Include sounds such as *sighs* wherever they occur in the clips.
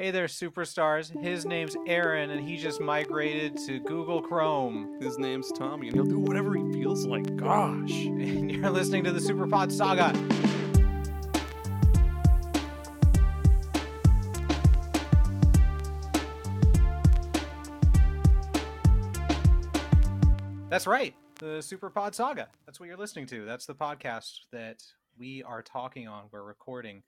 Hey there, superstars. His name's Aaron, and he just migrated to Google Chrome. His name's Tommy, and he'll do whatever he feels like. Gosh. *laughs* And you're listening to the Superpod Saga. That's right, the Superpod Saga. That's what you're listening to. That's the podcast that we are talking on. We're recording.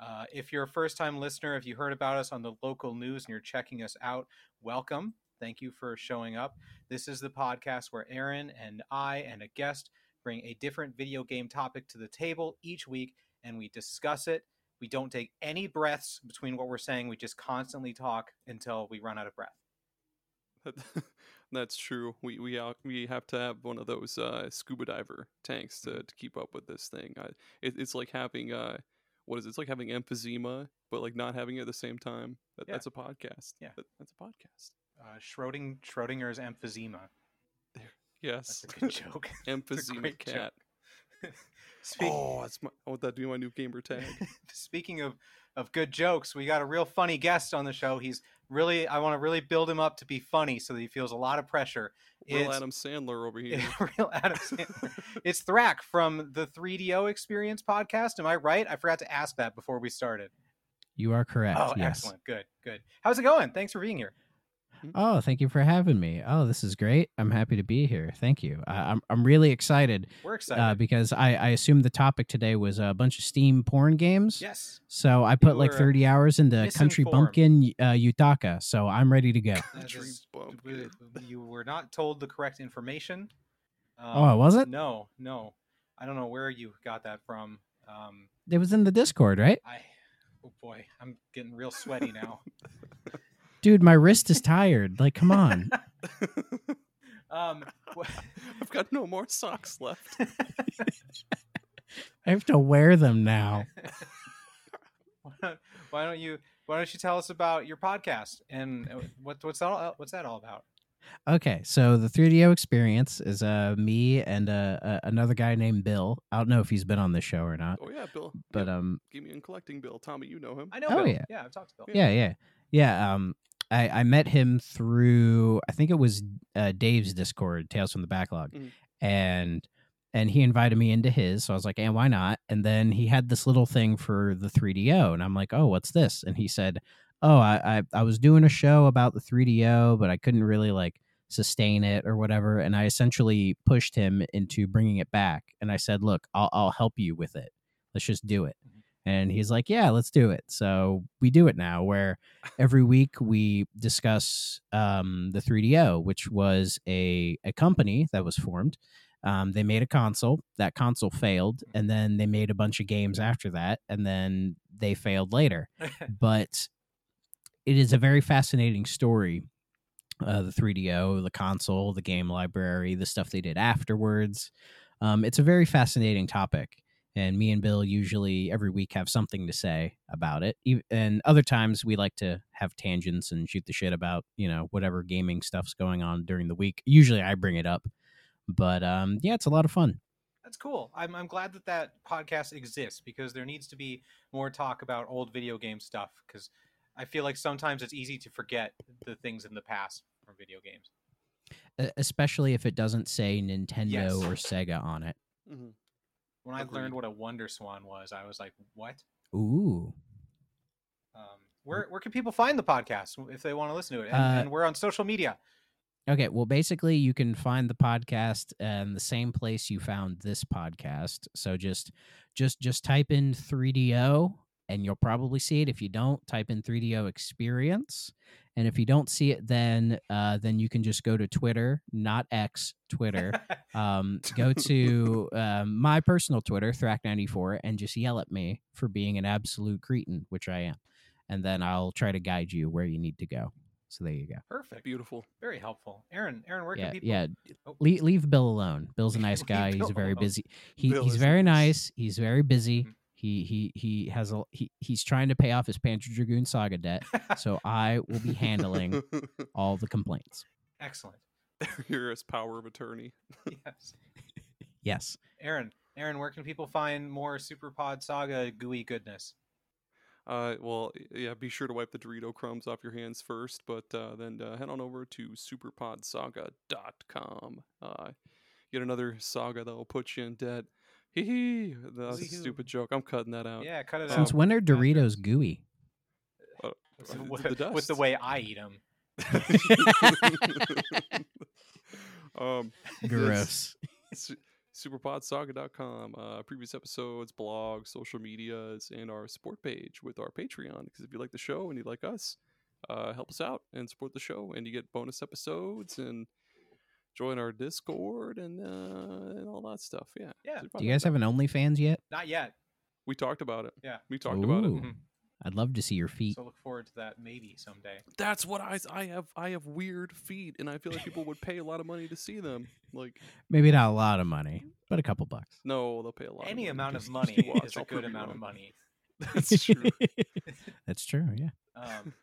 Uh, if you're a first time listener, if you heard about us on the local news and you're checking us out, welcome. Thank you for showing up. This is the podcast where Aaron and I and a guest bring a different video game topic to the table each week and we discuss it. We don't take any breaths between what we're saying, we just constantly talk until we run out of breath. *laughs* That's true. We we we have to have one of those uh, scuba diver tanks to, to keep up with this thing. I, it, it's like having uh, what is it? It's like having emphysema, but like not having it at the same time. That, Yeah. That's a podcast. Yeah. That- that's a podcast. Uh, Schroding, Schrodinger's emphysema. Yes. That's a good joke. *laughs* emphysema great joke. cat. *laughs* Oh, that's my. I want that to be my new gamer tag. *laughs* Speaking of of good jokes, we got a real funny guest on the show. He's really I want to really build him up to be funny so that he feels a lot of pressure. Real It's- Adam Sandler over *laughs* here. real Adam Sandler. it's Thrak from the 3DO Experience podcast. Am I right? I forgot to ask that before we started. You are correct. Oh, yes. excellent. Good, good. How's it going? Thanks for being here. Oh, thank you for having me. Oh, this is great. I'm happy to be here. Thank you. I, I'm I'm really excited We're excited. uh, because I I assumed the topic today was a bunch of Steam porn games. yes. So I put like 30 hours into Country. Bumpkin uh, Utaka. So I'm ready to go. Is- you were not told the correct information. Um, Oh, was it? No, no. I don't know where you got that from. Um, It was in the Discord, right? I, oh boy, I'm getting real sweaty now. *laughs* Dude, my wrist is tired. Like, come on. *laughs* um, wh- *laughs* I've got no more socks left. *laughs* I have to wear them now. why, don't, you Why don't you tell us about your podcast and uh, what, what's that all, what's that all about? Okay, so the 3DO experience is uh me and uh, uh another guy named Bill. I don't know if he's been on the show or not, Oh yeah, Bill. but Yep. um Gaming and collecting Bill. Tommy, you know him. I know. Oh, Bill. yeah. yeah, I've talked to Bill. yeah, yeah. Yeah, um I I met him through I think it was uh Dave's Discord, Tales from the Backlog. Mhm. And and he invited me into his, so I was like, "And why not?" And then he had this little thing for the 3DO, and I'm like, "Oh, what's this?" And he said, "Oh, I I, I was doing a show about the 3DO, but I couldn't really like sustain it or whatever." And I essentially pushed him into bringing it back, and I said, "Look, I'll I'll help you with it. Let's just do it." Mhm. And he's like, "Yeah, let's do it." So we do it now, where every week we discuss um, the 3DO, which was a a company that was formed. Um, they made a console. That console failed, and then they made a bunch of games after that, and then they failed later. *laughs* but it is a very fascinating story. Uh, the 3DO, the console, the game library, the stuff they did afterwards. Um, it's a very fascinating topic, and me and Bill usually every week have something to say about it. And other times we like to have tangents and shoot the shit about you know whatever gaming stuff's going on during the week. Usually I bring it up, but um, yeah, it's a lot of fun. That's cool. I'm, I'm glad that that podcast exists because there needs to be more talk about old video game stuff because I feel like sometimes it's easy to forget the things in the past from video games. Especially if it doesn't say Nintendo Yes. or Sega on it. Mhm. When I learned what a WonderSwan was, I was like, what? Ooh. Um, where, where can people find the podcast if they want to listen to it? And, Uh, and we're on social media. Okay, well, basically, you can find the podcast in the same place you found this podcast. So just, just, just type in 3DO, and you'll probably see it. If you don't, type in 3DO Experience, and if you don't see it, then, uh, then you can just go to Twitter, not X, Twitter. *laughs* um, go to um, my personal Twitter, Thrack94, and just yell at me for being an absolute cretin, which I am, and then I'll try to guide you where you need to go. So there you go. Perfect. Beautiful. Very helpful. Aaron, Aaron, where yeah, can people? yeah. Oh. Leave, leave Bill alone. Bill's a nice *laughs* guy. He's very busy. He, he's very nice. nice. He's very busy. Mhm. He he he has a he, he's trying to pay off his Panzer Dragoon Saga debt. So *laughs* I will be handling all the complaints. Excellent. *laughs* Here is power of attorney. Yes. *laughs* Yes. Aaron, Aaron, where can people find more Super Pod Saga gooey goodness? Uh, well, yeah, be sure to wipe the Dorito crumbs off your hands first, but uh, then uh, head on over to superpodsaga.com. Uh, get another saga that will put you in debt. Hee hee. That's a Zee-hoo. stupid joke. I'm cutting that out. Yeah, cut it Since out. Since when are Doritos gooey? with, Uh, with- the with the way I eat them. *laughs* um, *laughs* Gross. su- superpodsaga.com uh, previous episodes blogs social medias and our support page with our patreon because if you like the show and you like us uh, help us out and support the show and you get bonus episodes and join our discord and uh, and all that stuff yeah Yeah. Do you guys have an OnlyFans yet? Not yet. we talked about it Yeah. we talked about it Ooh. Mhm. I'd love to see your feet. So look forward to that maybe someday. that's what i i have i have weird feet and i feel like people would pay a lot of money to see them like *laughs* Maybe not a lot of money, but a couple bucks. no they'll pay a lot Any of money amount of money just *laughs* watch, is a I'll good prove you amount of money. *laughs* that's true That's true. Yeah. Um,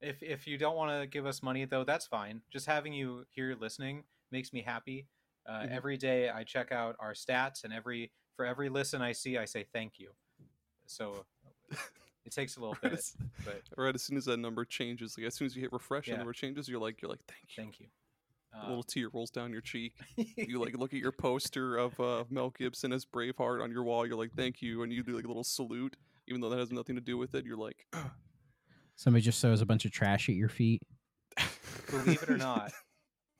if if you don't want to give us money though, that's fine. Just having you here listening makes me happy. Uh, Mhm. Every day I check out our stats, and every for every listen I see, I say thank you. So it takes a little *laughs* Right bit, as- but right as soon as that number changes like as soon as you hit refresh and Yeah. the number changes you're like you're like thank you thank you. a little Um, tear rolls down your cheek *laughs* you like look at your poster of uh, Mel Gibson as Braveheart on your wall. You're like, "Thank you," and you do like a little salute, even though that has nothing to do with it. You're like, Somebody just throws a bunch of trash at your feet. believe it or not,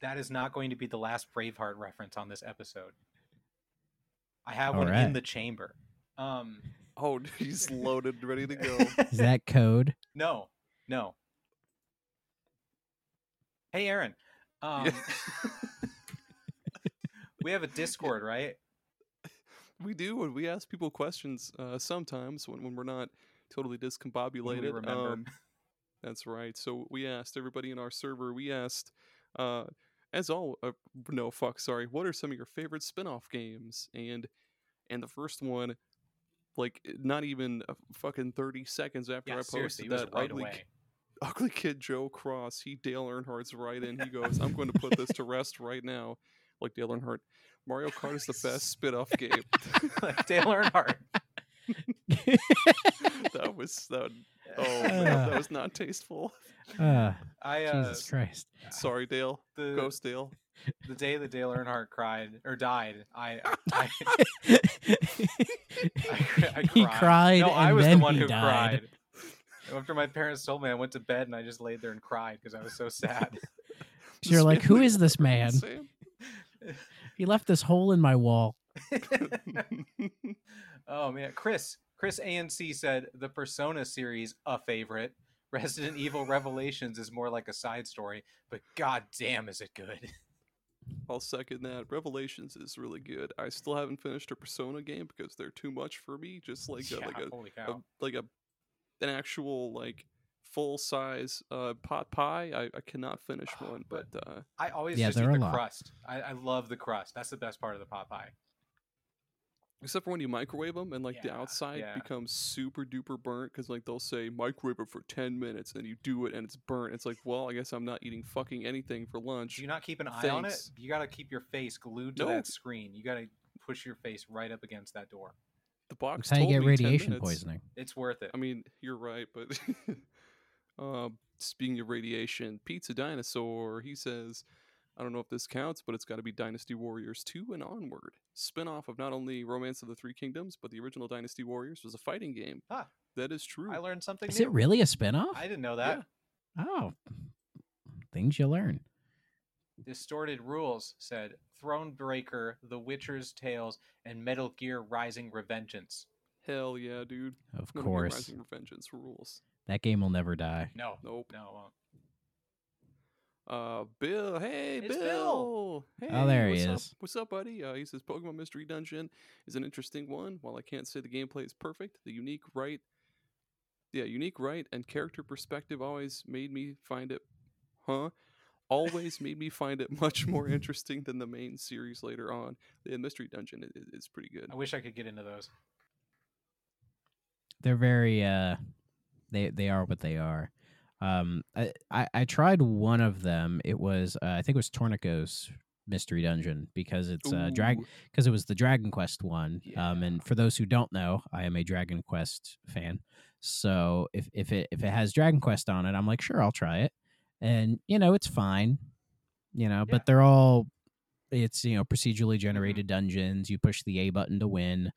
that is not going to be the last Braveheart reference on this episode. I have All one in the chamber. Um, "Oh, *laughs* he's *laughs* loaded, ready to go." Is that code? No, no. Hey, Aaron. Um, Yeah. *laughs* we have a Discord, right? we do, and we ask people questions uh, sometimes when, when we're not totally discombobulated. remember. Um, That's right. So we asked everybody in our server. We asked, uh, as all, uh, no fuck, sorry. What are some of your favorite spin-off games? And and the first one, like not even a fucking thirty seconds after yeah, I posted that right ugly, away. ugly kid Joe Cross, he Dale Earnhardt's right in. He goes, "I'm going to put this to rest right now." Like Dale Earnhardt, Mario *laughs* Kart is the best spin-off game. *laughs* like Dale Earnhardt. *laughs* that was that. *laughs* Oh *laughs* man, that was not tasteful. *laughs* Uh, I uh, Jesus Christ. Sorry, Dale. the Ghost Dale. the day that Dale Earnhardt cried or died, I I, I, I cried. he cried No, and I was then the one he who died. cried. After my parents told me, I went to bed and I just laid there and cried because I was so sad. You're like, This who man- is this man? Sam? He left this hole in my wall. oh man, Chris, Chris ANC said the Persona series a favorite. Resident Evil *laughs* Revelations is more like a side story, but god damn is it good. *laughs* I'll second that. Revelations is really good. I still haven't finished a Persona game because they're too much for me. Just like a, yeah, like a, holy a like a an actual like full size uh, pot pie. I, I cannot finish Ah, one, but uh, I always Yeah, just eat they're a the lot. crust. I, I love the crust. That's the best part of the pot pie. Except for when you microwave them and like the Yeah, outside yeah. becomes super duper burnt because like they'll say microwave it for 10 minutes and you do it and it's burnt it's like well i guess i'm not eating fucking anything for lunch Do you not keep an eye on it? Thanks. You got to keep your face glued to No. that screen. You got to push your face right up against that door. the box That's how you told get me 10 radiation minutes. poisoning. It's worth it. i mean you're right but uh, *laughs* speaking of radiation pizza dinosaur he says i don't know if this counts but it's got to be dynasty warriors 2 and onward spin-off of not only romance of the three kingdoms but the original dynasty warriors was a fighting game Ah. that is true I learned something Is new. it really a spinoff? I didn't know that. Oh, things you learn. Distorted Rules said Thronebreaker, The Witcher's Tales, and Metal Gear Rising Revengeance. hell yeah dude Of Metal Gear course, Rising Revengeance rules that game will never die. No, nope no, it won't. Uh, Bill. Hey, It's Bill. Hey, Oh, there he what's up? is. What's up, buddy? Uh, he says Pokemon Mystery Dungeon is an interesting one. While I can't say the gameplay is perfect, the unique right, yeah, unique right and character perspective always made me find it, huh? Always made me find it much more *laughs* interesting than the main series later on. The Mystery Dungeon is, is pretty good. I wish I could get into those. They're very uh, they they are what they are. Um, I, I I tried one of them. It was uh, I think it was Torneko's Mystery Dungeon because it's uh, drag because it was the Dragon Quest one. Um, and for those who don't know, I am a Dragon Quest fan. So if if it if it has Dragon Quest on it, I'm like, sure, I'll try it. And you know, it's fine. You know, Yeah. but they're all it's you know procedurally generated dungeons. You push the A button to win.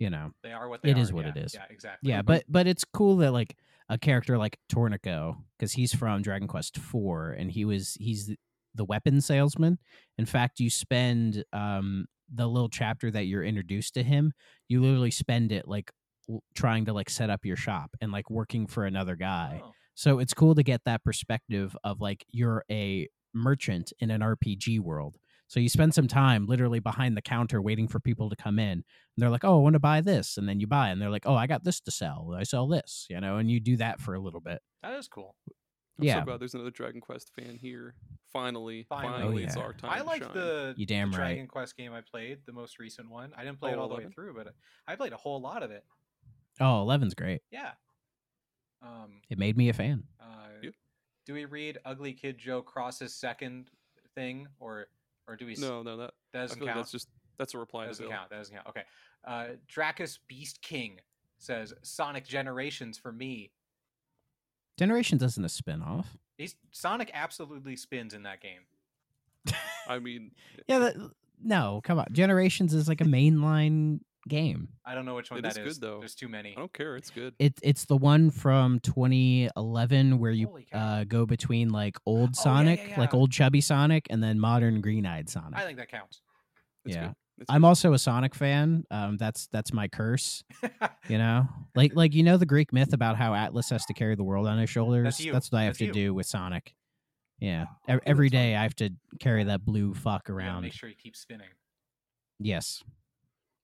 You know, They are what they It are. is what yeah, it is. Yeah, exactly. yeah, but but it's cool that like a character like Torneko, because he's from Dragon Quest Four, and he was he's the- the weapon salesman. In fact, you spend um the little chapter that you're introduced to him, you literally spend it like w- trying to like set up your shop and like working for another guy. Oh, So it's cool to get that perspective of like you're a merchant in an RPG world. So you spend some time literally behind the counter waiting for people to come in. And they're like, "Oh, I want to buy this," and then you buy, and they're like, "Oh, I got this to sell. I sell this," you know, and you do that for a little bit. that is cool. I'm Yeah. so glad there's another Dragon Quest fan here. Finally, Finally. finally, Oh, it's our time. I like the, You damn the right. Dragon Quest game I played, the most recent one. I didn't play it Oh, all the way through, but I played a whole lot of it. Oh, 11's great. Yeah. Um, It made me a fan. uh, Yep. Do we read Ugly Kid Joe Cross's second thing, or or do we? No, no, that that doesn't count. that's just that's a reply that doesn't Bill. count. That doesn't count. Okay. Uh, Dracus Beast King says Sonic Generations for me. Generations isn't a spin-off. He's Sonic absolutely spins in that game. I mean, *laughs* Yeah, that, no, come on. Generations is like a mainline game. I don't know which one It that is is. good, though. There's too many. I don't care. It's good. It, it's the one from 2011 where you uh, go between like old Oh, yeah, Sonic, yeah, like old chubby Sonic, and then modern green-eyed Sonic. I think that counts. It's yeah. good. It's I'm good. also a Sonic fan. Um, that's that's my curse. *laughs* You know, like like you know the Greek myth about how Atlas has to carry the world on his shoulders. you. what I have That's to you. do with Sonic. Yeah, Oh, every that's I have to carry that blue fuck around. Make sure he keeps spinning. Yes.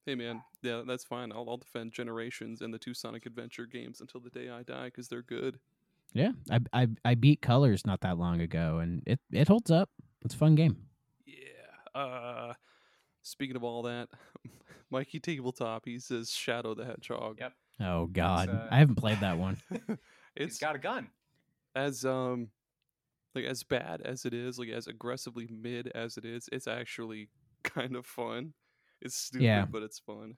Hey man, yeah, that's fine. I'll, I'll defend Generations and the two Sonic Adventure games until the day I die because they're good. Yeah, I, I I beat Colors not that long ago, and it it holds up. It's a fun game. Yeah. Uh, speaking of all that, *laughs* Mikey Tabletop, he says Shadow the Hedgehog. Yep. Oh God, uh, I haven't played that one. *laughs* He's it's got a gun. as um, like as bad as it is, like as aggressively mid as it is, it's actually *laughs* kind of fun. It's stupid, Yeah. but it's fun.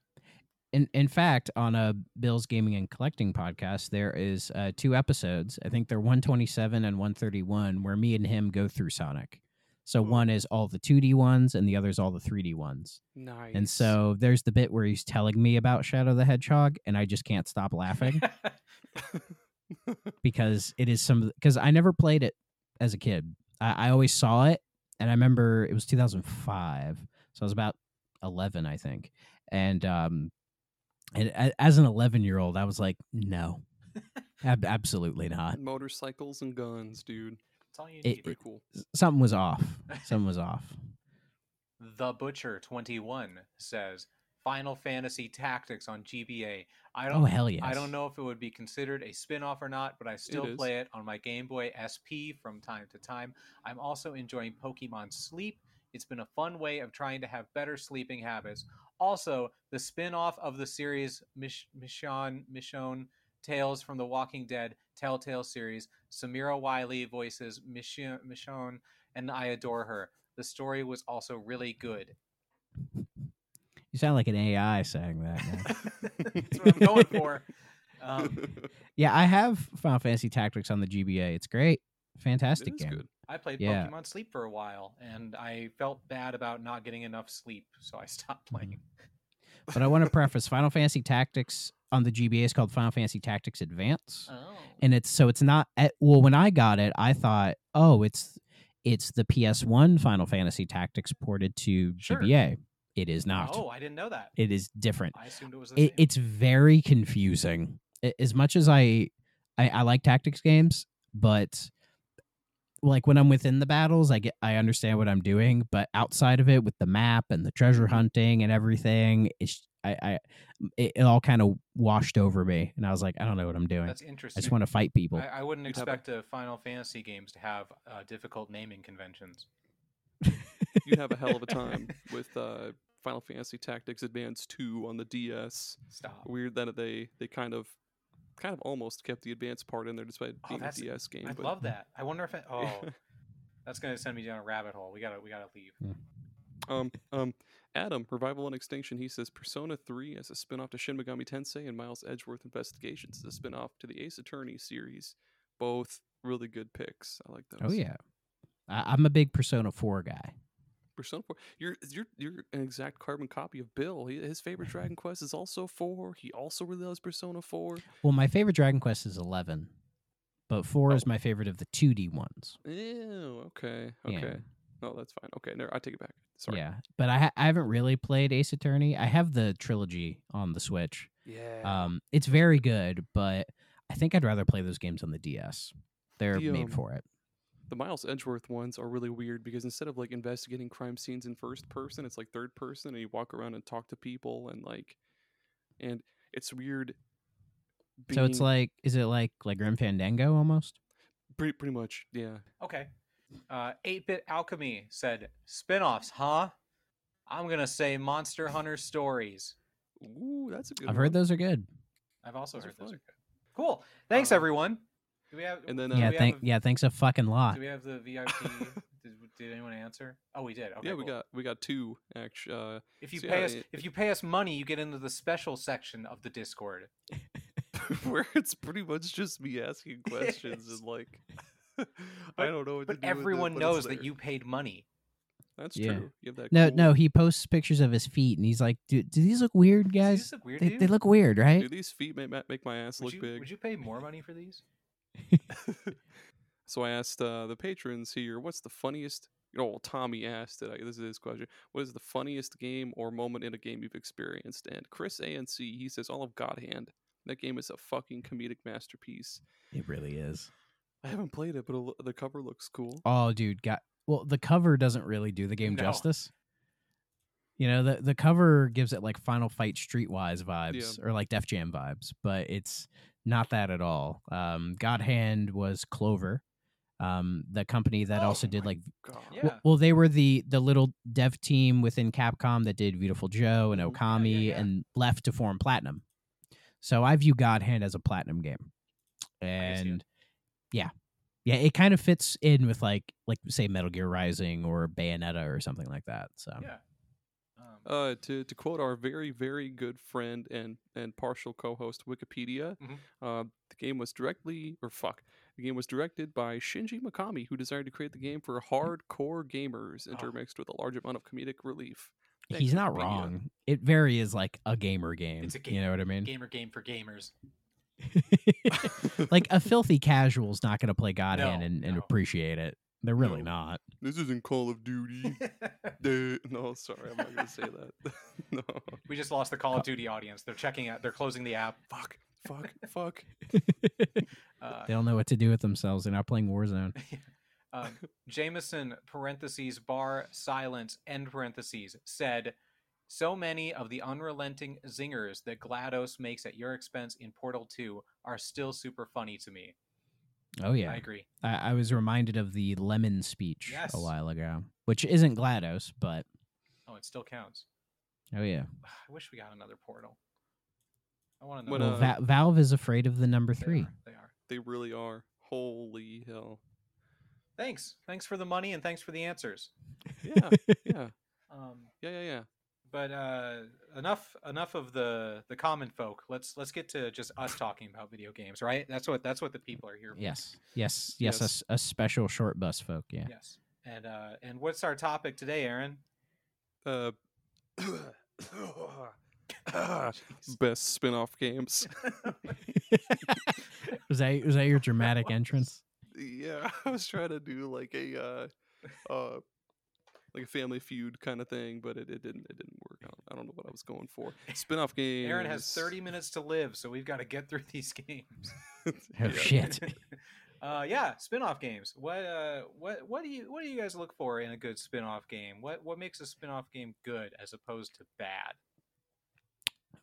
In in fact, on a Bill's Gaming and Collecting podcast, there is uh, two episodes. I think they're one twenty seven and one thirty one, where me and him go through Sonic. So Ooh. one is all the two D ones, and the other is all the three D ones. Nice. And so there's the bit where he's telling me about Shadow the Hedgehog, and I just can't stop laughing *laughs* because it is some because I never played it as a kid. I, I always saw it, and I remember it was 2005, so I was about 11, I think. And um, and as an 11 year old, I was like, no, *laughs* ab- absolutely not. motorcycles and guns, dude. That's all you It- need. Pretty cool. Something was off. *laughs* Something was off. The Butcher 21 says Final Fantasy Tactics on GBA. I don't Oh hell yes! I don't know if it would be considered a spin-off or not, but I still is. play it on my Game Boy SP from time to time. I'm also enjoying Pokemon Sleep. It's been a fun way of trying to have better sleeping habits. Also, the spin-off of the series Mish- Michonne Michonne Tales from the Walking Dead Telltale series. Samira Wiley voices Michonne, Michonne and I adore her. The story was also really good. You sound like an AI saying that. *laughs* That's what I'm going for. *laughs* Um, yeah, I have Final Fantasy Tactics on the GBA. It's great, fantastic is game. good. I played Yeah. Pokemon Sleep for a while, and I felt bad about not getting enough sleep, so I *laughs* stopped mm-hmm. playing. But I want to *laughs* preface Final Fantasy Tactics on the GBA is called Final Fantasy Tactics Advance. Oh, and it's so it's not at, well when i got it i thought oh it's it's the ps1 final fantasy tactics ported to Sure. gba it is not oh, I didn't know that. it is different I assumed it was the it, it's very confusing as much as I, I i like tactics games but like when i'm within the battles i get i understand what i'm doing but outside of it with the map and the treasure hunting and everything it's i i it, it all kind of washed over me and i was like i don't know what i'm doing That's interesting. i just want to fight people I, I wouldn't You'd a- expect a Final Fantasy games to have uh, difficult naming conventions. *laughs* You'd have a hell of a time *laughs* with uh, Final Fantasy Tactics Advance 2 on the DS. Stop. Weird that they they kind of kind of almost kept the advanced part in there despite Oh, being a that's- DS game. I but love that. I wonder if it. Oh, *laughs* that's gonna send me down a rabbit hole. We gotta. We gotta leave. Um, um, Adam, Revival and Extinction, he says Persona 3 as a spin off to Shin Megami Tensei and Miles Edgeworth Investigations as a spin off to the Ace Attorney series. Both really good picks. I like those. Oh yeah, I, I'm a big Persona Four guy. Persona 4. You're you're you're an exact carbon copy of Bill. He, his favorite Dragon Quest is also 4. He also really loves Persona 4. Well, my favorite Dragon Quest is eleven, but four is Oh. my favorite of the 2D ones. Ew, okay. Yeah. Okay. No, that's fine. Okay, no, I take it back. Sorry. Yeah, but I, ha- I haven't really played Ace Attorney. I have the trilogy on the Switch. Yeah. Um, it's very good, but I think I'd rather play those games on the DS. They're The, made um, for it. The Miles Edgeworth ones are really weird because instead of like investigating crime scenes in first person, it's like third person, and you walk around and talk to people, and like, and it's weird. So it's being- like, is it like like Grim Fandango almost? pretty pretty much, yeah. Okay. Uh, 8-bit Alchemy said spin-offs, huh? I'm gonna say Monster Hunter Stories. Ooh, that's a good. I've heard one. those are good. I've also Those are heard those fun. are good. Cool. Thanks Um, everyone. Do we have? and then, uh, yeah, we thank have, yeah, thanks a fucking lot. Do we have the VIP? *laughs* did, did anyone answer? Oh, we did. Okay, yeah, we cool. got we got two actually. Uh, If you so pay yeah, us, it- if you pay us money, you get into the special section of the Discord. *laughs* *laughs* where it's pretty much just me asking questions and like I don't know what But to do with it, everyone but it's knows that you paid money. That's Yeah. true. You have that No, cool- no, he posts pictures of his feet, and he's like, "Do, do these look weird, guys? look weird They, they look weird, right?" Do these feet make, make my ass would look you, big? Would you pay more money for these? *laughs* so I asked uh, the patrons here, what's the funniest? You know, well, Tommy asked it. I, this is his question. What is the funniest game or moment in a game you've experienced? And Chris ANC, he says all of God Hand. That game is a fucking comedic masterpiece. It really is. I haven't played it, but the cover looks cool. Oh, dude, got well. The cover doesn't really do the game No. justice. You know, the the cover gives it like Final Fight Streetwise vibes or like Def Jam vibes, but it's not that at all. Um, God Hand was Clover, um, the company that Oh also did like. Yeah. Well, they were the the little dev team within Capcom that did Beautiful Joe and. Okami yeah. and left to form Platinum. So I view God Hand as a Platinum game, can see it. and yeah, yeah, it kind of fits in with like like say Metal Gear Rising or Bayonetta or something like that. So Yeah. Uh, to, to quote our very very good friend and and partial co-host Wikipedia, Mhm. uh, the game was directly or fuck, the game was directed by Shinji Mikami, who desired to create the game for hardcore gamers, Oh. intermixed with a large amount of comedic relief. he's not Wikipedia. wrong. It very is like a gamer game. It's a You know what I mean? gamer game for gamers. *laughs* like a *laughs* filthy casual's not going to play God No, Hand and, and no. appreciate it. They're really No. not. this isn't Call of Duty. *laughs* No, sorry, I'm not gonna say that. *laughs* no, we just lost the Call of Duty audience. They're checking out. They're closing the app. fuck, fuck, fuck. *laughs* Uh, they don't know what to do with themselves. They're not playing Warzone. um, Jameson parentheses bar silence end parentheses said, "So many of the unrelenting zingers that GLaDOS makes at your expense in Portal 2 are still super funny to me." Oh yeah, I agree. I, I was reminded of the lemon speech Yes. a while ago, which isn't GLaDOS, but Oh, it still counts. oh yeah. *sighs* I wish we got another Portal. I want to know. When, Well, uh, Va- Valve is afraid of the number They three. are, They are. They really are. Holy hell. Thanks. Thanks for the money and thanks for the answers. Yeah, yeah, *laughs* Um, yeah, yeah, yeah. But uh, enough enough of the the common folk. Let's let's get to just us talking about video games, right? That's what that's what the people are here for. Yes, yes, yes. A Yes. s- A, special short bus folk. Yeah. Yes. And uh, and what's our topic today, Aaron? Uh, *coughs* *coughs* best spin-off games. *laughs* was that was that your dramatic *laughs* entrance? yeah, I was trying to do like a uh, uh, like a Family Feud kind of thing, but it, it didn't it didn't work. I don't, I don't know what I was going for. *laughs* Spin-off games. Aaron has 30 minutes to live, so we've got to get through *laughs* these games. *laughs* Oh Yeah. shit! uh, yeah, spin-off games. What uh, what what do you what do you guys look for in a good spin-off game? What what makes a spin-off game good as opposed to bad?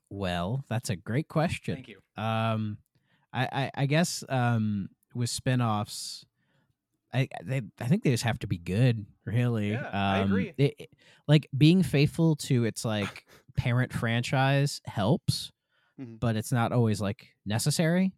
Well, that's a great question. Thank you. Um, I, I, I guess um, with spin-offs, I they I think they just have to be good, really. Yeah, um, I agree. it- like being faithful to its like parent franchise helps, Mhm. but it's not always like necessary.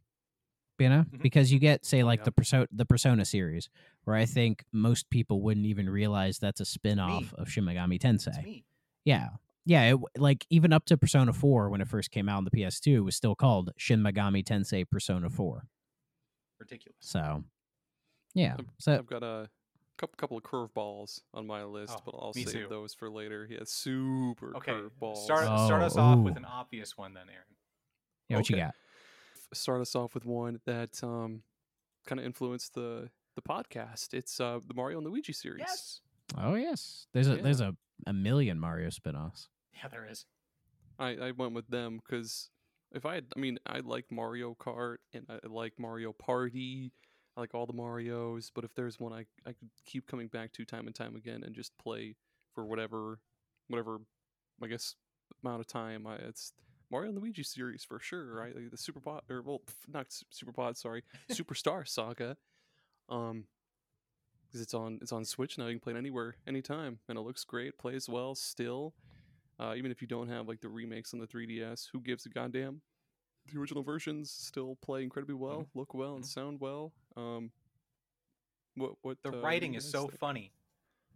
You know, Mhm. because you get say like Yeah. the persona the Persona series, where I think most people wouldn't even realize that's a spin off of Shin Megami Tensei. Yeah. Yeah, it, like even up to Persona 4 when it first came out on the PS2 it was still called Shin Megami Tensei Persona 4. Ridiculous. So, yeah. I've- So I've got a couple couple of curveballs on my list, Oh, but I'll save too. those for later. Yeah, super Okay. curveballs. Start start us off with Oh, an obvious one then, Aaron. yeah, what you got? start us off with one that um kind of influenced the the podcast. It's uh the Mario and Luigi series. Yes. Oh yes. There's a Yeah. there's a, a million Mario spin-offs. Yeah, there is. I I went with them because if I had, I mean, I like Mario Kart and I like Mario Party. I like all the Mario's, but if there's one I I could keep coming back to time and time again and just play for whatever whatever I guess amount of time, I it's Mario and Luigi series for sure, right? Like the Super Pod or well, not Super Pod, sorry, Superstar Saga. Um, because it's on it's on Switch now. You can play it anywhere, anytime, and it looks great. Plays well still. Uh, even if you don't have like the remakes on the 3DS, who gives a goddamn? The original versions still play incredibly well, look well, and Mhm. sound well. Um, what what The uh, writing is so think? funny.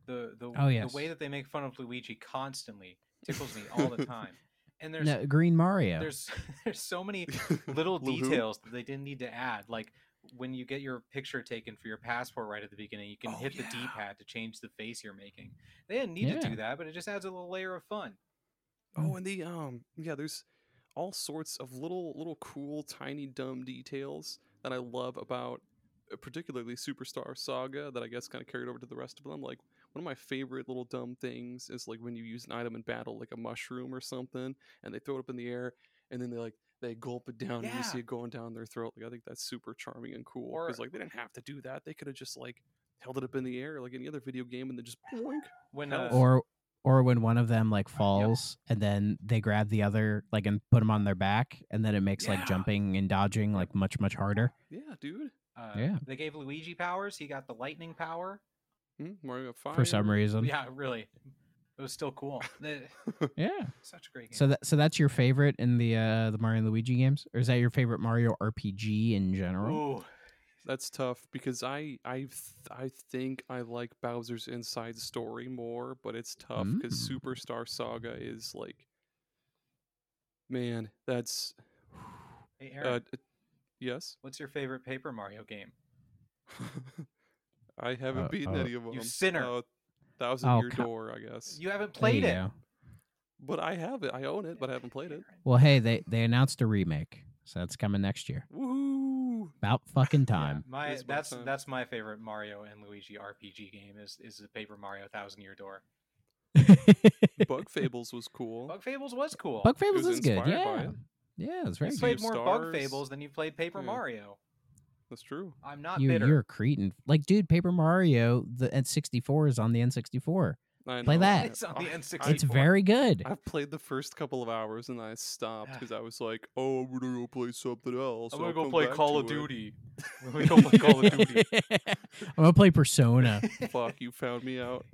The the Oh, yes. the way that they make fun of Luigi constantly *laughs* tickles me all the time. And there's No, Green Mario. there's *laughs* there's so many *laughs* little Little details that they didn't need to add. Like when you get your picture taken for your passport right at the beginning, you can Oh, hit the. D-pad to change the face you're making. They didn't need to do that, but it just adds a little layer of fun. Oh, and the um, yeah, there's all sorts of little, little cool, tiny, dumb details that I love about, particularly Superstar Saga, that I guess kind of carried over to the rest of them. Like one of my favorite little dumb things is like when you use an item in battle, like a mushroom or something, and they throw it up in the air, and then they like they gulp it down, and you see it going down their throat. Like I think that's super charming and cool Or- because like they didn't have to do that; they could have just like held it up in the air like any other video game, and then just boink. When uh, or or when one of them like falls and then they grab the other like and put them on their back and then it makes Yeah. like jumping and dodging like much much harder. Yeah, dude. Uh, Yeah. they gave Luigi powers. He got the lightning power. Hmm? Mario got For some reason. Yeah, really. It was still cool. *laughs* Yeah. Such a great game. So that so that's your favorite in the uh the Mario and Luigi games, or is that your favorite Mario RPG in general? Ooh, That's tough because I I th- I think I like Bowser's Inside Story more, but it's tough because Mm. Superstar Saga is like, man, that's hey uh, Aaron, it- yes. what's your favorite Paper Mario game? *laughs* I haven't Uh, beaten uh, any of them. you sinner. Uh, Thousand Oh, Year co- Door, I guess. You haven't played you it. go. But I have it. I own it, but I haven't played it. Well, hey, they they announced a remake, so that's coming next year. Woohoo! About fucking Yeah, time. my It's about that's time. that's my favorite Mario and Luigi RPG game is is the Paper Mario Thousand Year Door. *laughs* Bug Fables was cool. Bug Fables was cool. Bug Fables was is good. inspired by Yeah. it. Yeah, it's very you played of more Bug Fables than you played Paper Yeah. Mario. That's true. I'm not You, bitter. you're a cretin. Like, dude, Paper Mario, the N64 is on the N64. I Play that. It's on the I- *laughs* N64. It's very good. I've played the first couple of hours and I stopped *sighs* because I was like, "Oh, I'm gonna go play something else." I'm I'll gonna go play Call of. Duty. *laughs* I'm gonna go play Call of Duty. *laughs* I'm gonna play Persona. Fuck, you found me out.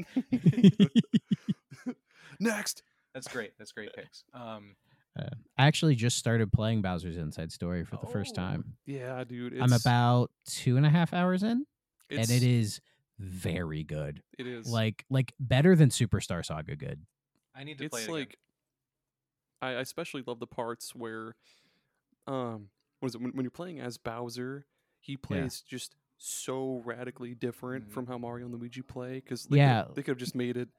Next. That's great. That's great picks. Um, Uh, I actually just started playing Bowser's Inside Story for the first Oh. time. Yeah, dude. It's, I'm about two and a half hours in, and it is very good. It is Like, like better than Superstar Saga. Good. I need to play it's it like I I especially love the parts where um what is it when, when you're playing as Bowser, he plays just so radically different Mhm. from how Mario and Luigi play because Yeah. they could have just made it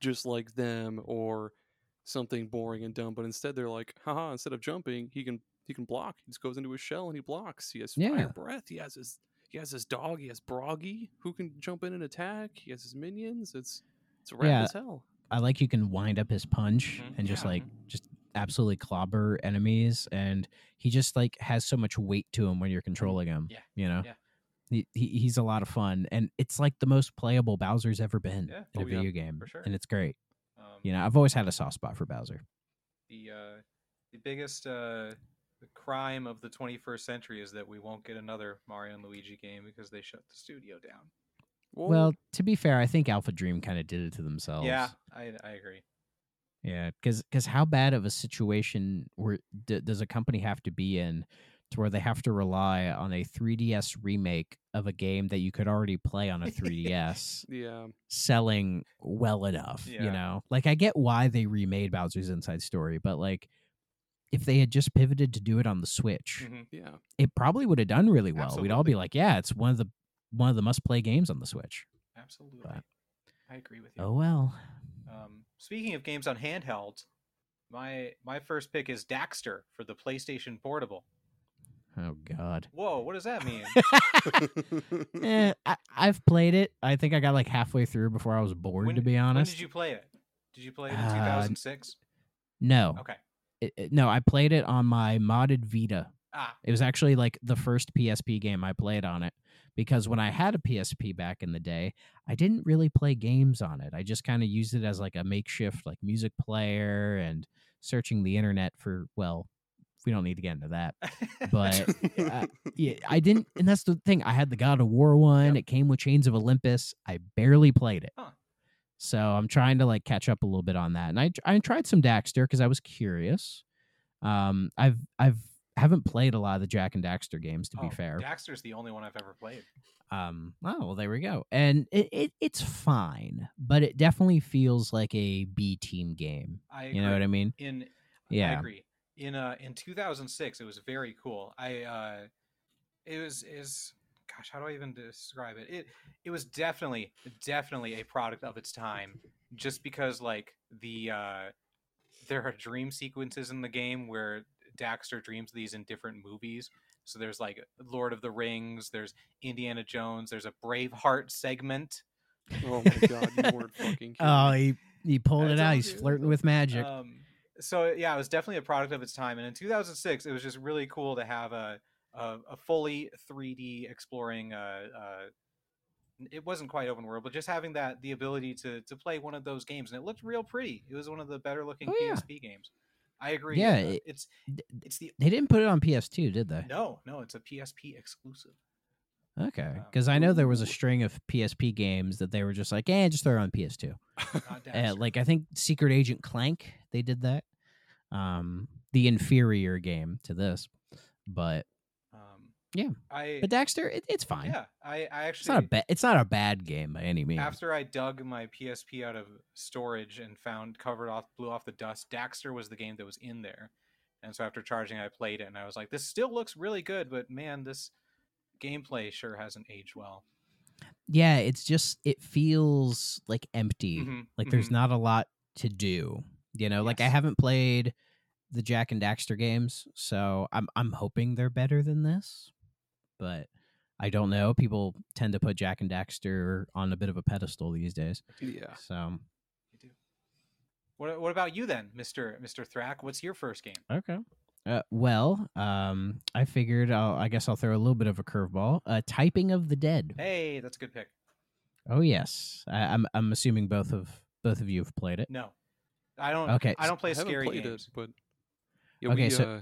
just like them or something boring and dumb, but instead they're like, haha, instead of jumping, he can he can block. He just goes into his shell and he blocks. He has Yeah. fire breath. He has his he has his dog. He has Broggy who can jump in and attack. He has his minions. It's it's rad Yeah. as hell. I like you can wind up his punch Mhm. and just Yeah. like just absolutely clobber enemies, and he just like has so much weight to him when you're controlling him. Yeah. You know. Yeah. He, he he's a lot of fun, and it's like the most playable Bowser's ever been Yeah. in a Oh, yeah, video game, sure. and it's great. Um, You know, I've always had a soft spot for Bowser. the uh, the biggest uh, the crime of the 21st century is that we won't get another Mario and Luigi game because they shut the studio down. Well, to be fair, I think AlphaDream kind of did it to themselves. Yeah, I, I agree. Yeah, because because how bad of a situation where d- does a company have to be in to where they have to rely on a 3DS remake of a game that you could already play on a 3DS *laughs* Yeah. selling well enough, Yeah. you know? Like I get why they remade Bowser's Inside Story, but like if they had just pivoted to do it on the Switch, Mhm. Yeah. it probably would have done really well. We'd all be like, yeah, it's one of the one of the must-play games on the Switch. Absolutely. But- I agree with you. Oh well. Um, speaking of games on handheld, my my first pick is Daxter for the PlayStation Portable. Oh god. Whoa, what does that mean? *laughs* eh, I, I've played it. I think I got like halfway through before I was bored. When- to be when honest, did you play it? Did you play it in Uh, 2006? no, Okay. It- it- no. I played it on my modded Vita. Ah, It was actually like the first PSP game I played on it because when I had a PSP back in the day, I didn't really play games on it. I just kind of used it as like a makeshift like music player and searching the internet for well, we don't need to get into that. *laughs* But uh, *laughs* yeah, I didn't, and that's the thing. I had the God of War one. Yep. It came with Chains of Olympus. I barely played it, Huh. so I'm trying to like catch up a little bit on that. And I I tried some Daxter because I was curious. Um, I've I've haven't played a lot of the Jak and Daxter games to be Oh, fair. Daxter's the only one I've ever played. Um, oh well, there we go. And it, it it's fine, but it definitely feels like a B team game. I You know what. I mean? in I Yeah. agree. In uh in 2006 it was very cool. I uh it was is gosh, how do I even describe it? It it was definitely definitely a product of its time just because like the uh there are dream sequences in the game where Daxter dreams these in different movies. So there's like Lord of the Rings, there's Indiana Jones, there's a Braveheart segment. oh my god, you weren't fucking *laughs* kidding. Oh, me. he he pulled I it out. He's flirting with magic. Um, so yeah, it was definitely a product of its time. And in 2006, it was just really cool to have a a, a fully 3D exploring. Uh, uh, it wasn't quite open world, but just having that the ability to to play one of those games, and it looked real pretty. It was one of the better looking Oh, yeah. PSP games. I agree. Yeah, uh, it- it's it's the they didn't put it on PS2, did they? no no, it's a PSP exclusive. Okay, Um, because I know there was a string of PSP games that they were just like, eh, just throw it on PS2. Uh, *laughs* like I think Secret Agent Clank, they did that. Um, the inferior game to this, but um, yeah. I but Daxter, it, it's fine. yeah, I I actually It's not a bad. It's not a bad game by any means. After I dug my PSP out of storage and found covered off, blew off the dust, Daxter was the game that was in there. And so after charging, I played it, and I was like, "This still looks really good, but man, this gameplay sure hasn't aged well." yeah, it's just it feels like empty. Mhm, Like there's mhm. not a lot to do. You know, like I haven't played the Jak and Daxter games, so I'm I'm hoping they're better than this, but I don't know. People tend to put Jak and Daxter on a bit of a pedestal these days. yeah. So You do. What What about you then, Mister Mister Thrak? What's your first game? okay. Uh, well, um, I figured I'll, I guess I'll throw a little bit of a curveball. Uh, Typing of the Dead. Hey, that's a good pick. Oh yes, I, I'm I'm assuming both of both of you have played it. No, I don't. Okay, I don't play I haven't scary played games. it, but yeah, Okay, we, so- uh,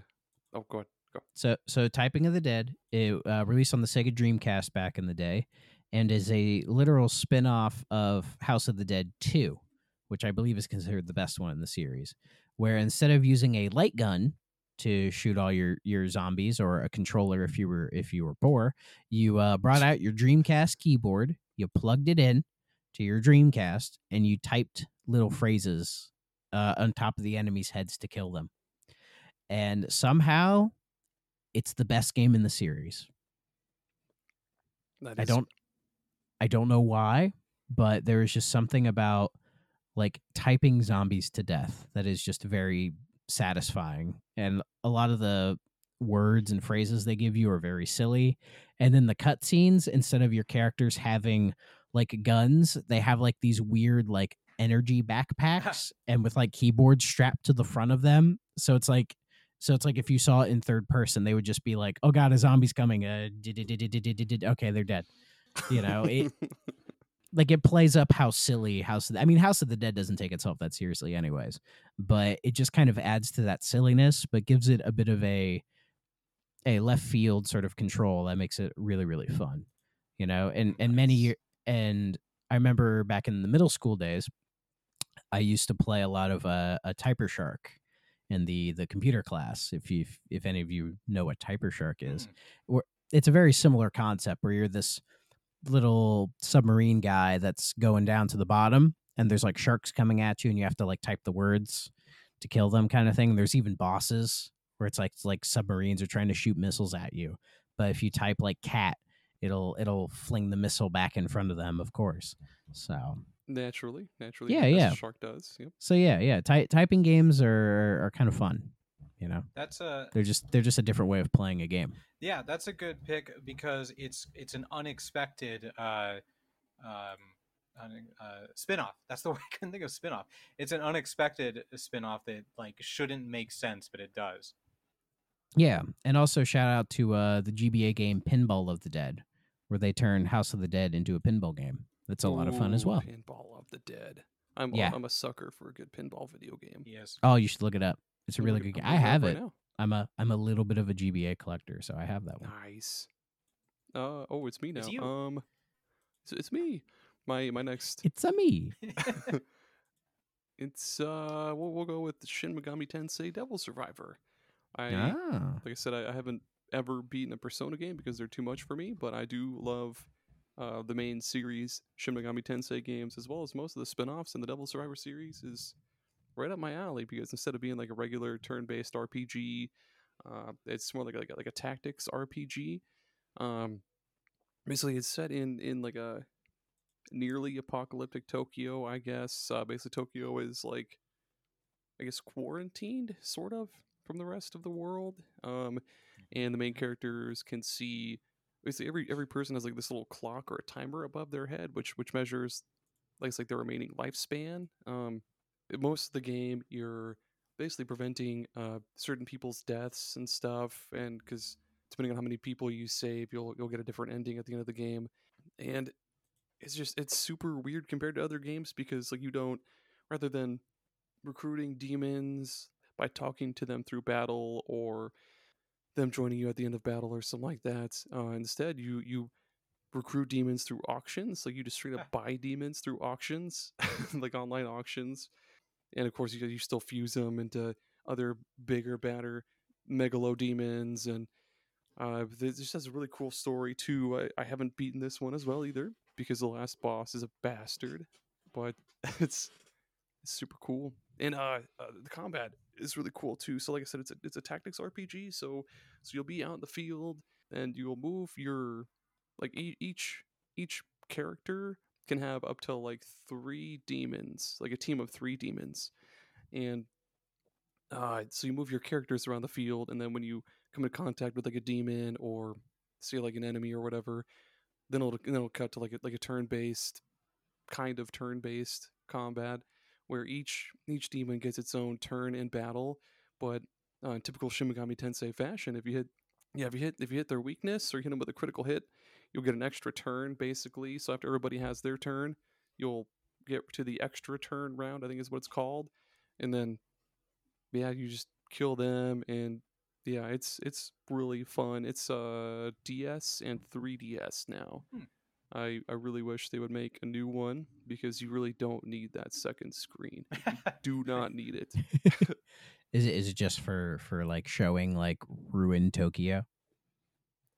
oh, go ahead, go. So, so Typing of the Dead, it uh, released on the Sega Dreamcast back in the day, and is a literal spin-off of House of the Dead 2, which I believe is considered the best one in the series. Where instead of using a light gun to shoot all your your zombies or a controller if you were if you were poor, you uh, brought out your Dreamcast keyboard, you plugged it in to your Dreamcast, and you typed little phrases uh, on top of the enemies' heads to kill them. And somehow it's the best game in the series. I don't I don't know why, but there is just something about like typing zombies to death that is just very satisfying. And a lot of the words and phrases they give you are very silly. And then the cutscenes, instead of your characters having like guns, they have like these weird like energy backpacks and with like keyboards strapped to the front of them. So it's like so it's like if you saw it in third person, they would just be like, "Oh God, a zombie's coming!" Uh, okay, they're dead. You know, it *laughs* like it plays up how silly House. Of the, I mean, House of the Dead doesn't take itself that seriously, anyways. But it just kind of adds to that silliness, but gives it a bit of a a left field sort of control that makes it really really fun. You know, and and many year and I remember back in the middle school days, I used to play a lot of uh, a Typer Shark in the the computer class. If you if any of you know what Typer Shark is, Mm. it's a very similar concept where you're this little submarine guy that's going down to the bottom and there's like sharks coming at you and you have to like type the words to kill them kind of thing there's even bosses where it's like it's like submarines are trying to shoot missiles at you but if you type like cat it'll it'll fling the missile back in front of them of course so Naturally, naturally. Yeah, yeah. Shark does. Yep. so yeah yeah ty- typing games are are kind of fun you know That's a they're just they're just a different way of playing a game yeah, that's a good pick because it's it's an unexpected uh, um, uh, spin-off. That's the *laughs* way I couldn't think of spin-off. It's an unexpected spin-off that like shouldn't make sense, but it does. Yeah, and also shout out to uh, the GBA game Pinball of the Dead, where they turn House of the Dead into a pinball game. That's a lot of fun as well. Pinball of the Dead. I'm Yeah. I'm a sucker for a good pinball video game. Yes. Oh, you should look it up. It's a I'm really good game. I have it. right. I'm a I'm a little bit of a GBA collector, so I have that one. Nice. Uh oh, it's me now. It's you. Um, it's, it's me. My my next. It's a me. *laughs* It's uh, we'll we'll go with Shin Megami Tensei Devil Survivor. I Ah, like I said, I, I haven't ever beaten a Persona game because they're too much for me, but I do love uh, the main series Shin Megami Tensei games as well as most of the spin-offs in the Devil Survivor series is right up my alley because instead of being like a regular turn-based RPG, uh, it's more like a, like a, like a tactics RPG. Um, basically, it's set in in like a nearly apocalyptic Tokyo, I guess. Uh, basically, Tokyo is like I guess quarantined, sort of, from the rest of the world. Um, and the main characters can see basically every every person has like this little clock or a timer above their head, which which measures like it's like their remaining lifespan. Um, most of the game, you're basically preventing uh, certain people's deaths and stuff, and because depending on how many people you save, you'll you'll get a different ending at the end of the game, and it's just it's super weird compared to other games because like you don't rather than recruiting demons by talking to them through battle or them joining you at the end of battle or something like that. Uh, instead, you you recruit demons through auctions. Like you just straight up buy demons through auctions, *laughs* like online auctions, and of course you you still fuse them into other bigger, badder megalo demons and. Uh, this just has a really cool story too. I, I haven't beaten this one as well either because the last boss is a bastard, but *laughs* it's it's super cool. And uh, uh, the combat is really cool too. So like I said, it's a it's a tactics RPG. So so you'll be out in the field and you'll move your like e- each each character can have up to like three demons, like a team of three demons, and uh, so you move your characters around the field, and then when you come in contact with like a demon or see like an enemy or whatever, then it'll then it'll cut to like a, like a turn based kind of turn based combat where each each demon gets its own turn in battle, but uh, in typical Shin Megami Tensei fashion, if you hit yeah if you hit if you hit their weakness or you hit them with a critical hit, you'll get an extra turn basically. So after everybody has their turn, you'll get to the extra turn round. I think is what it's called, and then yeah, you just kill them and yeah, it's it's really fun. It's uh DS and 3DS now. Hmm. I I really wish they would make a new one because you really don't need that second screen. *laughs* Do not need it. *laughs* is it is it just for for like showing like ruined Tokyo?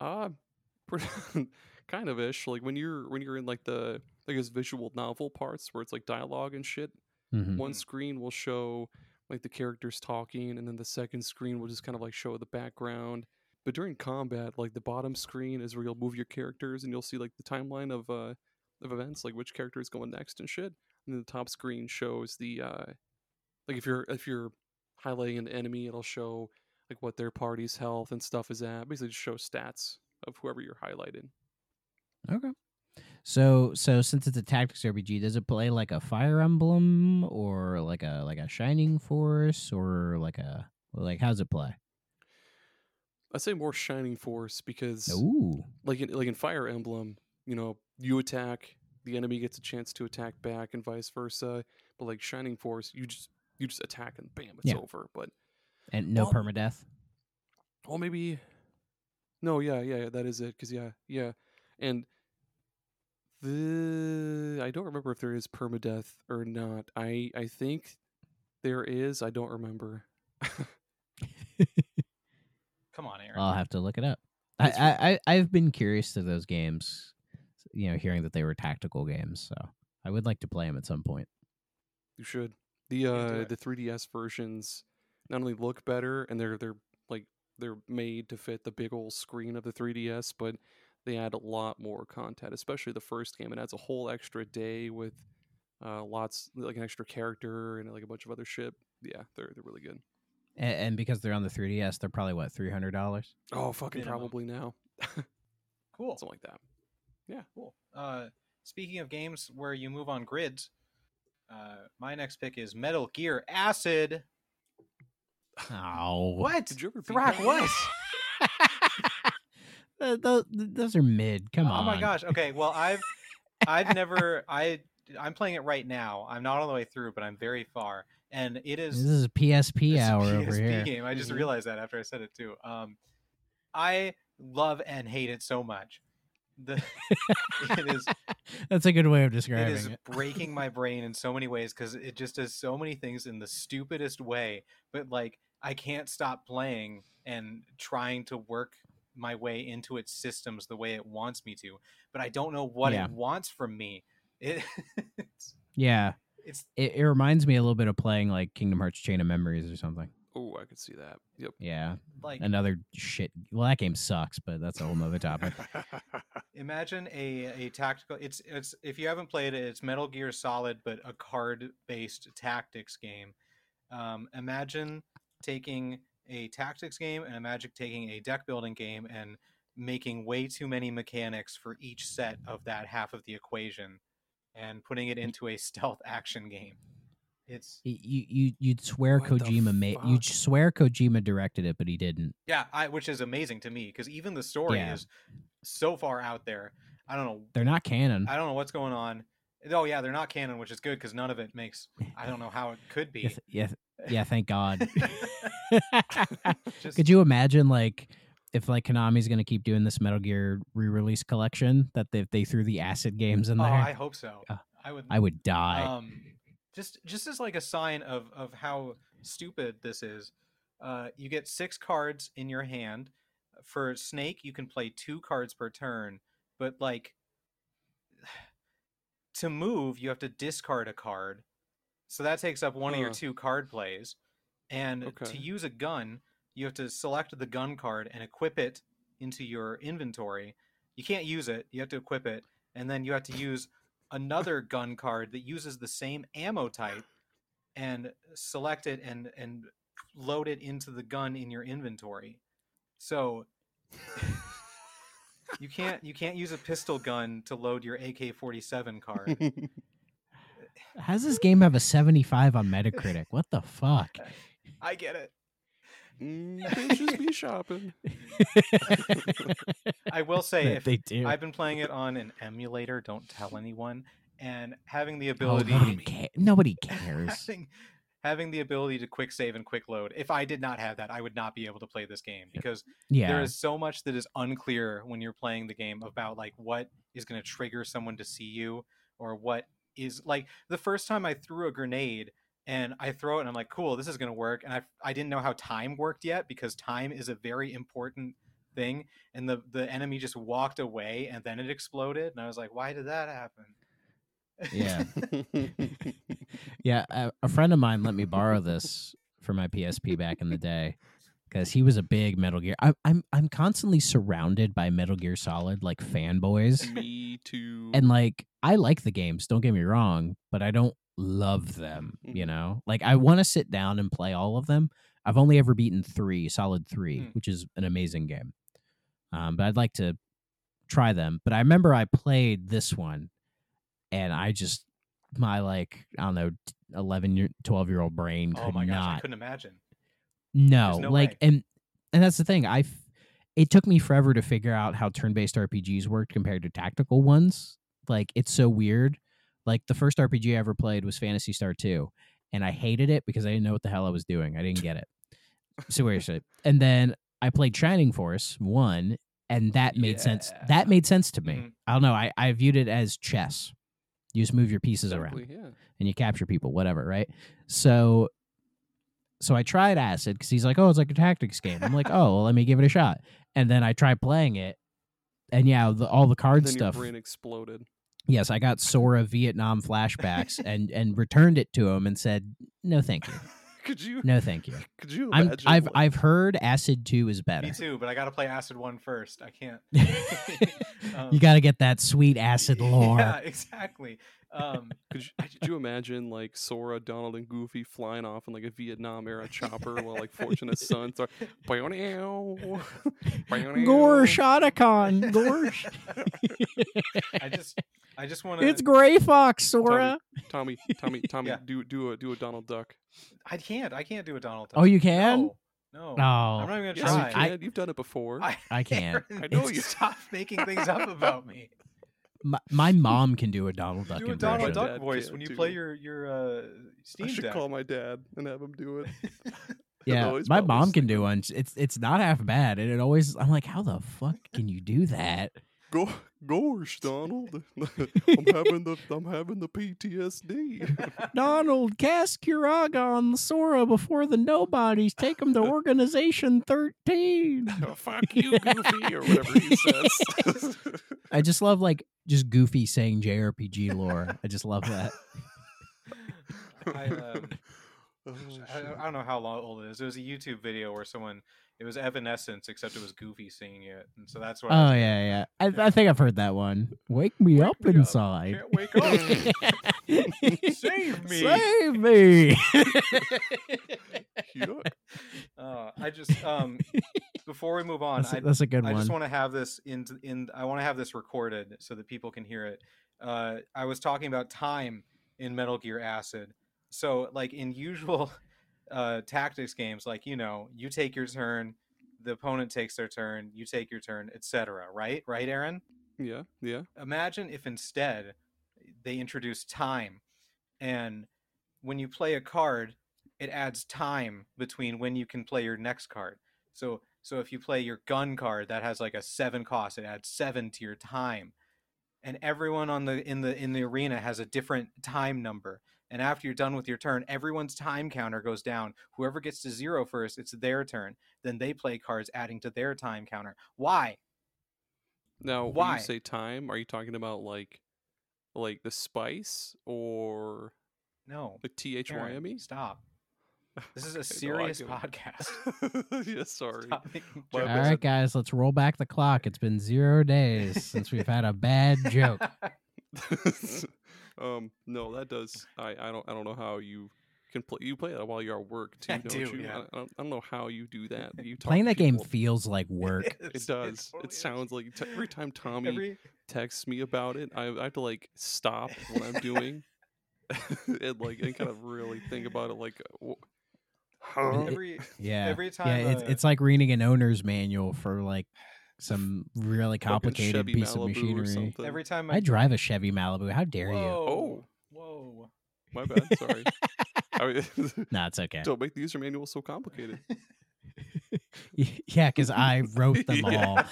Uh pretty- *laughs* kind of ish. Like when you're when you're in like the I guess visual novel parts where it's like dialogue and shit. Mhm. One screen will show like the characters talking, and then the second screen will just kind of like show the background. But during combat, like the bottom screen is where you'll move your characters, and you'll see like the timeline of uh of events, like which character is going next and shit. And then the top screen shows the uh like if you're if you're highlighting an enemy, it'll show like what their party's health and stuff is at. Basically, just show stats of whoever you're highlighting. Okay. So so since it's a tactics RPG, does it play like a Fire Emblem or like a like a Shining Force or like a like how's it play? I'd say more Shining Force because Ooh. like in, like in Fire Emblem, you know, you attack, the enemy gets a chance to attack back, and vice versa. But like Shining Force, you just you just attack and bam, it's Yeah. over. But And no Well- permadeath? well, maybe no, yeah, yeah, yeah, that is it. Because yeah, yeah, and the I don't remember if there is permadeath or not. I I think there is. I don't remember. *laughs* Come on, Aaron. I'll have to look it up. I, I, I I've been curious to those games, you know, hearing that they were tactical games. So I would like to play them at some point. You should. The uh the 3DS versions not only look better and they're they're like they're made to fit the big old screen of the 3DS, but they add a lot more content, especially the first game. It adds a whole extra day with uh lots like an extra character and like a bunch of other shit. Yeah, they're they're really good. And, and because they're on the 3DS, they're probably what three hundred dollars. Oh, fucking Minimum. probably now. *laughs* cool. Something like that. Yeah, cool. Uh, speaking of games where you move on grids, uh, my next pick is Metal Gear Acid. Oh, What? Did you ever beat what? *laughs* *laughs* Those, those are mid. Come on. Oh my gosh. Okay. Well, I've I've *laughs* never I I'm playing it right now. I'm not all the way through, but I'm very far, and it is. This is is a PSP it's a hour over PSP here. game. I just realized that after I said it too. Um, I love and hate it so much. The it is That's a good way of describing it. Is it. breaking my brain in so many ways because it just does so many things in the stupidest way but like i can't stop playing and trying to work my way into its systems the way it wants me to but i don't know what Yeah. it wants from me it, *laughs* it's, Yeah, it's it, it reminds me a little bit of playing like Kingdom Hearts Chain of Memories or something. Oh, I could see that. Yep. Yeah, like another shit. Well, that game sucks, but that's a whole nother topic. *laughs* imagine a a tactical it's it's if you haven't played it it's metal gear solid but a card based tactics game um, imagine taking a tactics game and a Magic taking a deck building game and making way too many mechanics for each set of that half of the equation and putting it into a *laughs* stealth action game it's you you you'd swear Kojima made you'd swear Kojima directed it, but he didn't. yeah I, which is amazing to me because even the story Yeah. is so far out there i don't know They're not canon. I don't know what's going on. Oh yeah, they're not canon, which is good because none of it makes. I don't know how it could be. th- yeah, yeah. Thank God. *laughs* *laughs* Just, Could you imagine like if like Konami's gonna keep doing this Metal Gear re-release collection that they they threw the acid games in Oh, there? I hope so. Uh, I would. I would die. Um, just just as like a sign of of how stupid this is. Uh, you get six cards in your hand. For Snake, you can play two cards per turn, but like to move, you have to discard a card. So that takes up one of your two card plays. And to use a gun, you have to select the gun card and equip it into your inventory. You can't use it, you have to equip it, and then you have to use another *laughs* gun card that uses the same ammo type and select it and and load it into the gun in your inventory. So *laughs* you can't you can't use a pistol gun to load your AK-47 card. *laughs* How does this game have a 75 on Metacritic? What the fuck? *laughs* I get it. Mm, bitches be shopping. *laughs* I will say if they do. I've been playing it on an emulator, don't tell anyone, and having the Oh, ability nobody, ca- nobody cares. having, having the ability to quick save and quick load. If I did not have that, I would not be able to play this game because Yeah. there is so much that is unclear when you're playing the game about like what is going to trigger someone to see you or what is like the first time I threw a grenade and I throw it and I'm like, cool, this is going to work. And I, I didn't know how time worked yet because time is a very important thing. And the, the enemy just walked away and then it exploded. And I was like, why did that happen? Yeah. *laughs* *laughs* Yeah, a, a friend of mine let me borrow this for my PSP back in the day because he was a big Metal Gear. I, I'm I'm constantly surrounded by Metal Gear Solid like fanboys, Me too. and like I like the games. Don't get me wrong, but I don't love them. You Mhm. know, like I want to sit down and play all of them. I've only ever beaten three, Solid three, Hmm. which is an amazing game. Um, but I'd like to try them. But I remember I played this one, and I just my like I don't know, eleven year, twelve year old brain could oh my gosh, I not couldn't imagine. no, no like way. and and that's the thing. I it took me forever to figure out how turn-based RPGs worked compared to tactical ones. Like it's so weird. Like the first RPG I ever played was Phantasy Star 2, and I hated it because I didn't know what the hell I was doing. I didn't get it. Seriously. And then I played Shining Force 1 and that made sense. That made sense to me. Mhm. I don't know. I, I viewed it as chess. You just move your pieces around yeah. and you capture people, whatever, right? So so I tried acid because he's like, oh, it's like a tactics game. I'm like, *laughs* oh, well, let me give it a shot. And then I tried playing it, and yeah, the, all the card stuff. brain exploded. Yes, I got Sora Vietnam flashbacks *laughs* and and returned it to him and said, no, thank you, Could you? no, thank you. *laughs* Could you I'm, I've like- I've heard Acid Two is better. Me too, but I got to play Acid One first. I can't. *laughs* *laughs* Um, you got to get that sweet acid lore. Yeah, exactly. Um, Could you, could you imagine like Sora, Donald, and Goofy flying off in like a Vietnam era chopper while like Fortunate Son start *laughs* Gore *laughs* Gore Shotacon. Gore. I just, I just want to. it's Gray Fox, Sora. Tommy, Tommy, Tommy, Yeah. do do a do a Donald Duck. I can't. I can't do a Donald. Oh, you can? No. No. Oh, I'm not even Yes, gonna you try. can. You've done it before. I, I can't. *laughs* I know you- Stop making things up about me. My, my mom can do a Donald Duck do a impression. Donald My Duck voice when you too. play your your uh, Steam I should Deck. call my dad and have him do it. *laughs* Yeah, my mom can do one. It's it's not half bad, and it always I'm like, how the fuck can you do that? Go, gosh, Donald, *laughs* I'm having the I'm having the PTSD. *laughs* Donald, cast Curaga on the Sora before the nobodies take him to *laughs* Organization 13. Fuck you, Goofy, or whatever he says. I just love like just Goofy saying JRPG lore. I just love that. I, um, Oh, I. I don't know how long old it is. It was a YouTube video where someone it was Evanescence, except it was Goofy singing it, and so that's what. I Oh was yeah, yeah. I, I think I've heard that one. Wake me Wake up me up. inside. Can't wake up. *laughs* Save me. Save me. *laughs* Uh, I just um before we move on, that's, I, that's a good I one. just want to have this in in I want to have this recorded so that people can hear it. Uh, I was talking about time in Metal Gear Acid. So like in usual *laughs* uh, tactics games, like you know, you take your turn, the opponent takes their turn, you take your turn, etc. Right, right, Aaron. Yeah, yeah. Imagine if instead they introduce time, and when you play a card, it adds time between when you can play your next card. So so if you play your gun card that has like a seven cost, it adds seven to your time. And everyone on the in the in the arena has a different time number. And after you're done with your turn, everyone's time counter goes down. Whoever gets to zero first, it's their turn. Then they play cards adding to their time counter. Why? Now, when Why? you say time, are you talking about like, like the spice or No. the T H Y Aaron, M E? Stop. This is a *laughs* no, serious get it. podcast. *laughs* yeah, sorry. All right, making My All jokes. bad. right, guys, let's roll back the clock. It's been zero days since we've had a bad joke. *laughs* um, no, that does. I, I don't I don't know how you can play. You play that while you're at work *laughs* too, I don't do, you? yeah. I, I, don't, I don't know how you do that. You *laughs* talk Playing to that game feels like *laughs* work. It does. totally it is. sounds like t- every time Tommy Every, texts me about it, I, I have to like stop what I'm doing and like and kind of really think about it. Like, uh, wh- huh? every Yeah. every time. yeah, it's uh, it's like reading an owner's manual for like some really complicated piece of Malibu or machinery. every time I drive a Chevy Malibu. How dare you? Whoa. Whoa. My bad. Sorry. *laughs* I mean, *laughs* No, it's okay. don't make the user manual so complicated. *laughs* yeah, because I wrote them Yeah. all.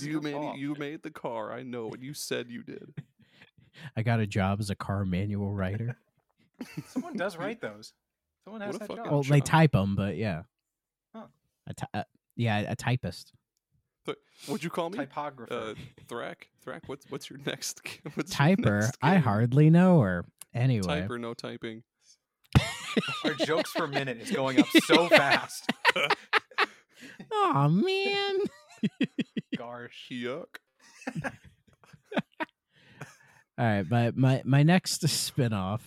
You made fault. you made the car. I know, and you said you did. I got a job as a car manual writer. Someone does write those. Someone has that job. Well, Good they type them, but yeah. Huh. A ty- uh, yeah, a typist. Th- What'd you call me? Typographer. Uh, Thrak. Thrak. What's what's your next? g- *laughs* What's your Typer. next I hardly know her. Anyway, Type or no typing. Our *laughs* jokes per minute is going up so fast. *laughs* oh man. Gosh. Yuck. All right, but my my next spinoff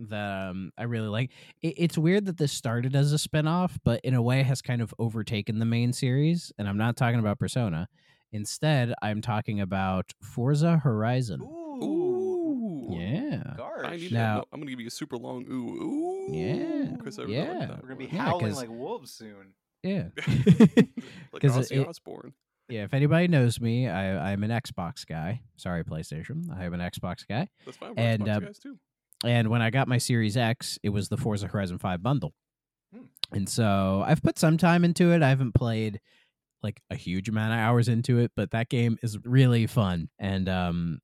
that um, I really like. It, it's weird that this started as a spinoff, but in a way has kind of overtaken the main series. And I'm not talking about Persona. Instead, I'm talking about Forza Horizon. Ooh. Yeah. Gosh. I need Now- that. No, I'm gonna give you a super long ooh ooh. Yeah, Because I really yeah. like We're gonna be one. Yeah, howling 'cause- like wolves soon. Yeah. *laughs* *laughs* like 'Cause Ozzy it- Osbourne. yeah. If anybody knows me, I, I'm an Xbox guy. Sorry, PlayStation. I am an Xbox guy. That's fine. and, And Xbox uh, guys too. And when I got my Series X, it was the Forza Horizon 5 bundle. Hmm. And so I've put some time into it. I haven't played like a huge amount of hours into it, but that game is really fun. And um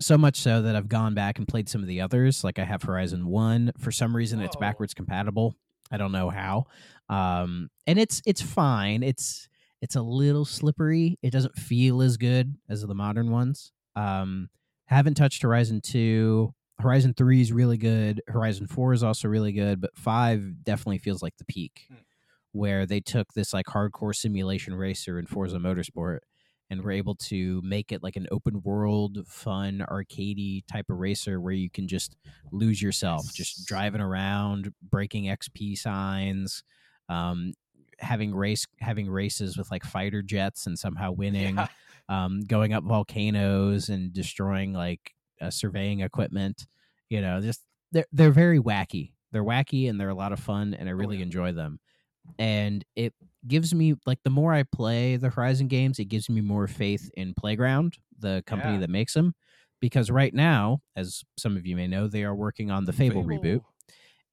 so much so that I've gone back and played some of the others. Like I have Horizon 1. For some reason it's backwards compatible. I don't know how. Um, and it's it's fine. It's it's a little slippery. It doesn't feel as good as the modern ones. Um, haven't touched Horizon two. Horizon three is really good. Horizon four is also really good, but five definitely feels like the peak, Hmm. where they took this like hardcore simulation racer in Forza Motorsport and were able to make it like an open world, fun, arcadey type of racer where you can just lose yourself, just driving around, breaking XP signs, um, having race having races with like fighter jets and somehow *laughs* winning, Yeah. um, going up volcanoes and destroying like uh, surveying equipment. You know, just they're they're very wacky. They're wacky and they're a lot of fun, and I really yeah. enjoy them. And it gives me like the more I play the Horizon games, it gives me more faith in Playground, the company Yeah. that makes them. Because right now, as some of you may know, they are working on the Fable, reboot,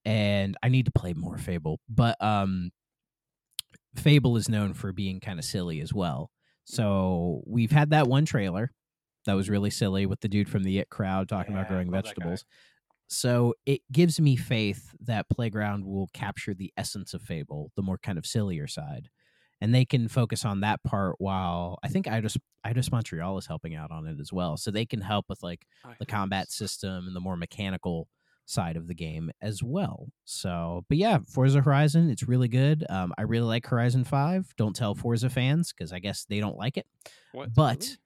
and I need to play more Fable. But um, Fable is known for being kind of silly as well. So we've had that one trailer that was really silly with the dude from the It crowd talking about growing love that guy. vegetables. So it gives me faith that Playground will capture the essence of Fable, the more kind of sillier side. And they can focus on that part while I think Eidos Eidos Montreal is helping out on it as well. So they can help with like the combat system and the more mechanical side of the game as well. So, but yeah, Forza Horizon, it's really good. Um, I really like Horizon 5. Don't tell Forza fans because I guess they don't like it, What? but?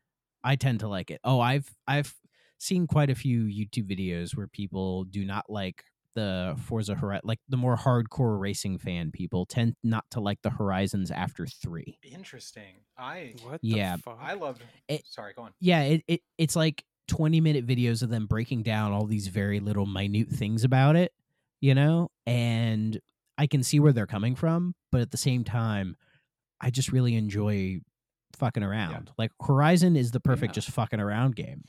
I tend to like it. Oh, I've I've seen quite a few YouTube videos where people do not like the Forza Horizon, like the more hardcore racing fan people tend not to like the Horizons after three. Interesting. I What? Yeah. The fuck? I loved. It- eh, sorry, go on. yeah it, it it's like 20 minute videos of them breaking down all these very little minute things about it you know and i can see where they're coming from but at the same time i just really enjoy fucking around. Like horizon is the perfect Yeah. just fucking around game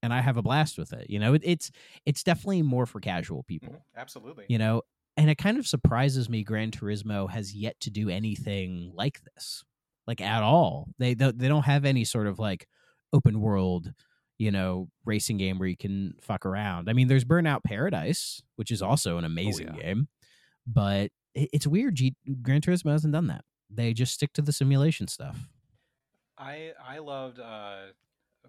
and i have a blast with it you know? It, it's it's definitely more for casual people. Mhm, Absolutely. you know? And it kind of surprises me gran turismo has yet to do anything like this like at all. They they don't have any sort of like open world you know racing game where you can fuck around. I mean there's burnout paradise which is also an amazing yeah. game but it's weird G- gran turismo hasn't done that. They just stick to the simulation stuff I I loved uh,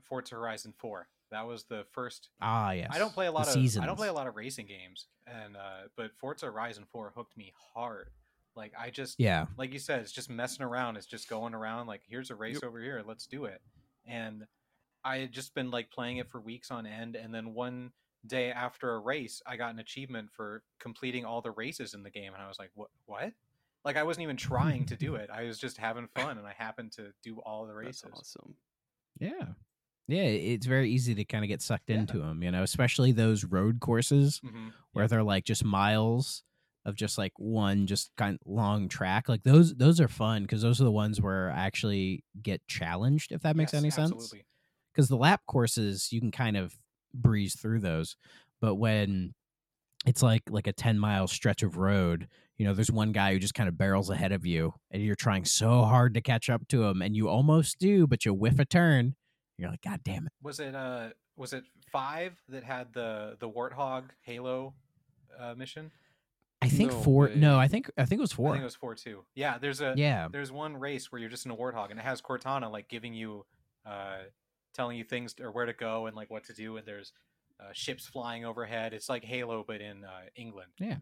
Forza Horizon Four. That was the first. ah yes I don't play a The lot of. I don't play a lot of racing games, and uh, but Forza Horizon Four hooked me hard. Like I just yeah like you said, it's just messing around. It's just going around. Like here's a race Yep. over here. Let's do it. And I had just been like playing it for weeks on end, and then one day after a race, I got an achievement for completing all the races in the game, and I was like, "What? What?" Like I wasn't even trying to do *laughs* it. I was just having fun, and I happened to do all the races. That's races. awesome. yeah yeah it's very easy to kind of get sucked Yeah. into them you know especially those road courses hmm where they're like just miles of just like one just kind of long track like those those are fun because those are the ones where i actually get challenged if that makes any sense Absolutely. because the lap courses you can kind of breeze through those but when it's like like a 10 mile stretch of road you know there's one guy who just kind of barrels ahead of you and you're trying so hard to catch up to him and you almost do but you whiff a turn you're like god damn it Was it uh was it five that had the the warthog Halo uh, mission? i think No four no i think i think it was I four think it was four too. Yeah, there's a yeah there's one race where you're just in a warthog and it has Cortana like giving you uh telling you things or where to go and like what to do and there's uh, ships flying overhead. It's like Halo but in uh, England. yeah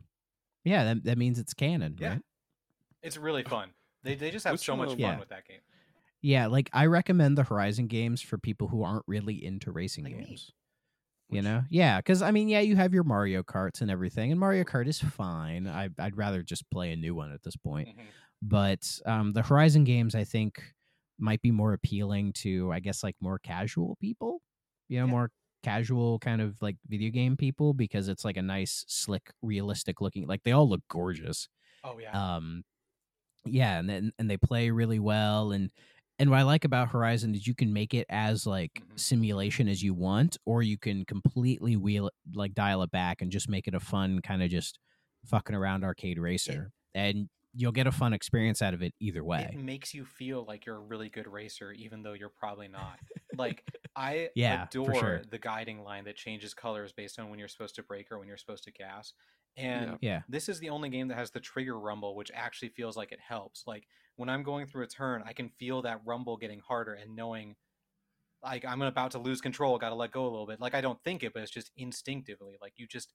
that, that means it's canon Yeah. right It's really fun. They they just have Which so much fun Yeah. with that game. Yeah, like I recommend the Horizon games for people who aren't really into racing Like me. games. You Which- know, yeah, because I mean, yeah, you have your Mario Karts and everything, and Mario Kart is fine. I, I'd rather just play a new one at this point. Mhm. But um, the Horizon games, I think, might be more appealing to, I guess, like more casual people. You know, Yeah. more casual kind of like video game people because it's like a nice, slick, realistic looking. Like they all look gorgeous Oh yeah. um yeah and then and they play really well and and what i like about horizon is you can make it as like Mhm. simulation as you want or you can completely wheel it like dial it back and just make it a fun kind of just fucking around arcade racer and you'll get a fun experience out of it either way It makes you feel like you're a really good racer, even though you're probably not. like I Yeah, adore sure. the guiding line that changes colors based on when you're supposed to brake or when you're supposed to gas. And Yeah. this is the only game that has the trigger rumble, which actually feels like it helps. Like when I'm going through a turn, I can feel that rumble getting harder and knowing like I'm about to lose control, got to let go a little bit. Like I don't think it, but it's just instinctively. Like you just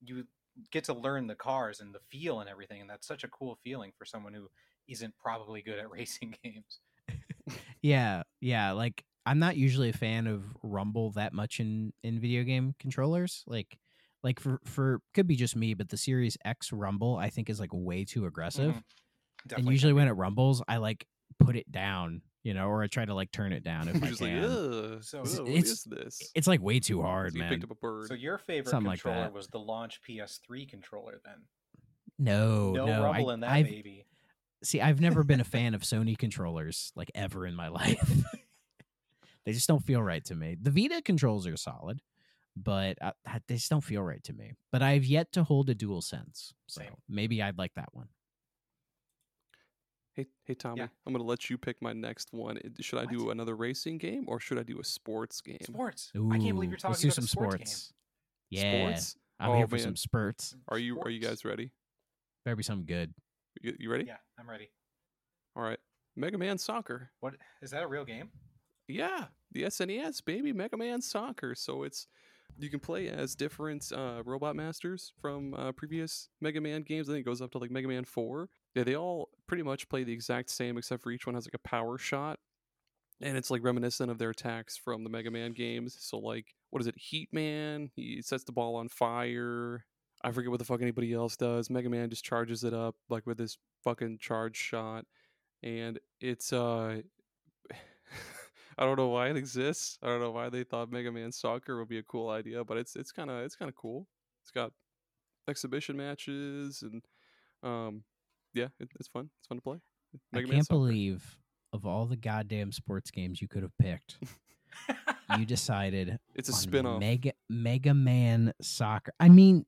you get to learn the cars and the feel and everything, and that's such a cool feeling for someone who isn't probably good at *laughs* racing games. *laughs* Yeah, yeah. Like I'm not usually a fan of rumble that much in in video game controllers. Like like for for could be just me, but the Series X rumble I think is like way too aggressive. Mhm. And usually when it rumbles, I like put it down, you know, or I try to like turn it down if *laughs* I You're just like, can. ugh, So- ugh, what It's- is this? it's like way too hard, So man. picked up a bird. So your favorite Something controller that. was the launch PS3 controller, then? No, no, no. rumble I, in that I've, baby. see, I've never been a fan of Sony controllers like ever in my *laughs* life. They just don't feel right to me. The Vita controls are solid, but uh, I- they just don't feel right to me. But I've yet to hold a Dual Sense, so Same. maybe I'd like that one. Hey, hey, Tommy, Yeah. I'm gonna let you pick my next one. I- Should I What? do another racing game or should I do a sports game? Sports. I can't believe you're talking let's do about some a sports, game. sports. Yeah, Sports? I'm Oh, here for man. some spurts. Are you Are you guys ready? Better be something good. You, you ready? Yeah, I'm ready. All right. Mega Man Soccer. What is that a real game? Yeah, the SNES baby, Mega Man Soccer. So it's you can play as different uh, robot masters from uh, previous Mega Man games. I think it goes up to like Mega Man Four. Yeah, they all pretty much play the exact same, except for each one has like a power shot, and it's like reminiscent of their attacks from the Mega Man games. So like, what is it? Heat Man. He sets the ball on fire. I forget what the fuck anybody else does. Mega Man just charges it up like with this fucking charge shot, and it's uh. *laughs* I don't know why it exists. I don't know why they thought Mega Man Soccer would be a cool idea, but it's it's kind of it's kind of cool. It's got exhibition matches and um yeah, it, it's fun. It's fun to play. I Mega Man can't Soccer. believe of all the goddamn sports games you could have picked, you *laughs* decided it's a on spin-off. Mega Mega Man Soccer. I mean,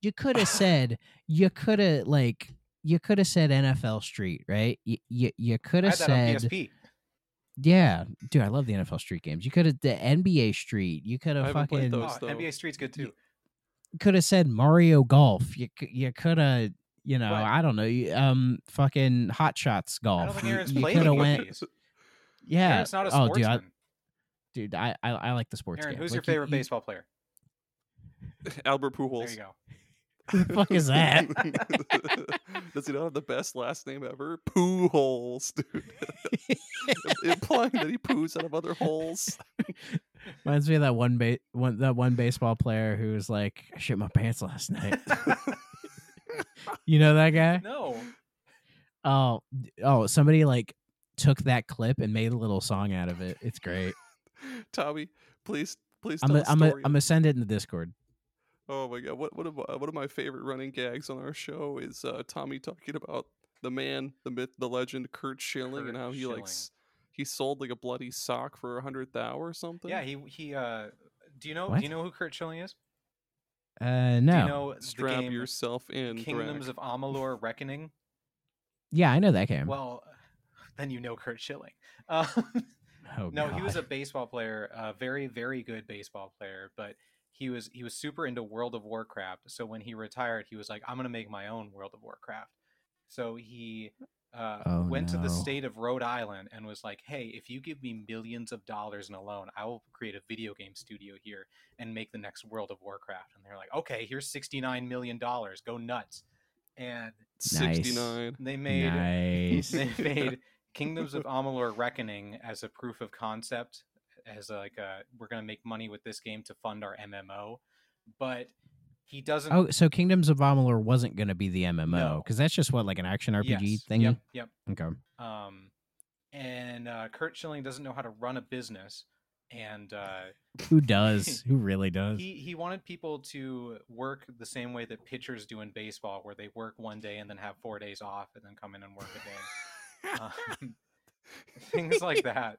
you could have said *laughs* you could have like you could have said NFL Street, right? You you, you could have had on said PSP. Yeah, dude. I love the NFL Street games. You could have the NBA Street. You could have haven't played fucking those. Oh. NBA Street's good too. could have said Mario Golf. You you could have you know What? I don't know you- um fucking Hot Shots I golf. don't think You- you coulda went *laughs* yeah. Aaron's not a oh, dude, I, dude, I, I I like the sports. Aaron, games. who's your Like, you- favorite you- baseball player? *laughs* Albert Pujols. There you go. *laughs* Who the fuck is that? *laughs* Does he not have the best last name ever? Pujols, dude. *laughs* Implying that he poos out of other holes. Reminds me of that one ba- one that one baseball player who was like, I shit my pants last night. you know that guy? No. Oh, oh, somebody like took that clip and made a little song out of it. It's great. Tommy, please, please I'm tell a, the I'm a, story. I'm gonna send it in the Discord. Oh my god! What one of my, one of my favorite running gags on our show is uh, Tommy talking about the man, the myth, the legend, Curt Schilling, and how he Schilling. like he sold like a bloody sock for a hundred thou or something. Yeah, he he. uh Do you know? What? Do you know who Curt Schilling is? Uh, Do no. you know the strap game yourself in. Kingdoms Brack. of Amalur Reckoning? Yeah, I know that game. Well, *laughs* then you know Curt Schilling. *laughs* Um, oh, no, he was a baseball player, a very very good baseball player, but he was he was super into World of Warcraft. So when he retired, he was like, I'm gonna make my own World of Warcraft. So he uh, Oh, went to the state of Rhode Island and was like, Hey, if you give me millions of dollars in a loan, I will create a video game studio here and make the next World of Warcraft. And they're like, Okay, here's sixty nine million dollars, go nuts. And sixty nine. they made *laughs* nice. they made *laughs* Kingdoms of Amalur Reckoning as a proof of concept, as like a, we're gonna make money with this game to fund our MMO, but he doesn't. oh, so Kingdoms of Amalur wasn't gonna be the MMO No. because that's just what like an action RPG yes, thing. Yep, yep. Okay. Um, and uh, Curt Schilling doesn't know how to run a business, and uh, Who does? *laughs* Who really does? he he wanted people to work the same way that pitchers do in baseball, where they work one day and then have four days off, and then come in and work a day. *laughs* um, *laughs* things like that.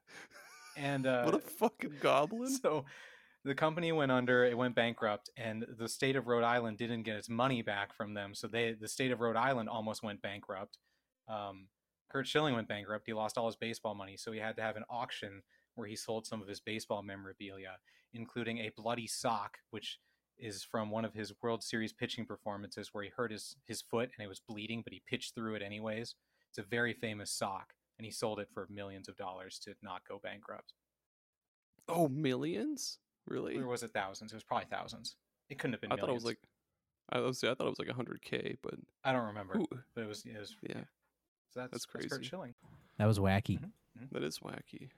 And uh, what a fucking goblin! so the company went under, it went bankrupt, and the state of Rhode Island didn't get its money back from them. So they, the state of Rhode Island, almost went bankrupt. Um, Curt Schilling went bankrupt. He lost all his baseball money, so he had to have an auction where he sold some of his baseball memorabilia, including a bloody sock, which is from one of his World Series pitching performances where he hurt his, his foot and it was bleeding, but he pitched through it anyways. It's a very famous sock, and he sold it for millions of dollars to not go bankrupt. Oh, millions? Really? Or was it thousands? It was probably thousands. It couldn't have been. I thought it was like I was I thought it was like 100k, but I don't remember, ooh, but it was. It was yeah, So that's, That's Curt crazy. Schilling. That was wacky. that is wacky.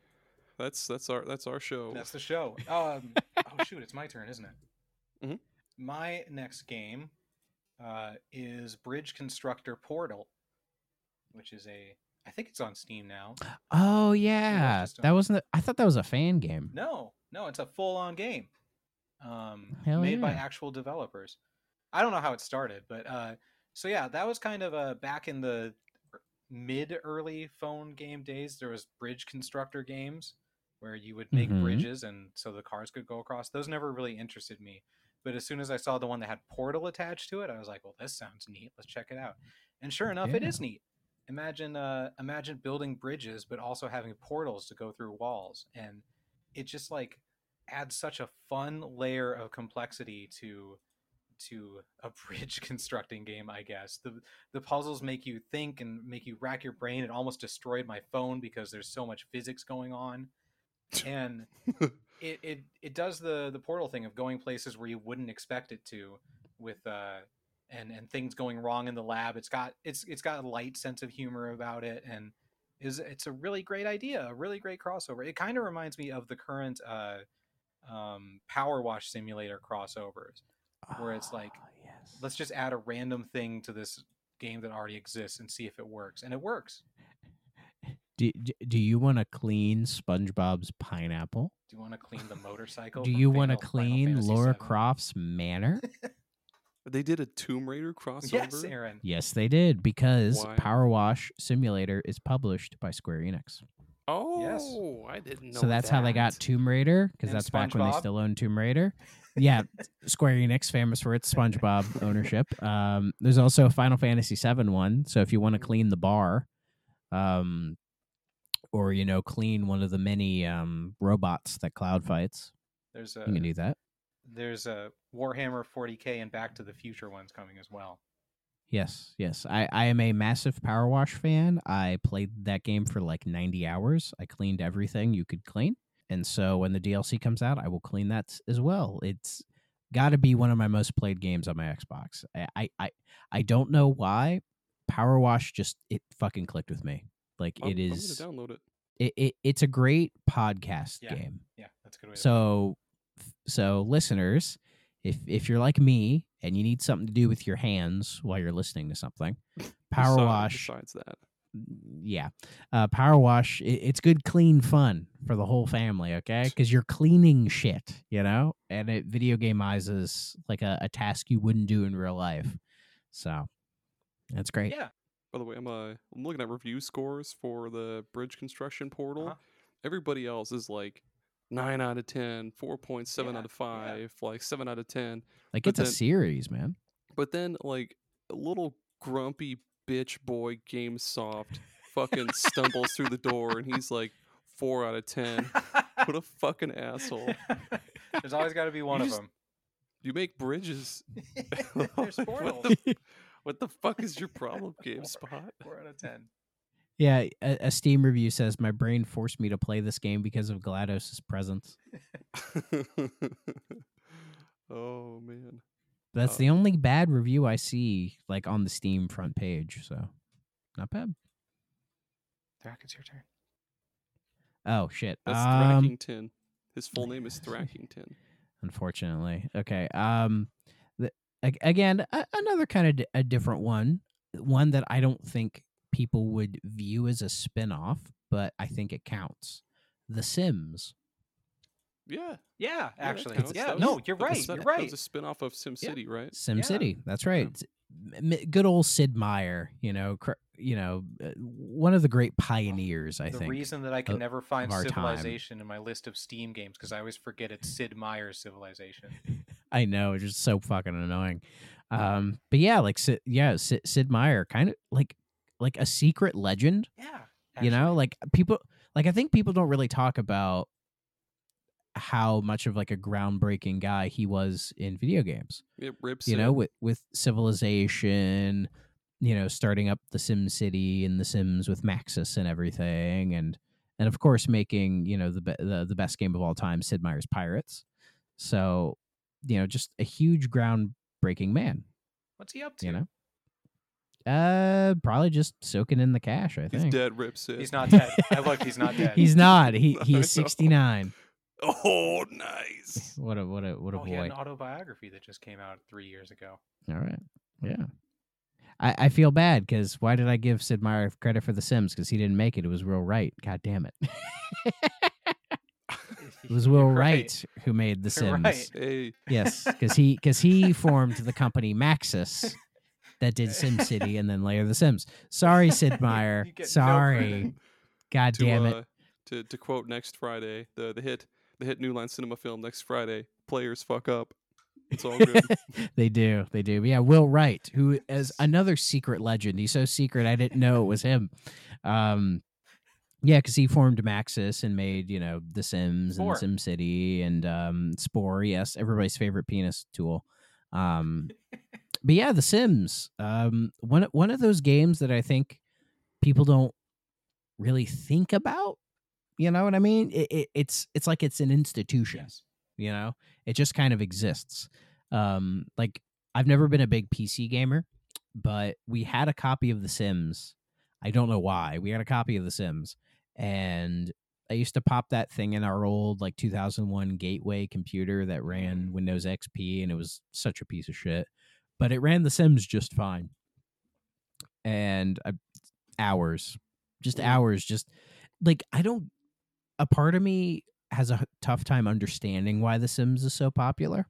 That's that's our that's our show. That's the show. Um, *laughs* oh shoot, it's my turn, isn't it? Mhm. My next game uh, is Bridge Constructor Portal, which is a. I think it's on Steam now. Oh yeah, that wasn't. I thought that was a fan game. No, no, it's a full-on game, um, Hell made by actual developers. I don't know how it started, but uh, so yeah, that was kind of a back in the mid early phone game days. There was Bridge Constructor games where you would make Mhm. bridges and so the cars could go across. Those never really interested me. But as soon as I saw the one that had Portal attached to it, I was like, "Well, this sounds neat. Let's check it out." And sure enough, it Yeah. is neat. Imagine, uh, imagine building bridges, but also having portals to go through walls, and it just like adds such a fun layer of complexity to to a *laughs* bridge constructing game. I guess the the puzzles make you think and make you rack your brain. It almost destroyed my phone because there's so much physics going on, and *laughs* it, it it does the the portal thing of going places where you wouldn't expect it to with uh and and things going wrong in the lab it's got it's it's got a light sense of humor about it and is it's a really great idea a really great crossover it kind of reminds me of the current uh um power wash simulator crossovers Where it's like, Ah, yes. let's just add a random thing to this game that already exists and see if it works and it works Do, do- you want to clean SpongeBob's pineapple? do you want to clean the motorcycle Do you want to clean Laura VII? Croft's manor? *laughs* They did a Tomb Raider crossover. yes aaron yes, they did because Why? Power Wash Simulator is published by Square Enix. Oh, yes. I didn't know. so that's how they got. Tomb Raider because And that's back when they still owned Tomb Raider. Yeah, Square Enix famous for its SpongeBob *laughs* ownership. Um, there's also a Final Fantasy VII one. So if you want to clean the bar, um, or you know clean one of the many um, robots that Cloud fights, there's a you can do that. There's a Warhammer 40k and Back to the Future ones coming as well. Yes, yes. I, I am a massive Power Wash fan. I played that game for like 90 hours. I cleaned everything you could clean. And so when the DLC comes out, I will clean that as well. It's got to be one of my most played games on my Xbox. I, I, I, I don't know why. Power Wash just, it fucking clicked with me. Like I'm, it is, I'm gonna download it. it, it, it's a great podcast Yeah. game. Yeah, that's a good way. to So, so listeners, if if you're like me and you need something to do with your hands while you're listening to something, Power Besi- Wash, Besides that, yeah, uh, Power Wash, it, it's good, clean fun for the whole family. Okay, because you're cleaning shit, you know, and it video gameizes like a, a task you wouldn't do in real life. So that's great. Yeah, by the way, I'm uh, I'm looking at review scores for the bridge construction portal. Uh-huh. Everybody else is like nine out of 10, 4.7 Yeah, out of five, like seven out of ten. Like But it's a series, man. But then like a little grumpy bitch boy GameSpot fucking stumbles through the door and he's like four out of ten. What a fucking asshole! *laughs* There's always got to be one You of just- them. You make bridges. *laughs* There's *laughs* What the, what the fuck is your problem, GameSpot? Four out of ten. Yeah, a, a Steam review says my brain forced me to play this game because of GLaDOS's presence. *laughs* oh man. That's Uh, the only bad review I see, like on the Steam front page. So, not bad. Thrak, it's your turn. Oh shit. That's um, Thrackington. His full name is Thrackington. unfortunately, okay. Um, the, again, a, another kind of d- a different one, one that I don't think people would view as a spin-off, but I think it counts. The Sims. Yeah. Yeah, actually, counts. yeah. Was- No, you're that was right. a- You're That was a spin-off of sim SimCity, right? Sim Yeah. City. That's right. S- m- m- Good old Sid Meier. You know, cr- you know, uh, one of the great pioneers. I the think. The reason that I can of- never find of our time. Civilization in my list of Steam games because I always forget it's *laughs* Sid Meier's Civilization. *laughs* I know, it's just so fucking annoying. Um, but yeah, like yeah, Sid, Sid Meier, kind of like like a secret legend. Yeah, You know, like people like I think people don't really talk about how much of like a groundbreaking guy he was in video games. It rips. You know, with with Civilization, you know, starting up the Sim City and the Sims with Maxis and everything, and and of course making you know the be- the, the best game of all time, Sid Meier's Pirates. So, you know, just a huge groundbreaking man. What's he up to? You know, uh, probably just soaking in the cash. I think he's dead. Rips it. He's not dead. I looked. He's not *laughs* dead. He's not. He he is *laughs* sixty nine. *laughs* Oh, nice. What a what a what a oh, he had boy. an autobiography that just came out three years ago. All right. Yeah. I, I feel bad because why did I give Sid Meier credit for The Sims? Because he didn't make it. It was Will Wright. God damn it. it was Will You're Wright who made The Sims. right. Hey, Yes, because he because he formed the company Maxis that did *laughs* SimCity and then later The Sims. Sorry, Sid Meier. No Sorry. God to, damn it. uh, to to quote next Friday, the the hit the hit New Line Cinema film next Friday. Players fuck up. It's all good. *laughs* they do. They do. But yeah, Will Wright, who is another secret legend. He's so secret I didn't know it was him. Um yeah, because he formed Maxis and made, you know, The Sims Spore. and SimCity and um Spore, yes, everybody's favorite penis tool. Um *laughs* but yeah, The Sims. Um one one of those games that I think people don't really think about. You know what I mean? It, it, it's it's like it's an institution Yes. you know it just kind of exists um like i've never been a big pc gamer but we had a copy of the sims i don't know why we had a copy of the sims and i used to pop that thing in our old like 2001 gateway computer that ran windows xp and it was such a piece of shit but it ran the sims just fine and I, hours just hours just like i don't a part of me has a tough time understanding why The Sims is so popular.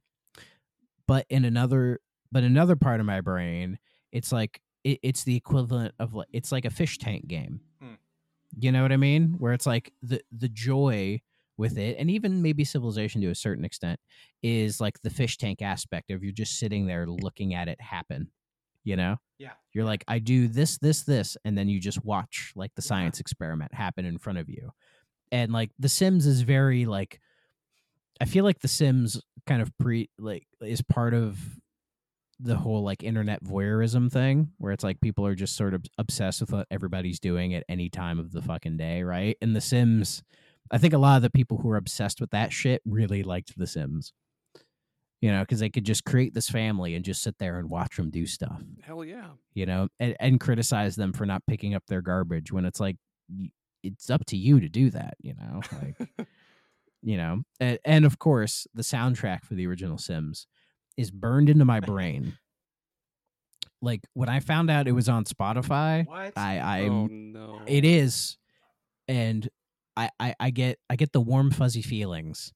But in another, but another part of my brain, it's like it, it's the equivalent of like it's like a fish tank game. Hmm. You know what I mean? Where it's like the the joy with it, and even maybe Civilization to a certain extent, is like the fish tank aspect of you're just sitting there looking at it happen. You know? Yeah. You're like, I do this, this, this, and then you just watch like the Yeah. science experiment happen in front of you and like the sims is very like i feel like the sims kind of pre like is part of the whole like internet voyeurism thing where it's like people are just sort of obsessed with what everybody's doing at any time of the fucking day right and the sims i think a lot of the people who are obsessed with that shit really liked the sims you know because they could just create this family and just sit there and watch them do stuff Hell yeah. you know, and, and criticize them for not picking up their garbage when it's like it's up to you to do that, you know, like *laughs* you know, and, and of course the soundtrack for the original Sims is burned into my brain. like when I found out it was on Spotify, What? I I oh no. it is, and I, I I get I get the warm fuzzy feelings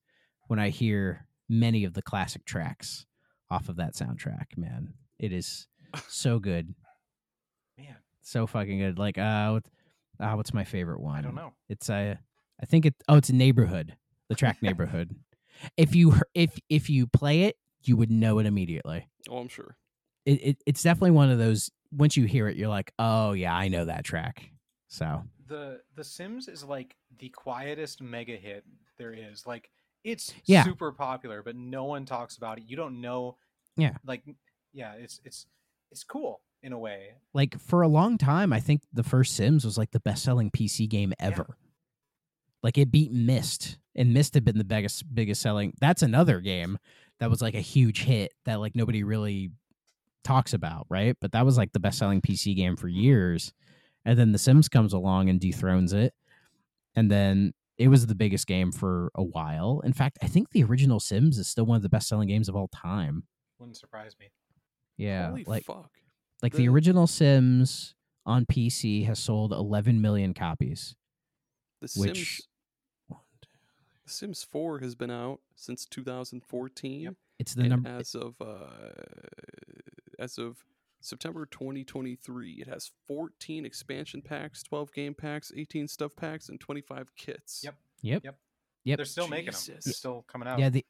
when I hear many of the classic tracks off of that soundtrack. Man, it is so good Man, so fucking good. Like, uh, what, uh what's my favorite one? I don't know. It's uh, I think it. Oh, it's neighborhood. The track *laughs* neighborhood. If you if if you play it, you would know it immediately. Oh, I'm sure. It, it it's definitely one of those. Once you hear it, you're like, oh yeah, I know that track. So The The Sims is like the quietest mega hit there is. Like it's Yeah. super popular, but no one talks about it. You don't know. Yeah. Like yeah, it's it's it's cool in a way. like for a long time, I think the first Sims was like the best selling PC game ever. Like it beat Myst, and Myst had been the biggest biggest selling. That's another game that was like a huge hit that like nobody really talks about, right? But that was like the best selling PC game for years. And then The Sims comes along and dethrones it. And then it was the biggest game for a while. In fact, I think the original Sims is still one of the best selling games of all time. Wouldn't surprise me. Yeah. Holy like fuck. like the The- original Sims on PC has sold 11 million copies. The Which- Sims The Sims 4 has been out since 2014. Yep. It's the number. as of uh, as of September 2023, it has 14 expansion packs, 12 game packs, 18 stuff packs, and 25 kits. Yep. Yep. Yep. Yep. They're still making them. They're still coming out. Yeah, the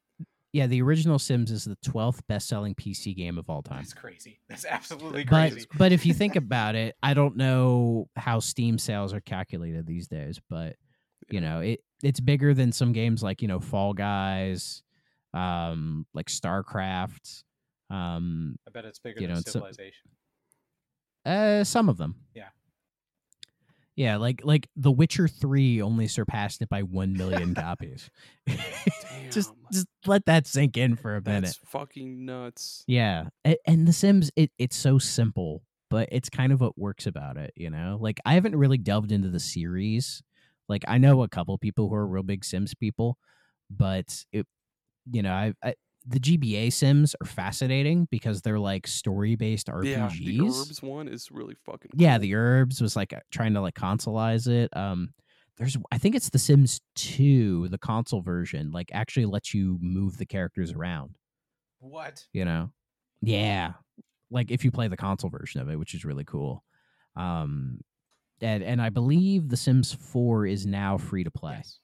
yeah the original Sims is the 12th best selling PC game of all time. That's crazy. That's absolutely But crazy. *laughs* but if you think about it, I don't know how Steam sales are calculated these days, but You know, it it's bigger than some games like you know Fall Guys, um, like StarCraft, um, I bet it's bigger You than know, it's a- Civilization. uh, some of them. Yeah. Yeah, like like The Witcher Three only surpassed it by one million copies. *laughs* just Damn. just let that sink in for a minute. That's fucking nuts. Yeah, a- and The Sims, it it's so simple, but it's kind of what works about it. You know, like I haven't really delved into the series. Like I know a couple people who are real big Sims people, but it, you know, I, I the GBA Sims are fascinating because they're like story based RPGs. Yeah, the Urbz one is really fucking. Yeah, the Urbz was like trying to like consoleize it. Um, there's I think it's The Sims Two, the console version, like actually lets you move the characters around. What? You know, yeah, like if you play the console version of it, which is really cool. Um, and and I believe The Sims Four is now free to play. Yes.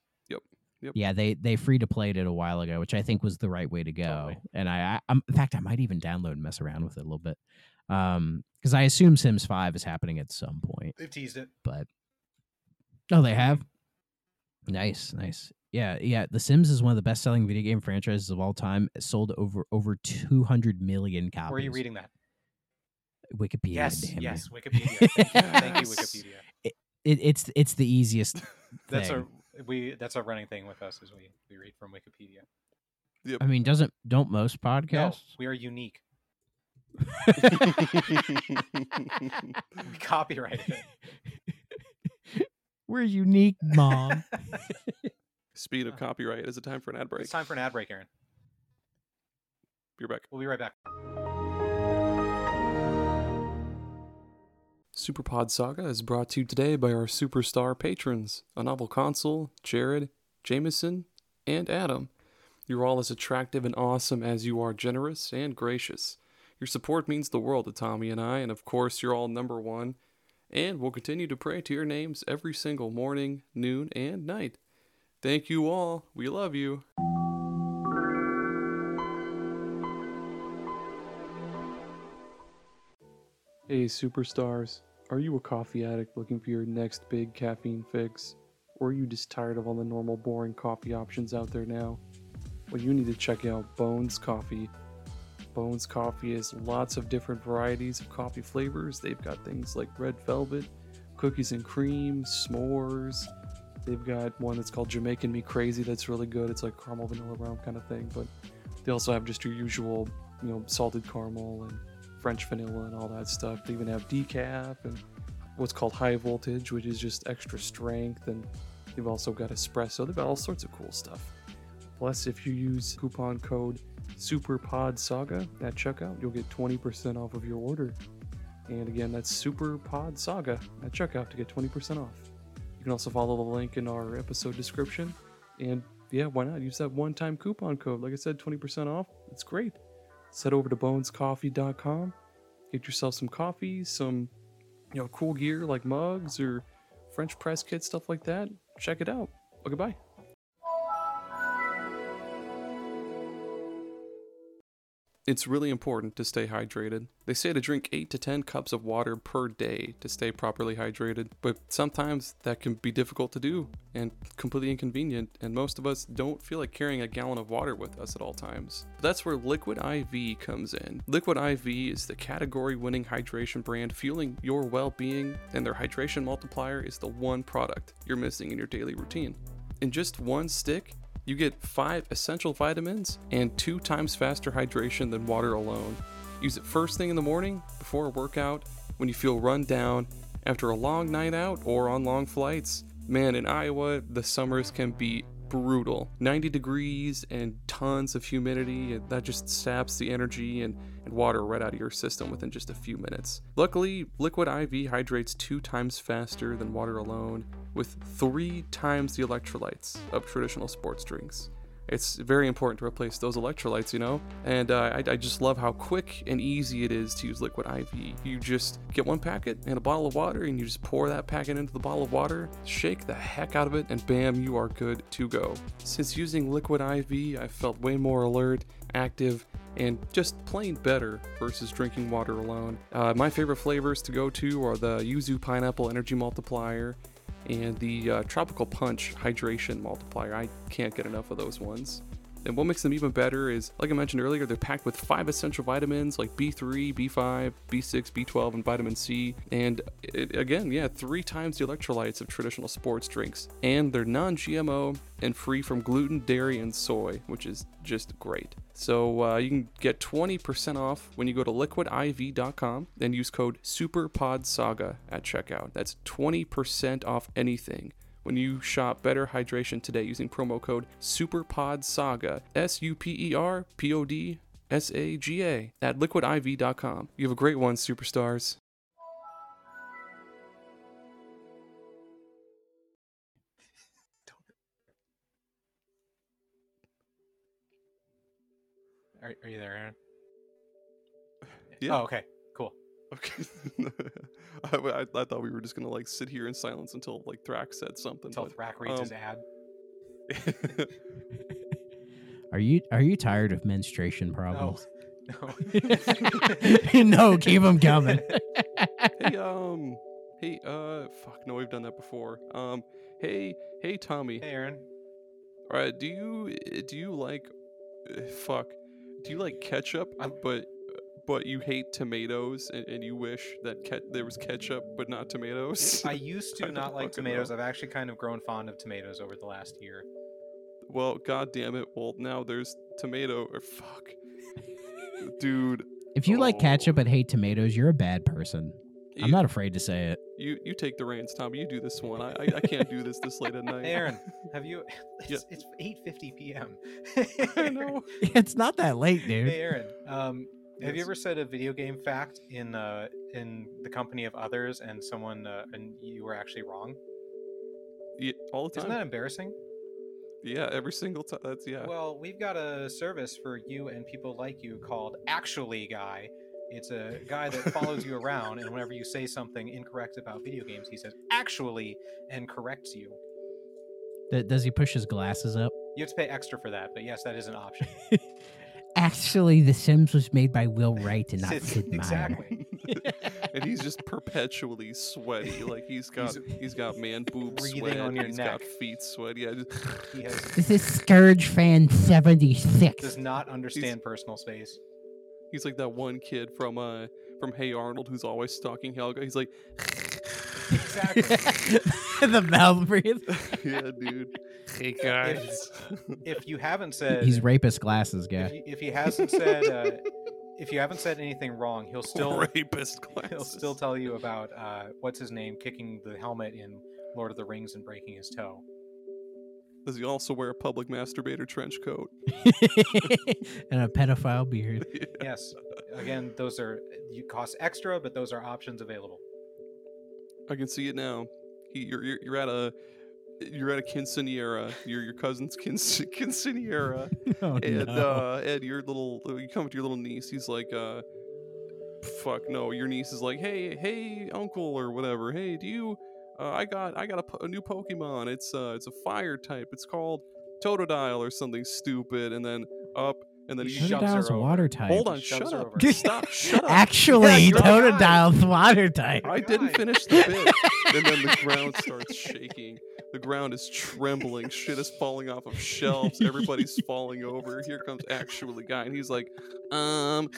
Yep. Yeah, they they free to played it a while ago, which I think was the right way to go. Totally. And I, I I'm, in fact I might even download and mess around with it a little bit. Um, because I assume Sims Five is happening at some point They've teased it. but oh, they have. Nice, nice. Yeah, yeah. The Sims is one of the best-selling video game franchises of all time. It sold over over two hundred million copies. Where are you reading that? Wikipedia. yes, damn you. yes, Wikipedia. Thank *laughs* you, Thank you, Yes. Wikipedia. It, it's it's the easiest. *laughs* That's thing. a we. That's a running thing with us is we we read from Wikipedia. Yep. I mean, doesn't don't most No, podcasts? we are unique. *laughs* We copyrighted it. We're unique, mom. *laughs* Speed of uh, copyright. Is it time for an ad break? It's time for an ad break, Aaron. Be right back. We'll be right back. Superpod Saga is brought to you today by our superstar patrons, a novel console, Jared, Jameson, and Adam. You're all as attractive and awesome as you are generous and gracious. Your support means the world to Tommy and I, and of course, you're all number one. And we'll continue to pray to your names every single morning, noon, and night. Thank you all. We love you. Hey, superstars. Are you a coffee addict looking for your next big caffeine fix? Or are you just tired of all the normal boring coffee options out there now? Well, you need to check out Bones Coffee. Bones Coffee has lots of different varieties of coffee flavors. They've got things like red velvet, cookies and cream, s'mores. They've got one that's called Jamaican Me Crazy that's really good. It's like caramel vanilla rum kind of thing. But they also have just your usual, you know, salted caramel and French vanilla and all that stuff. They even have decaf and what's called high voltage, which is just extra strength. And they've also got espresso. They've got all sorts of cool stuff. Plus, if you use coupon code SuperPodSaga at checkout, you'll get 20% off of your order. And again, that's SuperPodSaga at checkout to get 20% off. You can also follow the link in our episode description. And yeah, why not use that one time coupon code? Like I said, 20% off. It's great. Head over to bonescoffee.com, get yourself some coffee, some you know cool gear like mugs or French press kits, stuff like that. Check it out. Well, goodbye. It's really important to stay hydrated. They say to drink 8 to 10 cups of water per day to stay properly hydrated, but sometimes that can be difficult to do and completely inconvenient, and most of us don't feel like carrying a gallon of water with us at all times. But that's where Liquid IV comes in. Liquid IV is the category winning hydration brand fueling your well being, and their hydration multiplier is the one product you're missing in your daily routine. In just one stick, you get five essential vitamins and two times faster hydration than water alone. Use it first thing in the morning, before a workout, when you feel run down, after a long night out, or on long flights. Man, in Iowa, the summers can be brutal 90 degrees and tons of humidity, that just saps the energy and, and water right out of your system within just a few minutes. Luckily, Liquid IV hydrates two times faster than water alone, with three times the electrolytes of traditional sports drinks. It's very important to replace those electrolytes, you know? And uh, I, I just love how quick and easy it is to use Liquid IV. You just get one packet and a bottle of water, and you just pour that packet into the bottle of water, shake the heck out of it, and bam, you are good to go. Since using Liquid IV, I felt way more alert, active, and just plain better versus drinking water alone. Uh, my favorite flavors to go to are the Yuzu Pineapple Energy Multiplier, and the uh, Tropical Punch Hydration Multiplier. I can't get enough of those ones. And what makes them even better is, like I mentioned earlier, they're packed with five essential vitamins like B3, B5, B6, B12, and vitamin C. And it, again, yeah, three times the electrolytes of traditional sports drinks. And they're non GMO and free from gluten, dairy, and soy, which is just great. So uh, you can get 20% off when you go to liquidiv.com and use code SUPERPODSAGA at checkout. That's 20% off anything when you shop Better Hydration today using promo code SUPERPODSAGA, S U P E R P O D S A G A, at liquidiv.com. You have a great one, superstars. Are, are you there, Aaron? Yeah. Oh, okay. Cool. Okay. *laughs* *laughs* *laughs* I, I, I thought we were just gonna like sit here in silence until like Thrax said something. Until but, Thrak reads his um, ad. *laughs* Are you are you tired of menstruation problems? No. *laughs* no, keep them coming. hey, um, hey, uh, fuck, no, we've done that before. Um, hey, hey, Tommy. hey, Aaron. All right, do you do you like, uh, fuck, do you like ketchup, I'm- but but you hate tomatoes and, and you wish that ke- there was ketchup but not tomatoes? I *laughs* used to don't like tomatoes. know. I've actually kind of grown fond of tomatoes over the last year. well, god damn it. Well, now there's tomato or fuck, dude. if you like ketchup Oh. but hate tomatoes, you're a bad person. You, I'm not afraid to say it. You you take the reins, Tommy. You do this one. I I, I can't do this this late at night. Aaron, *laughs* have you? Yeah. It's, it's 8:50 p.m. I know. *laughs* It's not that late, dude. Hey, Aaron. Um, have you ever said a video game fact in uh, in the company of others, and someone uh, and you were actually wrong? Yeah, all the time. Isn't that embarrassing? Yeah, every single time. That's yeah. Well, we've got a service for you and people like you called Actually Guy. It's a guy that follows you around, and whenever you say something incorrect about video games, he says "actually" and corrects you. Th- Does he push his glasses up? You have to pay extra for that, but yes, that is an option. *laughs* Actually, The Sims was made by Will Wright and not Sid- Sid Meier. exactly. *laughs* and he's just perpetually sweaty. Like he's got He's he's got man boob breathing sweat. on your he's neck. got feet sweat. Yeah, just, He has, *laughs* This is Scourge Fan 76. does not understand personal space. he's like that one kid from uh from Hey Arnold who's always stalking Helga. He's like, Exactly. *laughs* the mouth breathe. yeah, dude. Hey guys. If you haven't said, He's rapist glasses if, guy. he, if he hasn't said, uh, if you haven't said anything wrong, he'll still *laughs* rapist glasses. he'll still tell you about uh, what's his name kicking the helmet in Lord of the Rings and breaking his toe. Does he also wear a public masturbator trench coat? *laughs* and a pedophile beard. *laughs* Yes. Again, those are you cost extra, but those are options available. I can see it now. He, you're, you're you're at a you're at a quinceanera. You're your cousin's quince- *laughs* quinceanera, *laughs* Oh, and no. uh, and your little you come with your little niece. He's like, uh, fuck no. Your niece is like, hey hey uncle or whatever. Hey, do you? Uh, I got I got a, po- a new Pokemon. It's uh it's a fire type. It's called Totodile or something stupid. And then up and then He he shoves her Totodile's over. water type. hold on, shoves shut up, stop, shut up. *laughs* Actually, Yeah. Totodile's water type. I didn't finish the bit. and then the ground starts shaking. The ground is trembling. Shit is falling off of shelves. Everybody's falling over. Here comes actually guy, and he's like, um,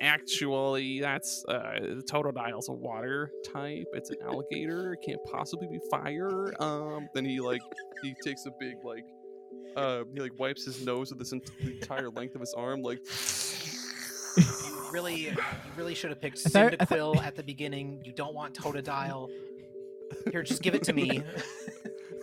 actually, that's uh, Totodile's a water type. It's an alligator. It can't possibly be fire. Um, then he like he takes a big like. Uh, he like wipes his nose with this ent- the entire length of his arm, like You really, you really should have picked I thought- Cyndaquil at the beginning. You don't want Totodile. Here, just give it to me.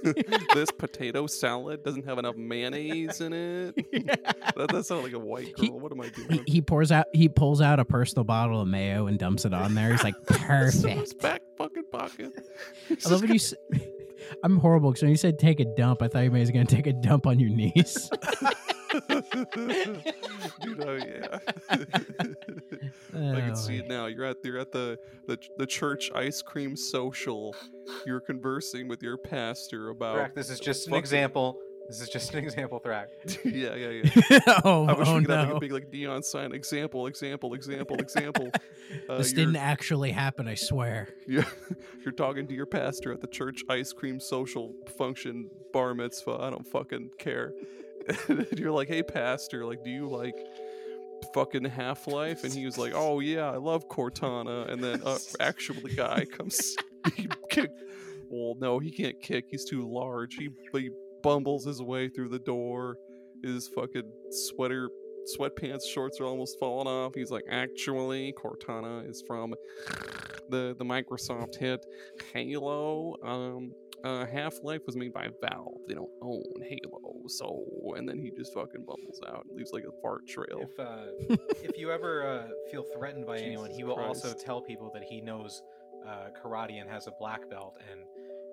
*laughs* this potato salad doesn't have enough mayonnaise in it. *laughs* That, that sounds like a white He- girl. what am I doing? he pours out he pulls out a personal bottle of mayo and dumps it on there. He's like, *laughs* perfect. back fucking pocket. I love when you. I'm horrible because when you said take a dump, I thought you was going to take a dump on your knees. Dude, oh yeah. I can see it now. You're at you're at the, the the church ice cream social. You're conversing with your pastor about Correct. This is just an fucking- example. This is just an example, Thrak. *laughs* yeah, yeah, yeah. *laughs* oh, I wish oh we could have like no. a big like neon sign. Example, example, example, example. *laughs* Uh, this you're- didn't actually happen, I swear. You're, you're talking to your pastor at the church ice cream social function bar mitzvah. I don't fucking care. And you're like, hey, pastor, like, do you like fucking Half Life? And he was like, oh yeah, I love Cortana. And then uh, actually, guy comes. *laughs* Well, no, he can't kick. He's too large. He, he bumbles his way through the door. His fucking sweater, sweatpants, shorts are almost falling off. He's like, actually, Cortana is from the the Microsoft hit Halo. Um, uh, Half Life was made by Valve. They don't own Halo, so and then he just fucking bubbles out, leaves like a fart trail. If uh, *laughs* if you ever uh, feel threatened by anyone, he Jesus will also tell people that he knows uh, karate and has a black belt. And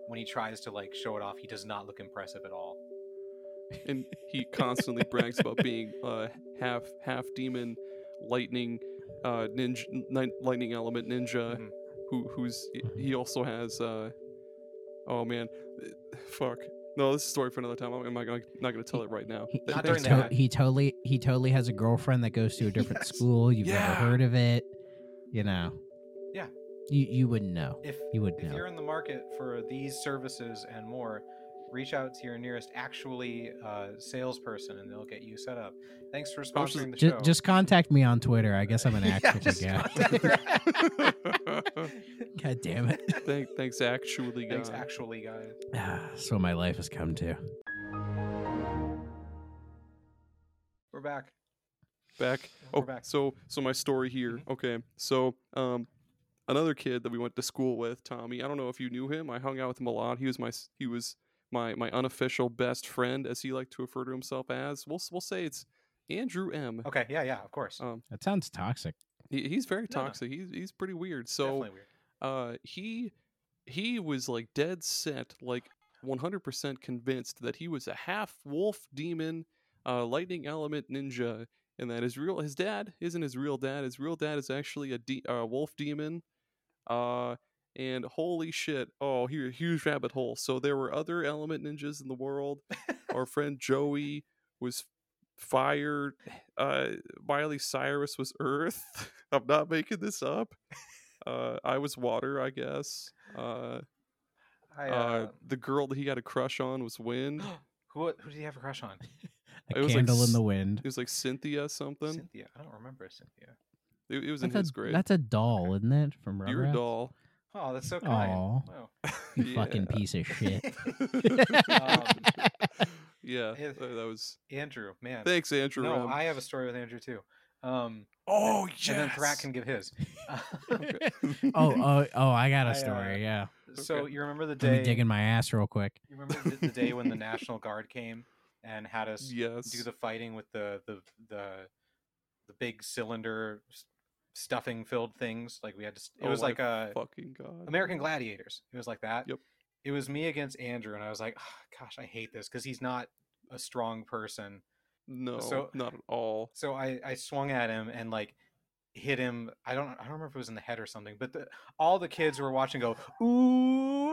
when he tries to like show it off, he does not look impressive at all. and he *laughs* constantly brags about being uh, half half demon, lightning, uh, ninja, ni- lightning element ninja. Mhm. Who who's he also has? Uh, oh man, fuck. No, this is a story for another time. I'm not gonna not gonna tell it right now. He, Not during to- ad. he totally he totally has a girlfriend that goes to a different Yes. school. You've Yeah. never heard of it. You know. Yeah. You you wouldn't know. If You would if know. you're in the market for these services and more, reach out to your nearest actually uh, salesperson, and they'll get you set up. Thanks for I just- sponsoring the Just, show. just contact me on Twitter. I guess I'm an *laughs* Yeah, actual just guy. *laughs* God damn it. *laughs* Thank, thanks, actually, guy. Thanks, actually, guys. Ah, That's what my life has come to. We're back. back. We're Oh, back. so so my story here. Mhm. Okay, so um, another kid that we went to school with, Tommy. I don't know if you knew him. I hung out with him a lot. He was my he was my my unofficial best friend, as he liked to refer to himself as. We'll we'll say it's Andrew M. Okay, yeah, yeah, of course. Um, That sounds toxic. he, he's very No, no. toxic. He's he's pretty weird. So Definitely weird. uh he he was like dead set like 100% convinced that he was a half wolf demon uh lightning element ninja and that his real his dad isn't his real dad his real dad is actually a de- uh, wolf demon uh and holy shit oh here a huge rabbit hole so there were other element ninjas in the world our *laughs* friend joey was fire uh miley cyrus was earth *laughs* i'm not making this up uh i was water i guess uh, I, uh uh, the girl that he had a crush on was wind *gasps* who who did he have a crush on? *laughs* A It was like candle in the wind. it was like cynthia something Cynthia. I don't remember Cynthia. it, it was in That's his grade that's a doll, isn't it? From you're a doll Oh, that's so kind. Aw. Wow. *laughs* You fucking piece of shit. *laughs* Um, yeah if- uh, that was Andrew, man. thanks andrew no, Rem. I have a story with Andrew too. Um, oh and then Thrak can give his. *laughs* Okay. oh, oh, oh! I got I, a uh, story. yeah, so Okay. you remember the let me day? dig in my ass real quick. You remember the, the day when the National Guard came and had us yes do the fighting with the the the the big cylinder s- stuffing filled things? Like we had to. It Oh was like a fucking god American Gladiators. It was like that. Yep. It was me against Andrew, and I was like, "Ah, gosh, I hate this because he's not a strong person. no so- not at all So I I swung at him and like hit him. I don't I don't remember if it was in the head or something, but the, all the kids who were watching go ooh,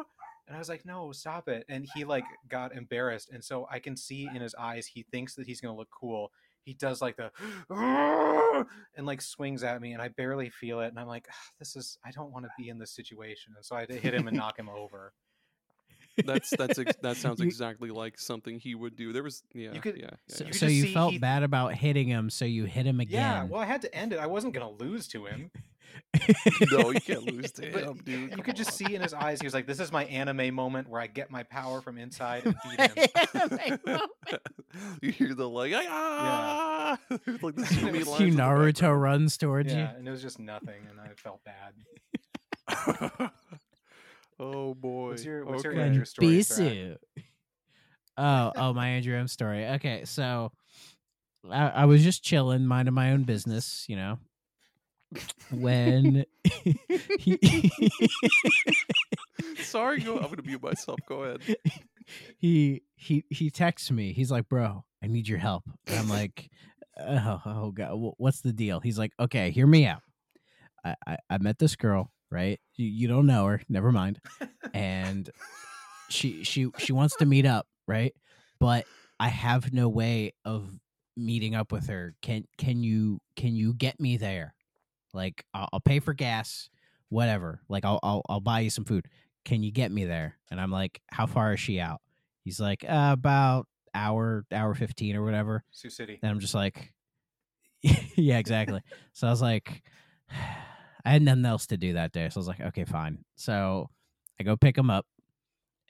and I was like, no, stop it. And he like got embarrassed, and so I can see in his eyes he thinks that he's gonna look cool. He does like the and like swings at me, and I barely feel it, and I'm like, "Ah, this is I don't want to be in this situation, and so I had to hit him and knock him over. that's that's ex- that *laughs* sounds You- exactly like something he would do there was yeah could- yeah, yeah, So, yeah. so just you felt he- bad about hitting him, so you hit him again. Yeah, well, I had to end it. I wasn't gonna lose to him. No you can't *laughs* lose to him dude You come could just on. see in his eyes, he was like, "This is my anime moment where I get my power from inside and *laughs* beat him." *laughs* you hear the like ah like the zoomy Cue lines Cue in the Naruto runs towards yeah, and it was just nothing, and I felt bad. oh boy What's your- what's your okay. you. Andrew story, Bisu. Oh, oh, my Andrew M story. Okay, so I, I was just chilling, minding my own business, you know. When he, *laughs* sorry go i'm gonna mute myself go ahead *laughs* he he he texts me. He's like, "Bro, I need your help." And I'm like, "Oh, oh, oh god, what's the deal?" He's like, "Okay, hear me out. I I, I met this girl, right? You, you don't know her, never mind. And she she she wants to meet up, right? But I have no way of meeting up with her. Can can you can you get me there? Like I'll, I'll pay for gas, whatever. Like I'll, I'll I'll buy you some food. Can you get me there? And I'm like, how far is she out? He's like, uh, about hour hour fifteen or whatever. Sioux City. And I'm just like, *laughs* yeah, exactly. so I was like, *sighs* I had nothing else to do that day. So I was like, okay, fine. So I go pick him up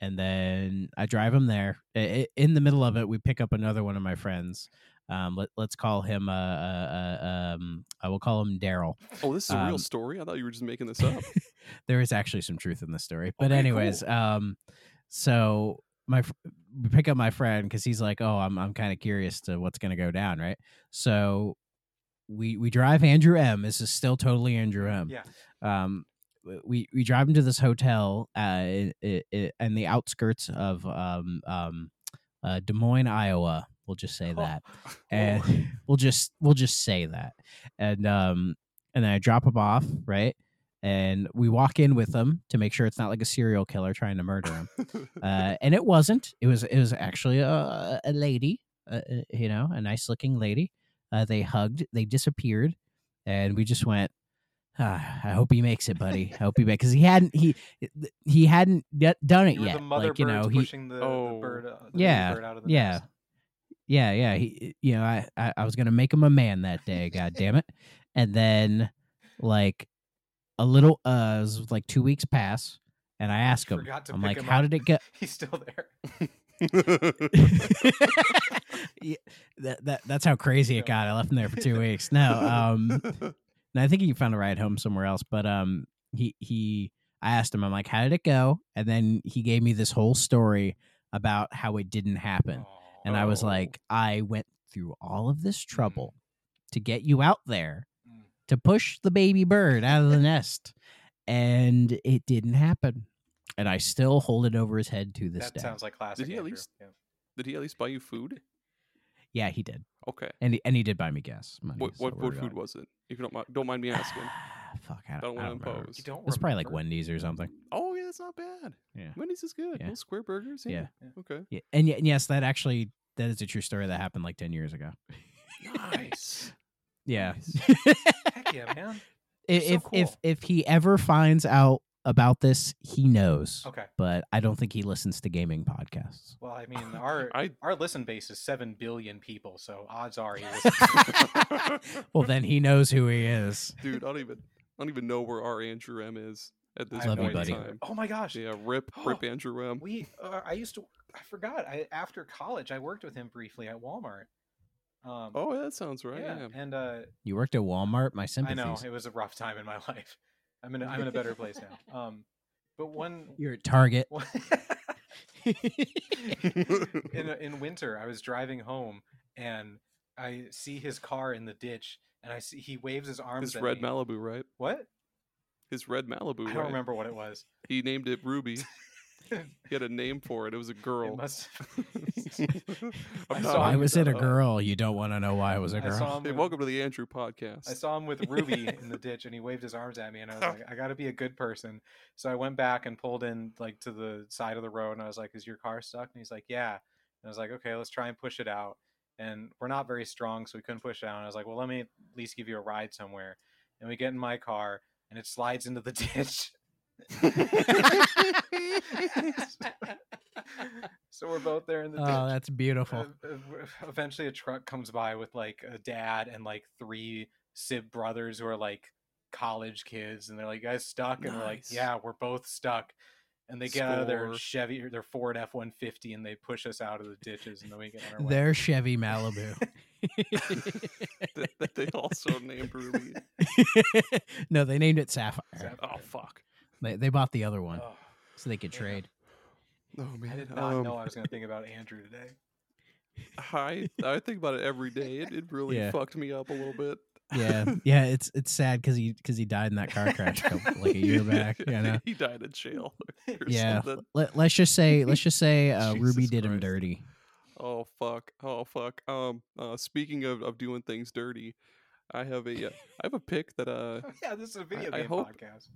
and then I drive him there. In the middle of it, we pick up another one of my friends. Um, let, let's call him, uh, uh, uh, um, I will call him Daryl. Oh, this is a real Um, story. I thought you were just making this up. *laughs* there is actually some truth in this story. But Okay, anyways, cool. um, so my we pick up my friend because he's like, oh, I'm I'm kind of curious to what's gonna go down, right? So we we drive Andrew M. This is still totally Andrew M. Yeah. Um, we we drive him to this hotel uh i i i- in the outskirts of um um uh, Des Moines, Iowa. We'll just say Oh. that *laughs* and *laughs* we'll just we'll just say that and um and then i drop him off right and we walk in with him to make sure it's not like a serial killer trying to murder him *laughs* uh and it wasn't it was it was actually a, a lady uh, uh, you know a nice looking lady uh they hugged they disappeared and we just went *sighs* ah, I hope he makes it, buddy. I hope he makes because he hadn't he he hadn't d- done it You yet. the mother like you know, he pushing the, Oh. the bird, uh, the Yeah, bird out of the yeah. nest. Yeah, yeah. He, you know, I, I, I was gonna make him a man that day. God damn it! And then, like, a little, uh, it was like two weeks pass, and I ask him, I'm like, him how up. did it go? *laughs* He's still there. *laughs* yeah, that, that that's how crazy it got. I left him there for two *laughs* weeks. No, um, and I think he found a ride home somewhere else. But um, he he, I asked him, I'm like, how did it go? And then he gave me this whole story about how it didn't happen. And I was Oh. like, I went through all of this trouble to get you out there Mm. to push the baby bird out of the nest, and it didn't happen. And I still hold it over his head to this that day. sounds like classic. Did he at Andrew. least- Yeah. Did he at least buy you food? yeah, he did, Okay. and he, and he did buy me gas money. What so what, what food good. was it? If you don't mind, don't mind me asking. *sighs* Fuck, I I don't, don't want to impose. You don't It's probably like? Wendy's or something. Oh yeah, that's not bad. Yeah. Wendy's is good. Yeah. Little square burgers. Yeah. Yeah. Okay. Yeah, and, y- and yes, that actually that is a true story that happened like ten years ago. Nice. *laughs* Yeah. Nice. *laughs* Heck yeah, man. I- So if if if he ever finds out about this, he knows. Okay. But I don't think he listens to gaming podcasts. Well, I mean, our *laughs* I our listen base is seven billion people, so odds are he listens. *laughs* Well, then he knows who he is. dude, I don't even I don't even know where our Andrew M is at this I have Love point you, buddy. in time. Oh my gosh. Yeah, rip *gasps* rip Andrew M. We uh, I used to I forgot. I after college I worked with him briefly at Walmart. Um, Oh, yeah, that sounds right. yeah, Yeah. and uh, You worked at Walmart. My sympathies. I know it was a rough time in my *laughs* life. I'm in a, I'm in a better place now. *laughs* Um, but one You're at Target. one- *laughs* in in winter, I was driving home and I see his car in the ditch, and I see he waves his arms. His at red me. Malibu, right? What? His red Malibu, I don't remember what it was. He named it Ruby. *laughs* it *laughs* He had a name for it. It was a girl. must. I'm *laughs* I saw Why was it a girl? You don't want to know why it was a girl. saw him. Hey, with- welcome to the Andrew podcast. I saw him with Ruby *laughs* in the ditch, and he waved his arms at me, and I was like, "I got to be a good person." So I went back and pulled in like to the side of the road, and I was like, "Is your car stuck?" And he's like, "Yeah." And I was like, "Okay, let's try and push it out." And we're not very strong, so we couldn't push it out. And I was like, "Well, let me at least give you a ride somewhere." And we get in my car, and it slides into the ditch. *laughs* so we're both there in the ditch. Oh, that's beautiful. Uh, eventually a truck comes by with like a dad and like three sib brothers who are like college kids and they're like guys stuck and we're like yeah we're both stuck and they get out of their chevy or their ford f-150 and they push us out of the ditches and then we get on our way Their Chevy Malibu. *laughs* that, that they also named Ruby. *laughs* no, they named it Sapphire. Sapphire. Oh fuck. They, they bought the other one Oh, so they could yeah. trade. Oh man. i did not um, know i was going to think about andrew today I I think about it every day. It, it really Yeah. fucked me up a little bit. Yeah, *laughs* yeah. It's it's sad because he because he died in that car crash a couple, like a *laughs* year back. You know. he died in jail. *laughs* or Yeah. something. Let, let's just say let's just say uh, Ruby Jesus did him dirty. Oh fuck. Oh fuck. Um. Uh. Speaking of, of doing things dirty, I have a uh, I have a pick that uh. yeah this is a video I game hope- podcast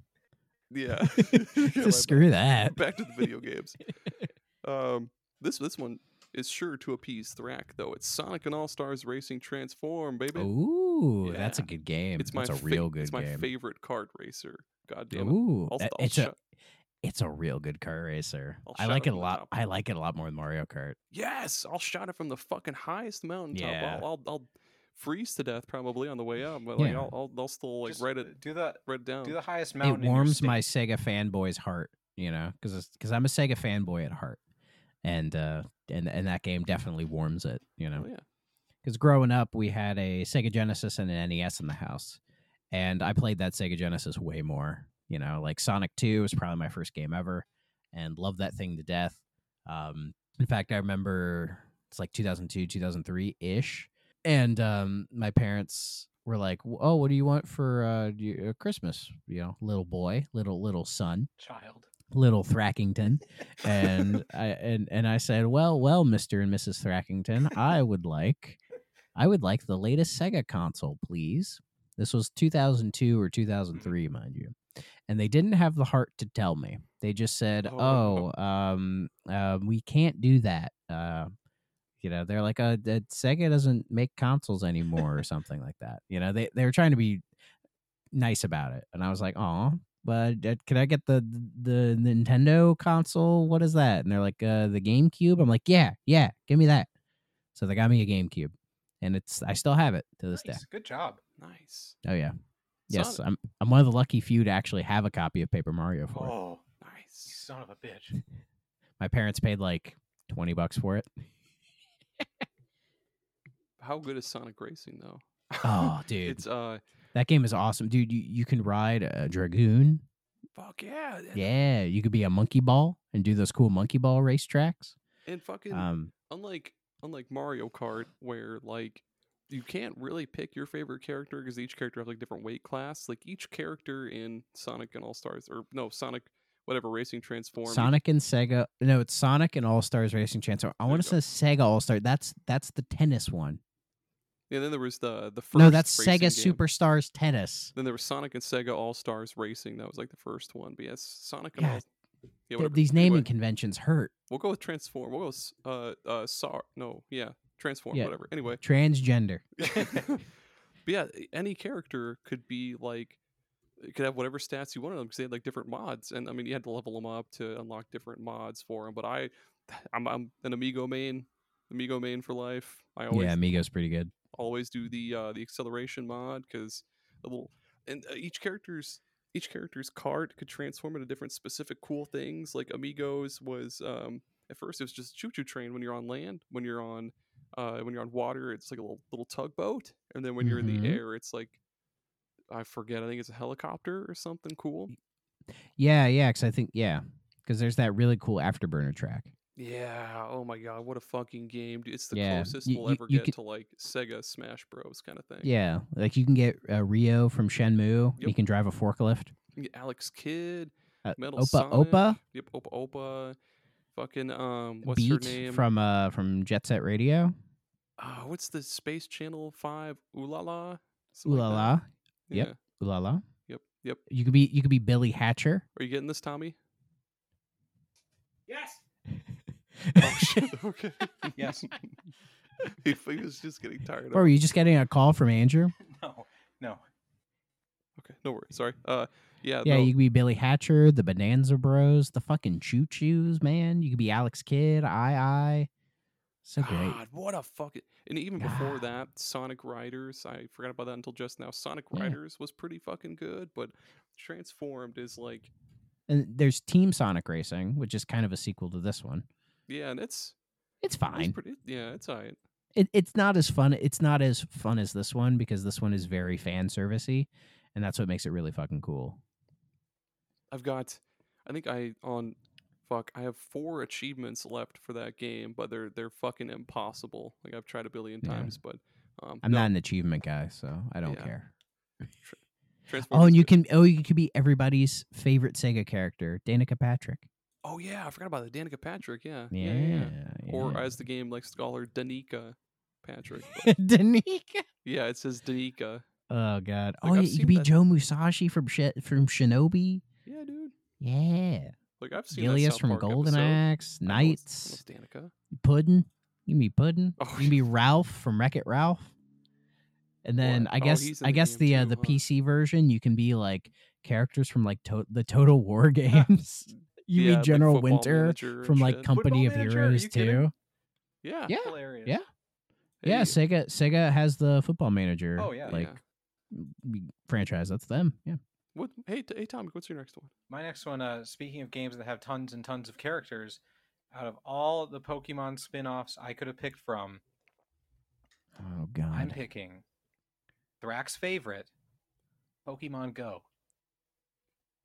Yeah. *laughs* *laughs* Yeah, Just screw that. back to the video games. *laughs* Um, this this one is sure to appease Thrak, though. It's Sonic and All Stars Racing Transform, baby. Ooh, that's a good game. it's my a fa- real good It's my game. favorite kart racer. God damn it. Ooh, I'll, that- I'll it's a it's a real good car racer. I'll I like it a lot. I like it a lot more than Mario Kart. yes, I'll shot it from the fucking highest mountaintop. Yeah. I'll, I'll, I'll freeze to death probably on the way up, but like Yeah. I'll, I'll, I'll still like Just write it, Do the write it down. do the highest mountain. it your warms state. my Sega fanboy's heart, you know, because because I'm a Sega fanboy at heart, and uh, and and that game definitely warms it, you know. Oh, yeah. Because growing up, we had a Sega Genesis and an NES in the house, and I played that Sega Genesis way more. You know, like Sonic Two was probably my first game ever, and loved that thing to death. Um, in fact, I remember it's like 2002, 2003 ish, and um, my parents were like, "Oh, what do you want for uh, uh, Christmas?" You know, little boy, little little son child. little Thrackington, *laughs* and I and and I said, "Well, well, Mister and Mrs. Thrackington, I would like, I would like the latest Sega console, please." This was 2002 or 2003, mind you, and they didn't have the heart to tell me. They just said, Oh. "Oh, um, uh, we can't do that." Uh, you know, they're like, "Uh, that Sega doesn't make consoles anymore," or *laughs* something like that. You know, they they were trying to be nice about it, and I was like, "Oh, but uh, can I get the the Nintendo console? What is that?" And they're like, uh, "The GameCube." I'm like, "Yeah, yeah, give me that." So they got me a GameCube, and it's I still have it to this Nice. day. Good job. Nice. Oh yeah, yes, I'm I'm one of the lucky few to actually have a copy of Paper Mario for. Oh, you Nice. son of a bitch. *laughs* My parents paid like twenty bucks for it. How good is Sonic Racing though? Oh, *laughs* dude, it's uh, that game is awesome, dude. You you can ride a dragoon. fuck yeah, Yeah, you could be a monkey ball and do those cool monkey ball race tracks. and fucking Um, unlike unlike Mario Kart, where like you can't really pick your favorite character because each character has like different weight class. Like each character in Sonic and All Stars, or no Sonic, whatever Racing Transform. Sonic and Sega. No, it's Sonic and All Stars Racing Chance. I want to say Sega All Star. That's that's the tennis one. And then there was the the first. No, that's Sega game. Superstars Tennis. Then there was Sonic and Sega All Stars Racing. That was like the first one. But yes, Sonic and God, All. Yeah, whatever. these Anyway, naming conventions hurt. We'll go with Transform. We'll go with uh uh Sar. No, yeah, Transform. Yeah. Whatever. Anyway. Transgender. *laughs* but yeah, any character could be like it could have whatever stats you wanted them because they had like different mods, and I mean you had to level them up to unlock different mods for them. But I, *sighs* I'm, I'm an Amigo main, Amigo main for life. I always yeah, Amigo's pretty good. Always do the uh, the acceleration mod because a little and uh, each character's each character's card could transform into different specific cool things. Like Amigos was um, at first it was just choo choo train when you're on land. When you're on uh, when you're on water, it's like a little little tugboat, and then when you're in the Mhm. air, it's like I forget. I think it's a helicopter or something cool. Yeah, yeah. Because I think yeah, because there's that really cool Afterburner track. Yeah. Oh my god, what a fucking game! dude. It's the Yeah, closest you- we'll you- ever you get could- to like Sega Smash Bros. kind of thing. Yeah, like you can get uh, Ryo from Shenmue. You can drive a forklift. You can get Alex Kidd. Uh, Metal Opa Sonic. Opa Yep, Opa Opa. Fucking um, what's her name? from uh from Jet Set Radio. uh, what's the Space Channel Five? Ooh la la. Ooh la la. Yep. Yeah. Ooh la la. Yep. Yep. You could be you could be Billy Hatcher. Are you getting this, Tommy? Yes. *laughs* Oh shit. *laughs* okay. *laughs* Yes. *laughs* he, he was just getting tired. Or were you just getting a call from Andrew? No. No. Okay. No worries. Sorry. Uh, yeah. Yeah, no, you could be Billy Hatcher, the Bonanza Bros, the fucking Choo Choos, man. You could be Alex Kidd, I I. So great. God, what a fucking. And even before that, Sonic Riders. I forgot about that until just now. Sonic Yeah. Riders was pretty fucking good, but Transformed is like, And there's Team Sonic Racing, which is kind of a sequel to this one. Yeah, and it's It's it's fine. pretty. Yeah, it's alright. It, it's not as fun. It's not as fun as this one because this one is very fan servicey, and that's what makes it really fucking cool. I've got, I think I on, fuck, I have four achievements left for that game, but they're they're fucking impossible. Like I've tried a billion Yeah. times, but um, I'm no, not an achievement guy, so I don't Yeah. care. Oh, and you good. can oh you could be everybody's favorite Sega character, Danica Patrick. Oh yeah, I forgot about that. Danica Patrick. Yeah, Yeah, yeah, yeah. Or as the game likes to call her, Danica Patrick. *laughs* Danica. yeah, it says Danica. Oh god. Like, oh I've you could be that- Joe Musashi from Sh- from Shinobi. Yeah, dude. Yeah. Like I've seen Gilius from Park Golden episode. Axe, I know it's- Knights, it's Danica. Puddin. You can be Puddin. Oh, you can be *laughs* Ralph from Wreck It Ralph. And then What? I Oh, guess in I the guess the uh, too, the huh? PC version you can be like characters from like to- the Total War *laughs* games. You Yeah, be like General Football Winter from like shit. Company of Manager? Heroes too. Yeah. Yeah. Hilarious. Yeah. Yeah, Sega Sega has the Football Manager. Oh, yeah. like yeah. franchise. That's them. Yeah. What? Hey, t- hey, Tommy, what's your next one? My next one, uh, speaking of games that have tons and tons of characters, out of all the Pokemon spin offs I could have picked from, Oh God. I'm picking Thrax's favorite, Pokemon Go.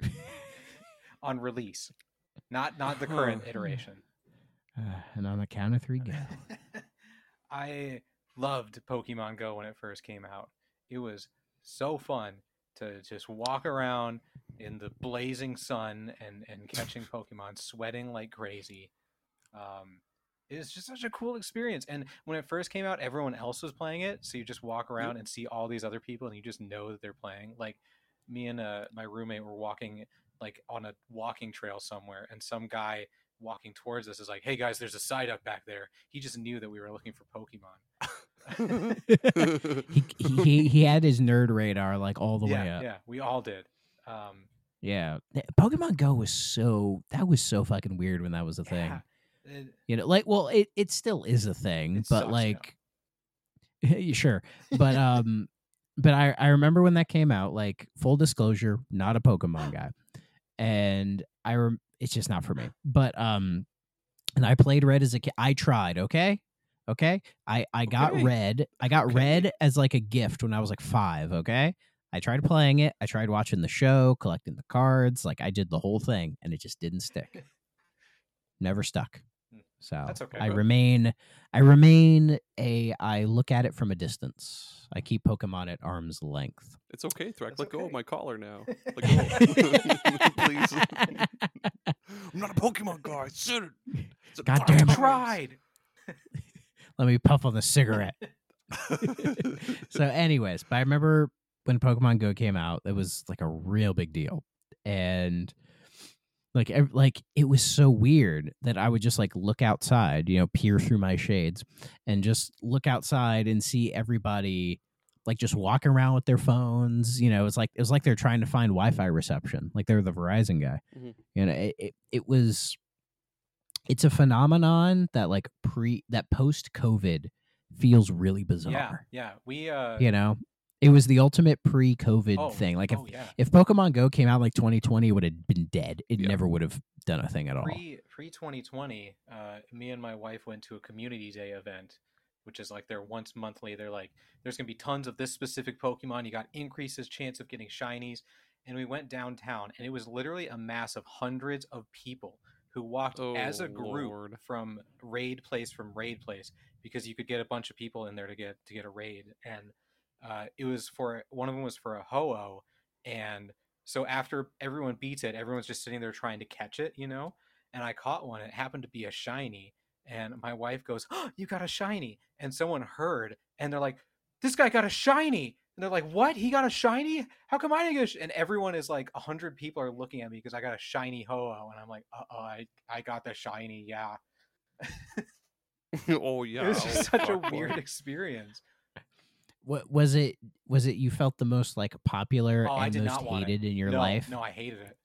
*laughs* on release. Not not the current iteration. Uh, *sighs* and on the count of three, go. *laughs* I loved Pokemon Go when it first came out. It was so fun to just walk around in the blazing sun and, and catching *laughs* Pokemon, sweating like crazy. Um, it was just such a cool experience. And when it first came out, everyone else was playing it, so you just walk around and see all these other people, and you just know that they're playing. Like me and uh, my roommate were walking like on a walking trail somewhere, and some guy walking towards us is like, "Hey guys, there's a side up back there." He just knew that we were looking for Pokemon. *laughs* he, he he had his nerd radar like all the yeah, way up. yeah, we all did. Um, Yeah. Pokemon Go was so that was so fucking weird when that was a thing. it- You know, like well, it, it still is a thing, but like *laughs* sure. But um but I I remember when that came out, like full disclosure, not a Pokemon *gasps* guy. And I rem- it's just not for me. But um and I played red as a kid. I tried, okay? Okay? I I got Okay. red. I got Okay. red as like a gift when I was like 5, okay? I tried playing it. I tried watching the show, collecting the cards, like I did the whole thing and it just didn't stick. *laughs* Never stuck. So That's okay. I remain I remain a I look at it from a distance. I keep Pokemon at arm's length. It's okay, Thrak. That's Let go of my collar now. Let go. *laughs* Please. *laughs* I'm not a Pokemon guy. I said it. God damn it. types. *laughs* tried. Let me puff on the cigarette. so anyways, but I remember when Pokemon Go came out, it was like a real big deal. And like ev- like it was so weird that I would just like look outside, you know, peer through my shades and just look outside and see everybody like just walking around with their phones, you know, it's like it was like they're trying to find Wi-Fi reception, like they're the Verizon guy. Mhm. You know, it, it it was it's a phenomenon that like pre that post COVID feels really bizarre. Yeah, yeah. We uh You know, it was the ultimate pre-COVID oh, thing. Like if oh, yeah. if Pokemon Go came out like 2020, it would have been dead. It Yeah. never would have done a thing at all. pre pre 2020 uh me and my wife went to a community day event which is like their once monthly they're like there's gonna be tons of this specific pokemon you got increases chance of getting shinies and we went downtown and it was literally a mass of hundreds of people who walked as a Oh, group Lord. from raid place from raid place because you could get a bunch of people in there to get to get a raid and uh, it was for one of them was for a ho-oh and so after everyone beats it everyone's just sitting there trying to catch it you know and i caught one it happened to be a shiny and my wife goes oh, you got a shiny and someone heard and they're like this guy got a shiny and they're like what he got a shiny how come i didn't get a sh-? and everyone is like 100 people are looking at me because i got a shiny ho-oh and i'm like uh-oh i, I got the shiny yeah *laughs* *laughs* oh yeah. it was oh, just such a fuck, boy. weird experience What was it? Was it you felt the most like popular Oh, I and did most not want it. hated in your no, life? no i hated it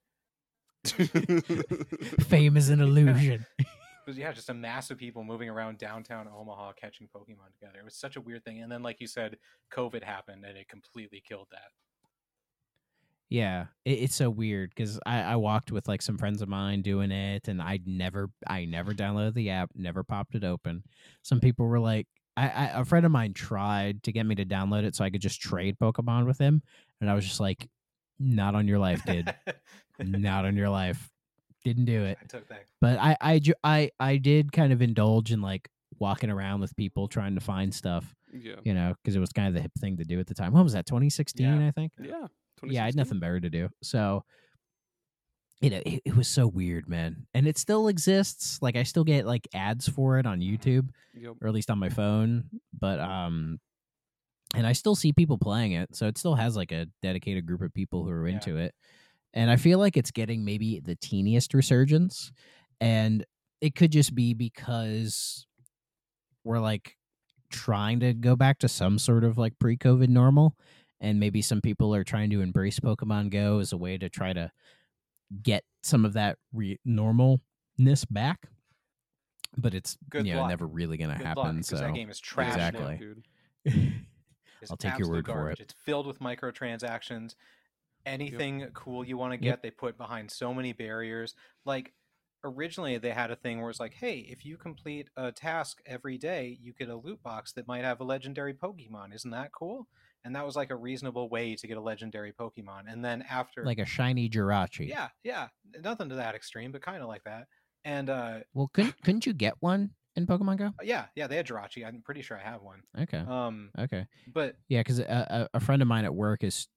*laughs* Fame is an *laughs* illusion. *laughs* It was yeah, just a mass of people moving around downtown Omaha catching Pokemon together. It was such a weird thing. And then, like you said, COVID happened and it completely killed that. Yeah, it, it's so weird because I, I walked with like some friends of mine doing it, and I never, I never downloaded the app, never popped it open. Some people were like, I, I a friend of mine tried to get me to download it so I could just trade Pokemon with him, and I was just like, not on your life, dude, not on your life. Didn't do *laughs* it. I took that. But I, I, I, I did kind of indulge in like walking around with people trying to find stuff, yeah. you know, because it was kind of the hip thing to do at the time. What was that? 2016, Yeah. I think Yeah. yeah, I had nothing better to do. So, you know, it, it was so weird, man. And it still exists. Like I still get like ads for it on YouTube, Yep. or at least on my phone. But um, and I still see people playing it, so it still has like a dedicated group of people who are Yeah. into it. And I feel like it's getting maybe the teeniest resurgence, and it could just be because we're like trying to go back to some sort of like pre-COVID normal, and maybe some people are trying to embrace Pokemon Go as a way to try to get some of that re- normalness back. But it's Good you know luck. never really gonna Good luck, happen. so that game is trash. Exactly. dude. *laughs* It's I'll take your absolute word for garbage. it. It's filled with microtransactions. Anything cool you want to get, Yep. they put behind so many barriers. Like originally, they had a thing where it's like, hey, if you complete a task every day, you get a loot box that might have a legendary Pokemon. Isn't that cool? And that was like a reasonable way to get a legendary Pokemon. And then after, like a shiny Jirachi. yeah, yeah, nothing to that extreme, but kind of like that. And uh, Well, couldn't *laughs* couldn't you get one in Pokemon Go? yeah, yeah, they had Jirachi. I'm pretty sure I have one. Okay. Um, Okay. but Yeah, because a, a friend of mine at work is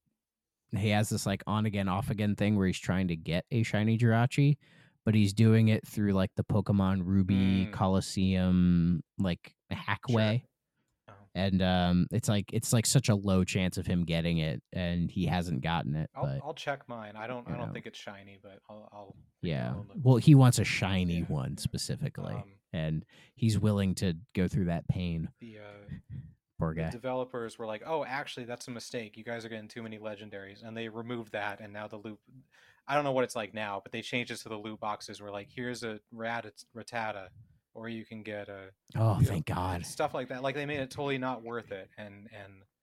he has this like on again off again thing where he's trying to get a shiny Jirachi, but he's doing it through like the Pokemon Ruby Mm. Colosseum like hack way. And um, it's like it's like such a low chance of him getting it, and he hasn't gotten it. I'll, but I'll check mine. I don't. I don't know. think it's shiny, but I'll. I'll yeah, I'll well, he wants a shiny Yeah. one specifically, Um, and he's willing to go through that pain. the, uh, *laughs* Poor guy. developers were like, "Oh, actually, that's a mistake. You guys are getting too many legendaries," and they removed that. And now the loop. I don't know what it's like now, but they changed it to the loot boxes. Where like, here's a Ratat- Rattata, or you can get a Oh, you know, thank God. stuff like that. Like they made it totally not worth it. And and *laughs*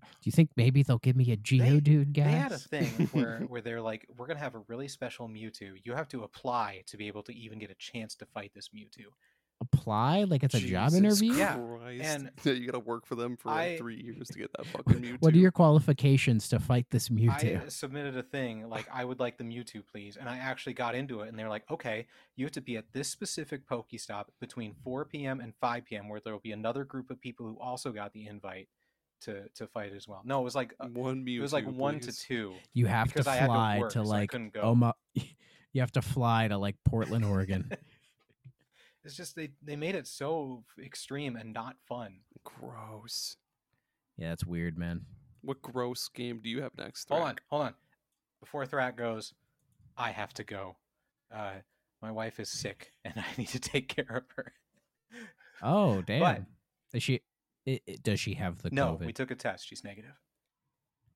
Do you think maybe they'll give me a Geodude, guys? they had a thing where *laughs* where they're like, "We're gonna have a really special Mewtwo. You have to apply to be able to even get a chance to fight this Mewtwo." Apply like it's a job Jesus interview. Yeah, Christ. and Yeah, you gotta work for them for like I- three years to get that fucking Mewtwo. What are your qualifications to fight this Mewtwo? I submitted a thing like I would like the Mewtwo, please, and I actually got into it, and they're like, okay, you have to be at this specific Pokestop between 4 p.m. and 5 p.m., where there will be another group of people who also got the invite to to fight as well. No, it was like uh, one Mewtwo? it was like one to two. you have to because I had to fly work, to like couldn't. Oma. *laughs* You have to fly to like Portland, Oregon. *laughs* It's just they they made it so extreme and not fun. Gross. yeah, that's weird, man. What gross game do you have next? Hold on, hold on. Before Thrak goes, I have to go. Uh, my wife is sick, *laughs* and I need to take care of her. Oh, *laughs* damn. Is she? i i- does she have the no, COVID? we took a test. She's negative.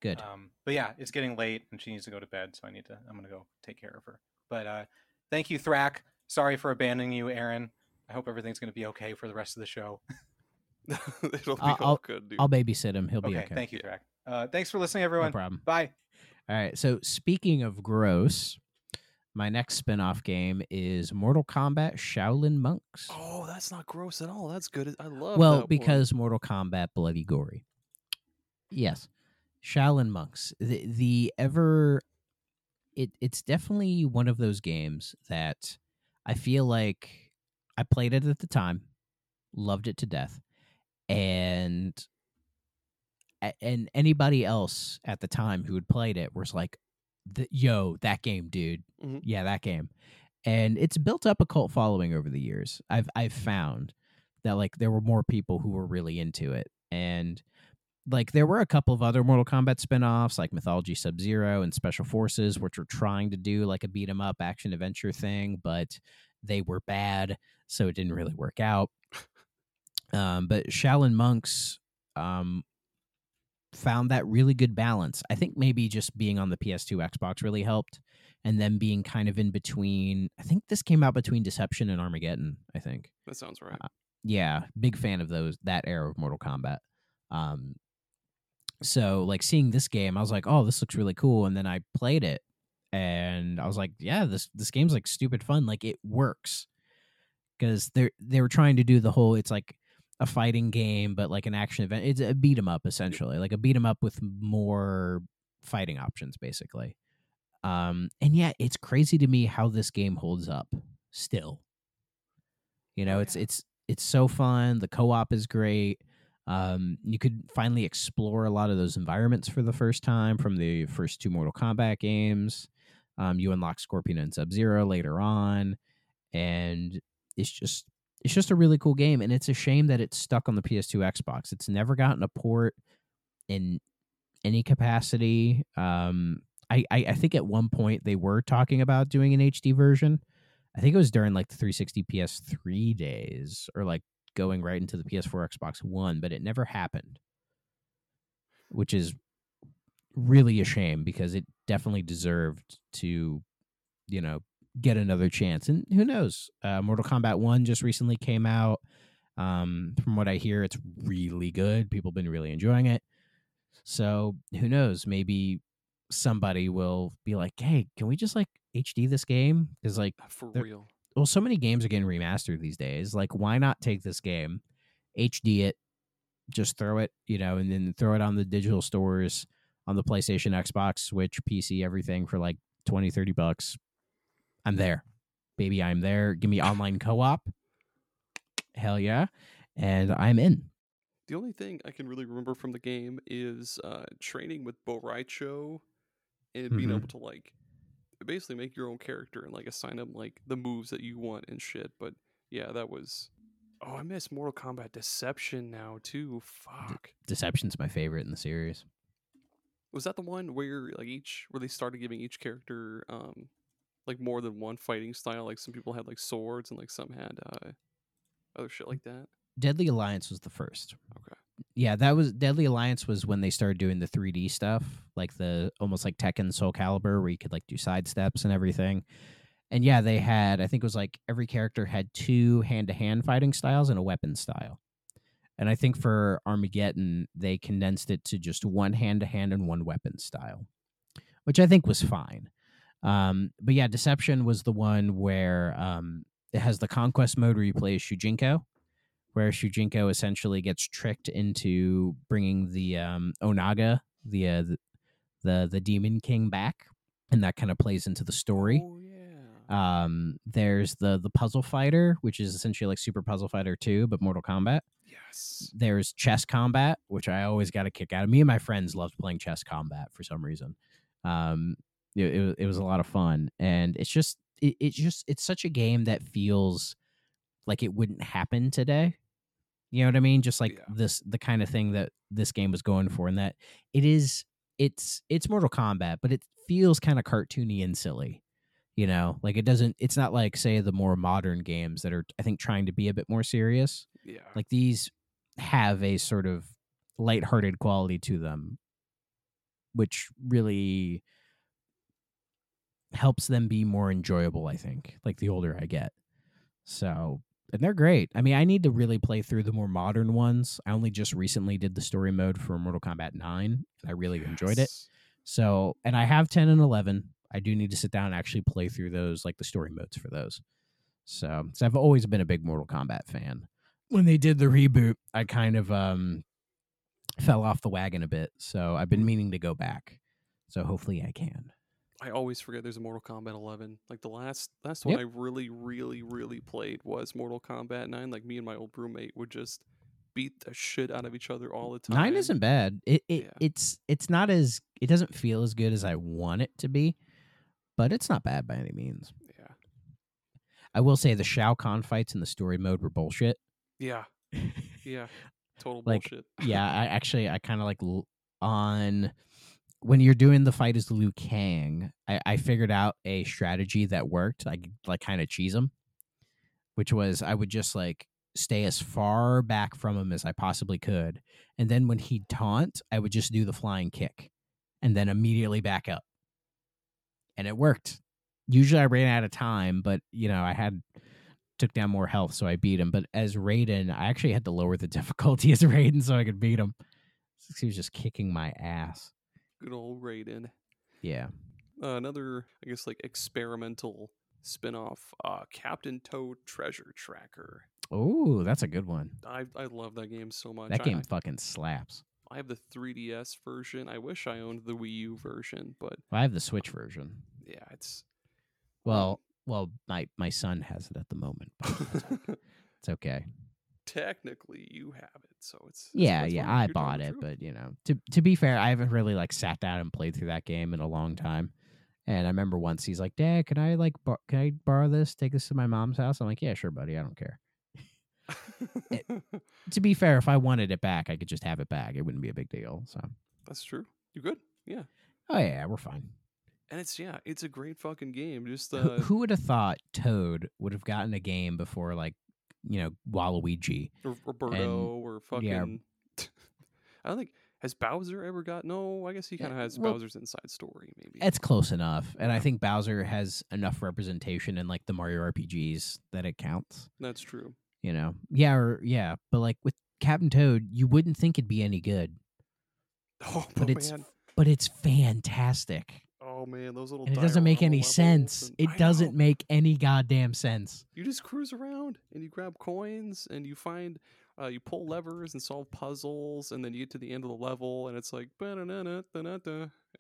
Good. Um, but yeah, it's getting late and she needs to go to bed, so I need to. I'm gonna go take care of her. But uh, thank you, Thrak. Sorry for abandoning you, Aaron. I hope everything's gonna be okay for the rest of the show. *laughs* *laughs* It'll be I'll- all good, dude. I'll babysit him. He'll be okay, okay. thank you, Yeah. Thrak. Uh, thanks for listening, everyone. No everyone. problem. Bye. All right. So speaking of gross, my next spin-off game is Mortal Kombat Shaolin Monks. Oh, that's not gross at all. That's good. I love. that well, one. because Mortal Kombat bloody gory. Yes. Shaolin Monks. The, the ever it it's definitely one of those games that I feel like I played it at the time, loved it to death, and and anybody else at the time who had played it was like, "Yo, that game, dude! Mhm. Yeah, that game." And it's built up a cult following over the years. I've I've found that like there were more people who were really into it, and like there were a couple of other Mortal Kombat spin-offs like Mythology Sub-Zero and Special Forces which were trying to do like a beat 'em up action adventure thing but they were bad so it didn't really work out *laughs* um but Shaolin Monks um found that really good balance I think maybe just being on the PS2 Xbox really helped and then being kind of in between I think this came out between Deception and Armageddon I think that sounds right. yeah, big fan of those that era of Mortal Kombat. Um, so like seeing this game, I was like, oh, this looks really cool, and then I played it, and I was like, yeah, this this game's like stupid fun. Like it works because they're they were trying to do the whole it's like a fighting game, but like an action event. It's a beat 'em up essentially, like a beat 'em up with more fighting options, basically. Um, and yeah, it's crazy to me how this game holds up still. You know, Oh, it's it's it's so fun. The co-op is great. Um, you could finally explore a lot of those environments for the first time from the first two Mortal Kombat games. Um, you unlock Scorpion and Sub Zero later on, and it's just it's just a really cool game. And it's a shame that it's stuck on the PS2 Xbox. It's never gotten a port in any capacity. Um, I, I I think at one point they were talking about doing an HD version. I think it was during like the 360 PS3 days or like going right into the PS4 Xbox One, but it never happened. Which is really a shame because it definitely deserved to, you know, get another chance. And who knows? Uh, Mortal Kombat 1 just recently came out. Um, from what I hear, it's really good. People have been really enjoying it. So who knows? Maybe somebody will be like, "Hey, can we just like HD this game?" Because like, For They're- real. well, so many games are getting remastered these days. Like, why not take this game, HD it, just throw it, you know, and then throw it on the digital stores on the PlayStation, Xbox, Switch, PC, everything for like 20, 30 bucks. I'm there. Baby, I'm there. Give me online co op. Hell yeah. And I'm in. The only thing I can really remember from the game is uh, training with Bo' Rai Cho and being Mhm. able to like basically make your own character and like assign them like the moves that you want and shit. But yeah, that was. Oh, I miss Mortal Kombat Deception now too. Fuck. Deception's my favorite in the series. Was that the one where like each where they started giving each character um like more than one fighting style? Like some people had like swords and like some had uh other shit like that. Deadly Alliance was the first. Okay. Yeah, that was Deadly Alliance was when they started doing the 3D stuff, like the almost like Tekken Soulcalibur, where you could like do side steps and everything. And yeah, they had I think it was like every character had two hand to hand fighting styles and a weapon style. And I think for Armageddon, they condensed it to just one hand to hand and one weapon style, which I think was fine. Um, but yeah, Deception was the one where um, it has the conquest mode where you play as Shujinko, where Shujinko essentially gets tricked into bringing the um, Onaga, the, uh, the the the Demon King, back, and that kind of plays into the story. Oh yeah. Um, there's the the Puzzle Fighter, which is essentially like Super Puzzle Fighter 2, but Mortal Kombat. Yes. There's Chess Kombat, which I always got a kick out of. Me and my friends loved playing Chess Kombat for some reason. Um, it, it, was- it was a lot of fun, and it's just it, it's just it's such a game that feels like it wouldn't happen today. You know what I mean? Just like Yeah. this, the kind of thing that this game was going for, and that it is. It's it's Mortal Kombat, but it feels kind of cartoony and silly. You know, like it doesn't. It's not like say the more modern games that are, I think, trying to be a bit more serious Yeah. like these have a sort of lighthearted quality to them which really helps them be more enjoyable i think like the older i get so and they're great i mean i need to really play through the more modern ones i only just recently did the story mode for mortal kombat 9 and i really enjoyed it so, and I have 10 and 11. I do need to sit down and actually play through those, like the story modes for those. So, so I've always been a big Mortal Kombat fan. When they did the reboot, I kind of um fell off the wagon a bit. So I've been meaning to go back. So hopefully I can. I always forget there's a Mortal Kombat 11. Like the last last one Yep. I really really really played was Mortal Kombat 9. Like me and my old roommate would just beat the shit out of each other all the time. Nine isn't bad. It, it Yeah. it's it's not as it doesn't feel as good as I want it to be, but it's not bad by any means. Yeah. I will say the Shao Kahn fights in the story mode were bullshit. Yeah. *laughs* Yeah. Total Like, bullshit. *laughs* yeah, I actually I kind of like on when you're doing the fight as Liu Kang, I, I figured out a strategy that worked. I like kind of cheese him, which was I would just like stay as far back from him as I possibly could, and then when he'd taunt, I would just do the flying kick, and then immediately back up, and it worked. Usually I ran out of time, but you know I had took down more health, so I beat him. But as Raiden, I actually had to lower the *laughs* difficulty as Raiden so I could beat him. He was just kicking my ass. Good old Raiden. Yeah. Uh, another, I guess, like experimental spin-off, uh, Captain Toad Treasure Tracker. Oh, that's a good one. I I love that game so much. That I- game fucking slaps. I, I have the 3DS version. I wish I owned the Wii U version, but I have the Switch version. yeah, it's Well, well, my my son has it at the moment. But it's okay. *laughs* technically you have it, so it's, Yeah, it's yeah. I bought it, but you know, to to be fair, I haven't really like sat down and played through that game in a long time. And I remember once he's like, "Dad, can I like bar- can I borrow this? Take this to my mom's house?" I'm like, "Yeah, sure, buddy. I don't care." *laughs* To be fair, if I wanted it back, I could just have it back. It wouldn't be a big deal. So, That's true. You good? Yeah. oh yeah, we're fine. And it's yeah, it's a great fucking game. Just Who, uh, who would have thought Toad would have gotten a game before like you know Waluigi. Or Roberto or fucking. *laughs* I don't think has Bowser ever got no. I guess he kind of has well- Bowser's inside story maybe. It's close enough, and I think Bowser has enough representation in like the Mario RPGs that it counts. That's true. You know, yeah, or yeah, but like with Captain Toad, you wouldn't think it'd be any good, Oh, but oh, it's man. but it's fantastic, Oh man, those little. and it doesn't make any sense. It I doesn't know. make any goddamn sense. You just cruise around and you grab coins and you find, uh, you pull levers and solve puzzles, and then you get to the end of the level and it's like, and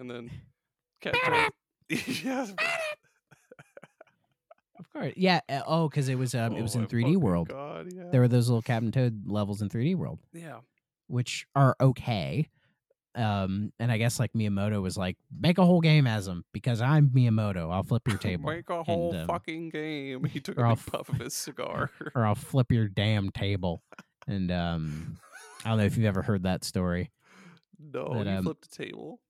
then, *laughs* yes. Of course, yeah. uh, Oh, because it was um, it was Oh in 3D World. God, yeah. There were those little Captain Toad levels in 3D World. yeah. which are okay. Um, and I guess like Miyamoto was like, make a whole game as him because I'm Miyamoto. I'll flip your *laughs* table, Make a whole um, fucking game. He took a *laughs* big f- puff of his cigar. *laughs* or I'll flip your damn table. And um, I don't know if you've ever heard that story. no, But, you um, flipped a table.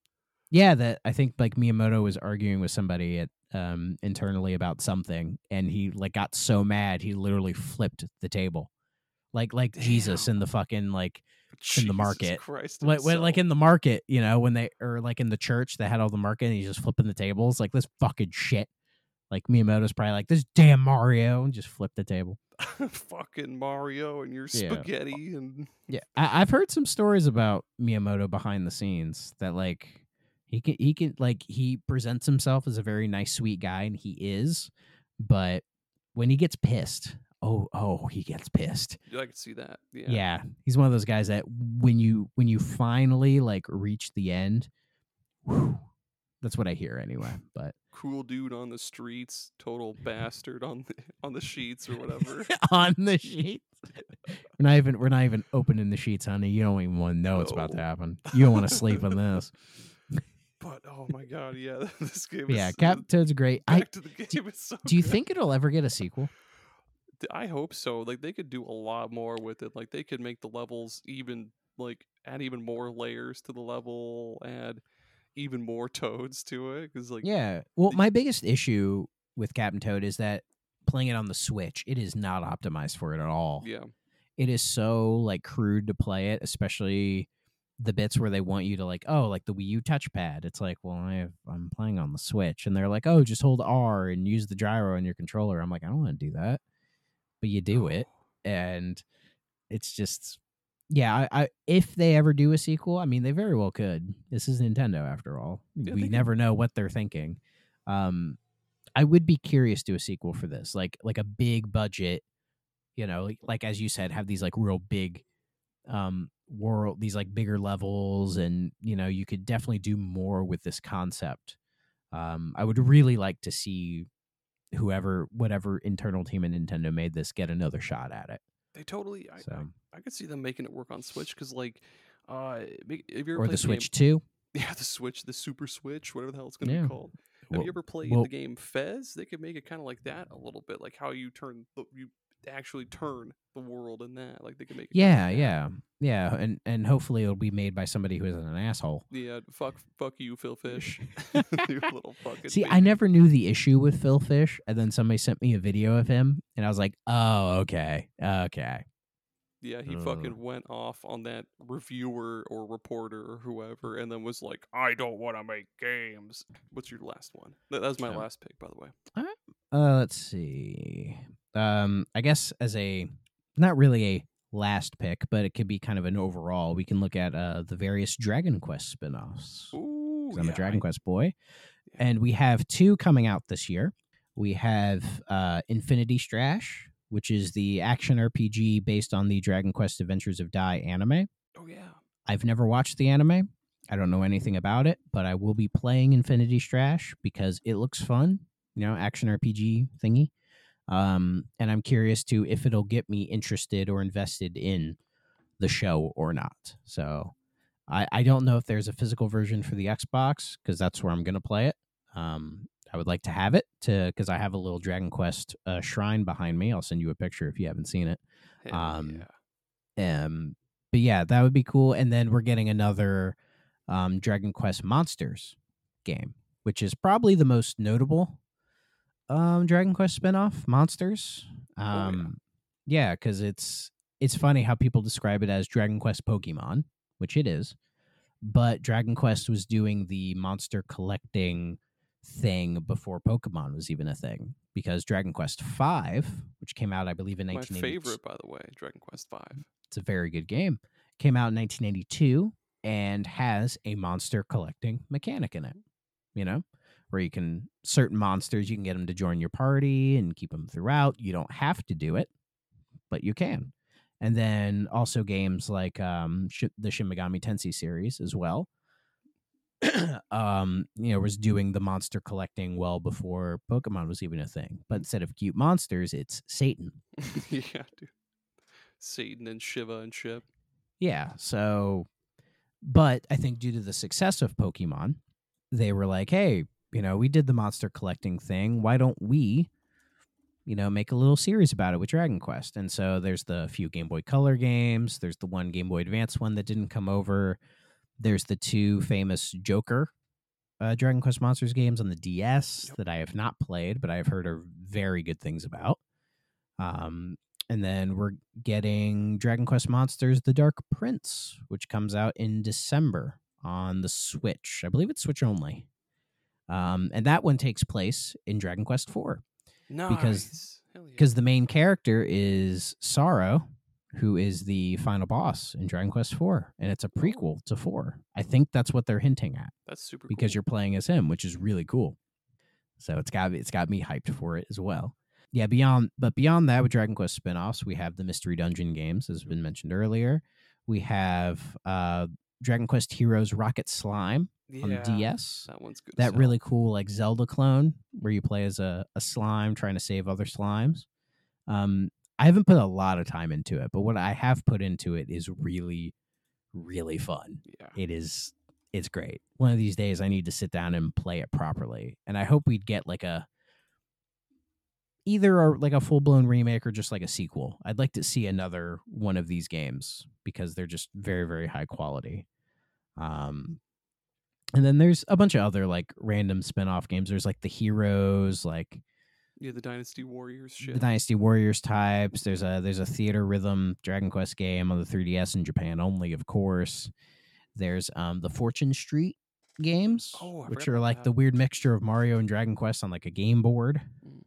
Yeah, that I think like Miyamoto was arguing with somebody at um internally about something, and he like got so mad he literally flipped the table, like like Jesus in the fucking like in the market. Christ like, when, like in the market, you know, when they or like in the church they had all the market and he's just flipping the tables like this fucking shit. Like Miyamoto's probably like this damn Mario and just flip the table. *laughs* fucking Mario and your Yeah. spaghetti and Yeah, I, I've heard some stories about Miyamoto behind the scenes that like he can he can like he presents himself as a very nice sweet guy and he is, but when he gets pissed, oh oh he gets pissed. I could see that. Yeah. Yeah. he's one of those guys that when you when you finally like reach the end, whew, that's what I hear anyway. *laughs* But Cool dude on the streets, total bastard on the on the sheets or whatever. *laughs* on the sheets, we're not even we're not even opening the sheets, honey. You don't even want to know what's about to happen. You don't want to sleep in *laughs* this. but oh my god, yeah, this game yeah, is Captain Toad's great. I back to the game is so do you think it'll ever get a sequel? I hope so. Like they could do a lot more with it. Like they could make the levels even like add even more layers to the level, add even more *laughs* toads to it. Because like Yeah. Well, my biggest issue with Captain Toad is that playing it on the Switch, it is not optimized for it at all. yeah, it is so like crude to play it, especially the bits where they want you to like, oh, like the Wii U touchpad. It's like, well, I have, I'm playing on the Switch, and they're like, oh, just hold R and use the gyro on your controller. I'm like, I don't want to do that, but you do it, and it's just, yeah. I, I if they ever do a sequel, I mean, they very well could. This is Nintendo after all. Yeah, we could- never know what they're thinking. Um, I would be curious to a sequel for this, like like a big budget you know like, like as you said have these like real big um world these like bigger levels and you know you could definitely do more with this concept um i would really like to see whoever whatever internal team at nintendo made this get another shot at it they totally. I, so I, I could see them making it work on Switch because like, uh, if you ever or the switch 2 *laughs* yeah, the Switch, the Super Switch, whatever the hell it's gonna Yeah. be called. Have Well- you ever played well- the game Fez? They could make it kind of like that a little bit, like how you turn the, you actually turn the world in that. Like they could make it. yeah yeah yeah and and hopefully it'll be made by somebody who isn't an asshole Yeah, fuck, fuck you, Phil Fish. *laughs* *laughs* you little fucking. See, I never knew the issue with Phil Fish, and then somebody sent me a video of him, and I was like, "Oh, okay, okay." Yeah, he Ugh. fucking went off on that reviewer or reporter or whoever, and then was like, "I don't want to make games." What's your last one? That, was my last pick, by the way. Uh, let's see. Um, I guess as a not really a last pick, but it could be kind of an overall. We can look at uh the various Dragon Quest spin-offs. Ooh, I'm yeah, a Dragon I- Quest boy, yeah. and we have two coming out this year. We have uh, Infinity Strash, which is the action RPG based on the Dragon Quest Adventures of Dai anime. Oh yeah, I've never watched the anime. I don't know anything about it, but I will be playing Infinity Strash because it looks fun, you know, action RPG thingy. Um, and I'm curious to if it'll get me interested or invested in the show or not. So I, I don't know if there's a physical version for the Xbox because that's where I'm going to play it. Um, I would like to have it to because I have a little Dragon Quest uh, shrine behind me. I'll send you a picture if you haven't seen it. Um, yeah. Um, but yeah, that would be cool. And then we're getting another um, Dragon Quest Monsters game, which is probably the most notable um, Dragon Quest spinoff, Monsters. yeah. Um, Yeah, because it's it's funny how people describe it as Dragon Quest Pokemon, which it is, but Dragon Quest was doing the monster collecting thing before Pokemon was even a thing. Because Dragon Quest Five, which came out, I believe, in My 1982, favorite, by the way, Dragon Quest Five. it's a very good game. Came out in 1982 and has a monster collecting mechanic in it. You know, where you can certain monsters you can get them to join your party and keep them throughout. You don't have to do it, but you can. And then also games like um, Sh- the Shin Megami Tensei series as well. *clears throat* um, you know, was doing the monster collecting well before Pokemon was even a thing. But instead of cute monsters, it's Satan. *laughs* yeah, dude. Satan and Shiva and shit. Yeah. So, but I think due to the success of Pokemon, they were like, hey, you know, we did the monster collecting thing. Why don't we, you know, make a little series about it with Dragon Quest? And so there's the few Game Boy Color games. There's the one Game Boy Advance one that didn't come over. There's the two famous Joker uh, Dragon Quest Monsters games on the DS Yep. that I have not played, but I have heard are very good things about. Um, and then we're getting Dragon Quest Monsters The Dark Prince, which comes out in December on the Switch. I believe it's Switch only. Um, and that one takes place in Dragon Quest 4 Nice. Because- Hell yeah. because the main character is Psaro, who is the final boss in Dragon Quest 4, and it's a prequel to 4. I think that's what they're hinting at that's super because cool. you're playing as him, which is really cool. So it's got it's got me hyped for it as well. Yeah, beyond but beyond that, with Dragon Quest spin-offs, we have the Mystery Dungeon games, as has been mentioned earlier. We have uh Dragon Quest Heroes Rocket Slime on the DS. That one's good. That really cool like Zelda clone where you play as a, a slime trying to save other slimes. Um I haven't put a lot of time into it, but what I have put into it is really, really fun Yeah. it is it's great one of these days i need to sit down and play it properly and i hope we'd get like a either a, like a full-blown remake or just like a sequel i'd like to see another one of these games because they're just very very high quality um and then there's a bunch of other like random spin-off games there's like the heroes like Yeah, the Dynasty Warriors shit. the Dynasty Warriors types. There's a there's a Theatrhythm Dragon Quest game on the 3DS in Japan only, of course. There's um the Fortune Street games, Oh, which are like that. the weird mixture of Mario and Dragon Quest on like a game board. Mm.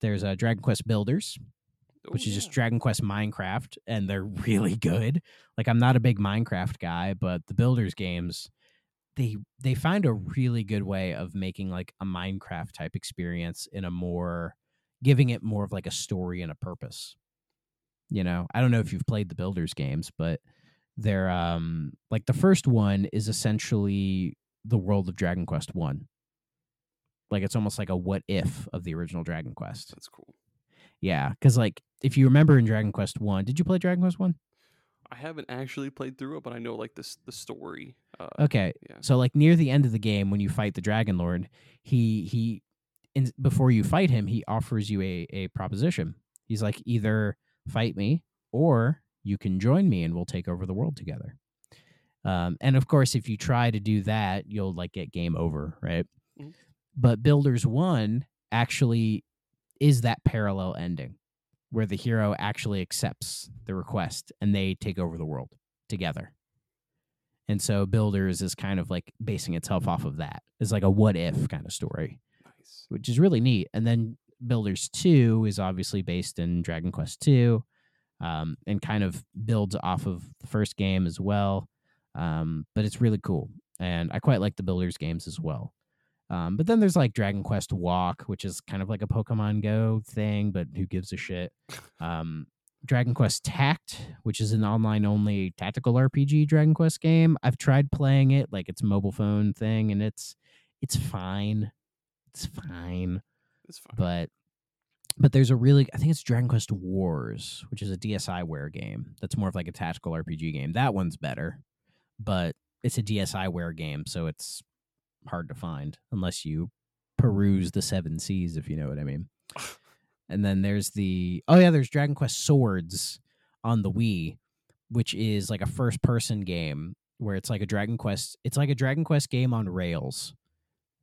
There's a Dragon Quest Builders, which is just. Dragon Quest Minecraft, and they're *laughs* really good. Like I'm not a big Minecraft guy, but the Builders games, they they find a really good way of making like a Minecraft type experience in a more giving it more of like a story and a purpose. You know, I don't know if you've played the Builders games, but they're um like the first one is essentially the world of Dragon Quest 1. Like it's almost like a what if of the original Dragon Quest. That's cool. Yeah, because like if you remember in Dragon Quest One, did you play Dragon Quest One? I haven't actually played through it, but I know like this the story. Uh, Okay, Yeah. so like near the end of the game, when you fight the Dragon Lord, he he, in, before you fight him, he offers you a a proposition. He's like, either fight me or you can join me, and we'll take over the world together. Um, and of course, if you try to do that, you'll like get game over, right? Mhm. But Builders One actually is that parallel ending where the hero actually accepts the request and they take over the world together. And so Builders is kind of like basing itself off of that. It's like a what if kind of story, nice. which is really neat. And then Builders 2 is obviously based in Dragon Quest 2 um, and kind of builds off of the first game as well. Um, but it's really cool. And I quite like the Builders games as well. Um, but then there's like Dragon Quest Walk, which is kind of like a Pokemon Go thing, but who gives a shit? Um, Dragon Quest Tact, which is an online only tactical RPG Dragon Quest game. I've tried playing it, like it's a mobile phone thing, and it's it's fine. It's fine. It's fine. But but there's a really I think it's Dragon Quest Wars, which is a DSiWare game. That's more of like a tactical RPG game. That one's better, but it's a DSiWare game, so it's hard to find unless you peruse the seven seas, if you know what I mean. and then there's the oh yeah, there's Dragon Quest Swords on the Wii, which is like a first person game where it's like a Dragon Quest. It's like a Dragon Quest game on rails,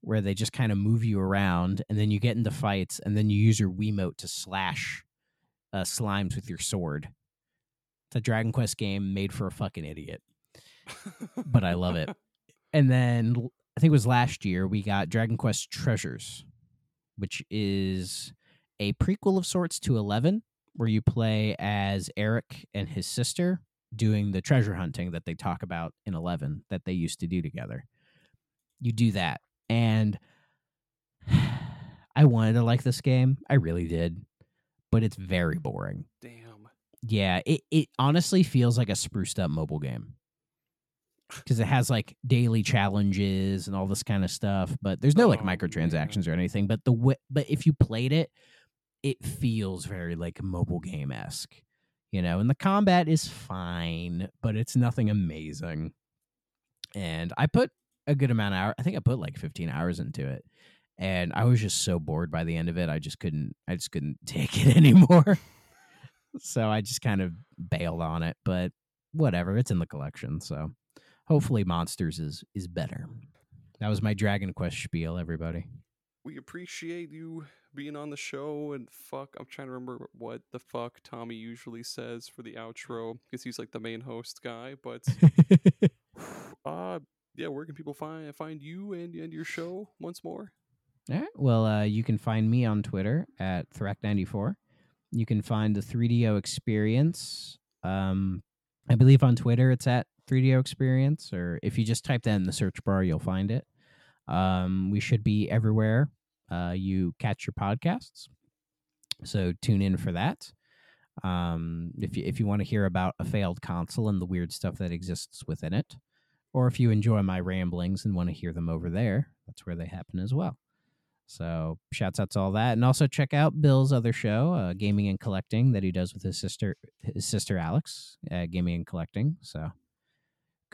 where they just kind of move you around, and then you get into fights, and then you use your Wiimote to slash uh, slimes with your sword. It's a Dragon Quest game made for a fucking idiot, but I love it. *laughs* And then I think it was last year we got Dragon Quest Treasures, which is a prequel of sorts to 11 where you play as Erik and his sister doing the treasure hunting that they talk about in 11 that they used to do together. You do that. And *sighs* I wanted to like this game. I really did. But it's very boring. Damn. Yeah, it, it honestly feels like a spruced up mobile game. Because it has like daily challenges and all this kind of stuff, but there's no like Oh, microtransactions or anything. But the w- but if you played it, it feels very like mobile game esque, you know. And the combat is fine, but it's nothing amazing. And I put a good amount of hours. I think I put like 15 hours into it, and I was just so bored by the end of it. I just couldn't. I just couldn't *laughs* take it anymore. so I just kind of bailed on it. But whatever, it's in the collection. So hopefully, Monsters is is better. That was my Dragon Quest spiel, everybody. We appreciate you being on the show and fuck, I'm trying to remember what the fuck Tommy usually says for the outro because he's like the main host guy. But *laughs* uh, yeah, where can people find find you and and your show once more? All right. Well, uh, you can find me on Twitter at Thrak94. You can find the 3DO Experience. Um, I believe on Twitter it's at 3DO Experience, or if you just type that in the search bar, you'll find it. Um, we should be everywhere uh, you catch your podcasts. So tune in for that. Um, if you if you want to hear about a failed console and the weird stuff that exists within it, or if you enjoy my ramblings and want to hear them over there, that's where they happen as well. So shouts out to all that, and also check out Bill's other show, uh, Gaming and Collecting, that he does with his sister, his sister Alex, uh, Gaming and Collecting. So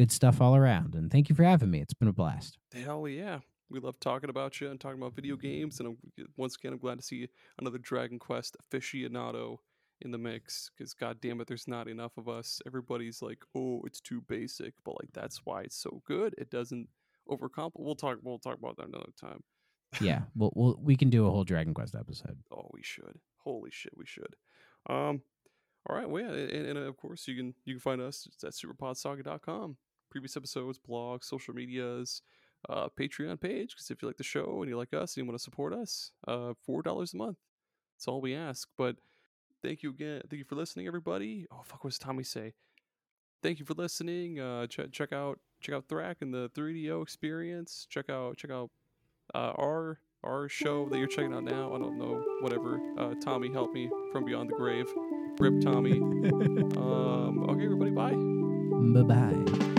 good stuff all around, and thank you for having me. It's been a blast. Hell yeah. We love talking about you and talking about video games. And I'm, once again, I'm glad to see another Dragon Quest aficionado in the mix because, god damn it, there's not enough of us. Everybody's like, oh, it's too basic. But, like, that's why it's so good. It doesn't overcomplicate. We'll talk, we'll talk about that another time. Yeah, *laughs* we'll, we'll we can do a whole Dragon Quest episode. Oh, we should. Holy shit, we should. Um, all right, well, yeah, and, and of course you can you can find us at superpodsaga.com. Previous episodes, blogs, social medias, uh, Patreon page. Because if you like the show and you like us and you want to support us, uh, four dollars a month. That's all we ask. But thank you again. Thank you for listening, everybody. Oh fuck, what does Tommy say? Thank you for listening. Uh, check check out check out Thrak and the 3DO experience. Check out check out uh, our our show that you're checking out now. I don't know, whatever. Uh, Tommy help me from beyond the grave. Rip Tommy. *laughs* um, okay, everybody, bye. Bye bye.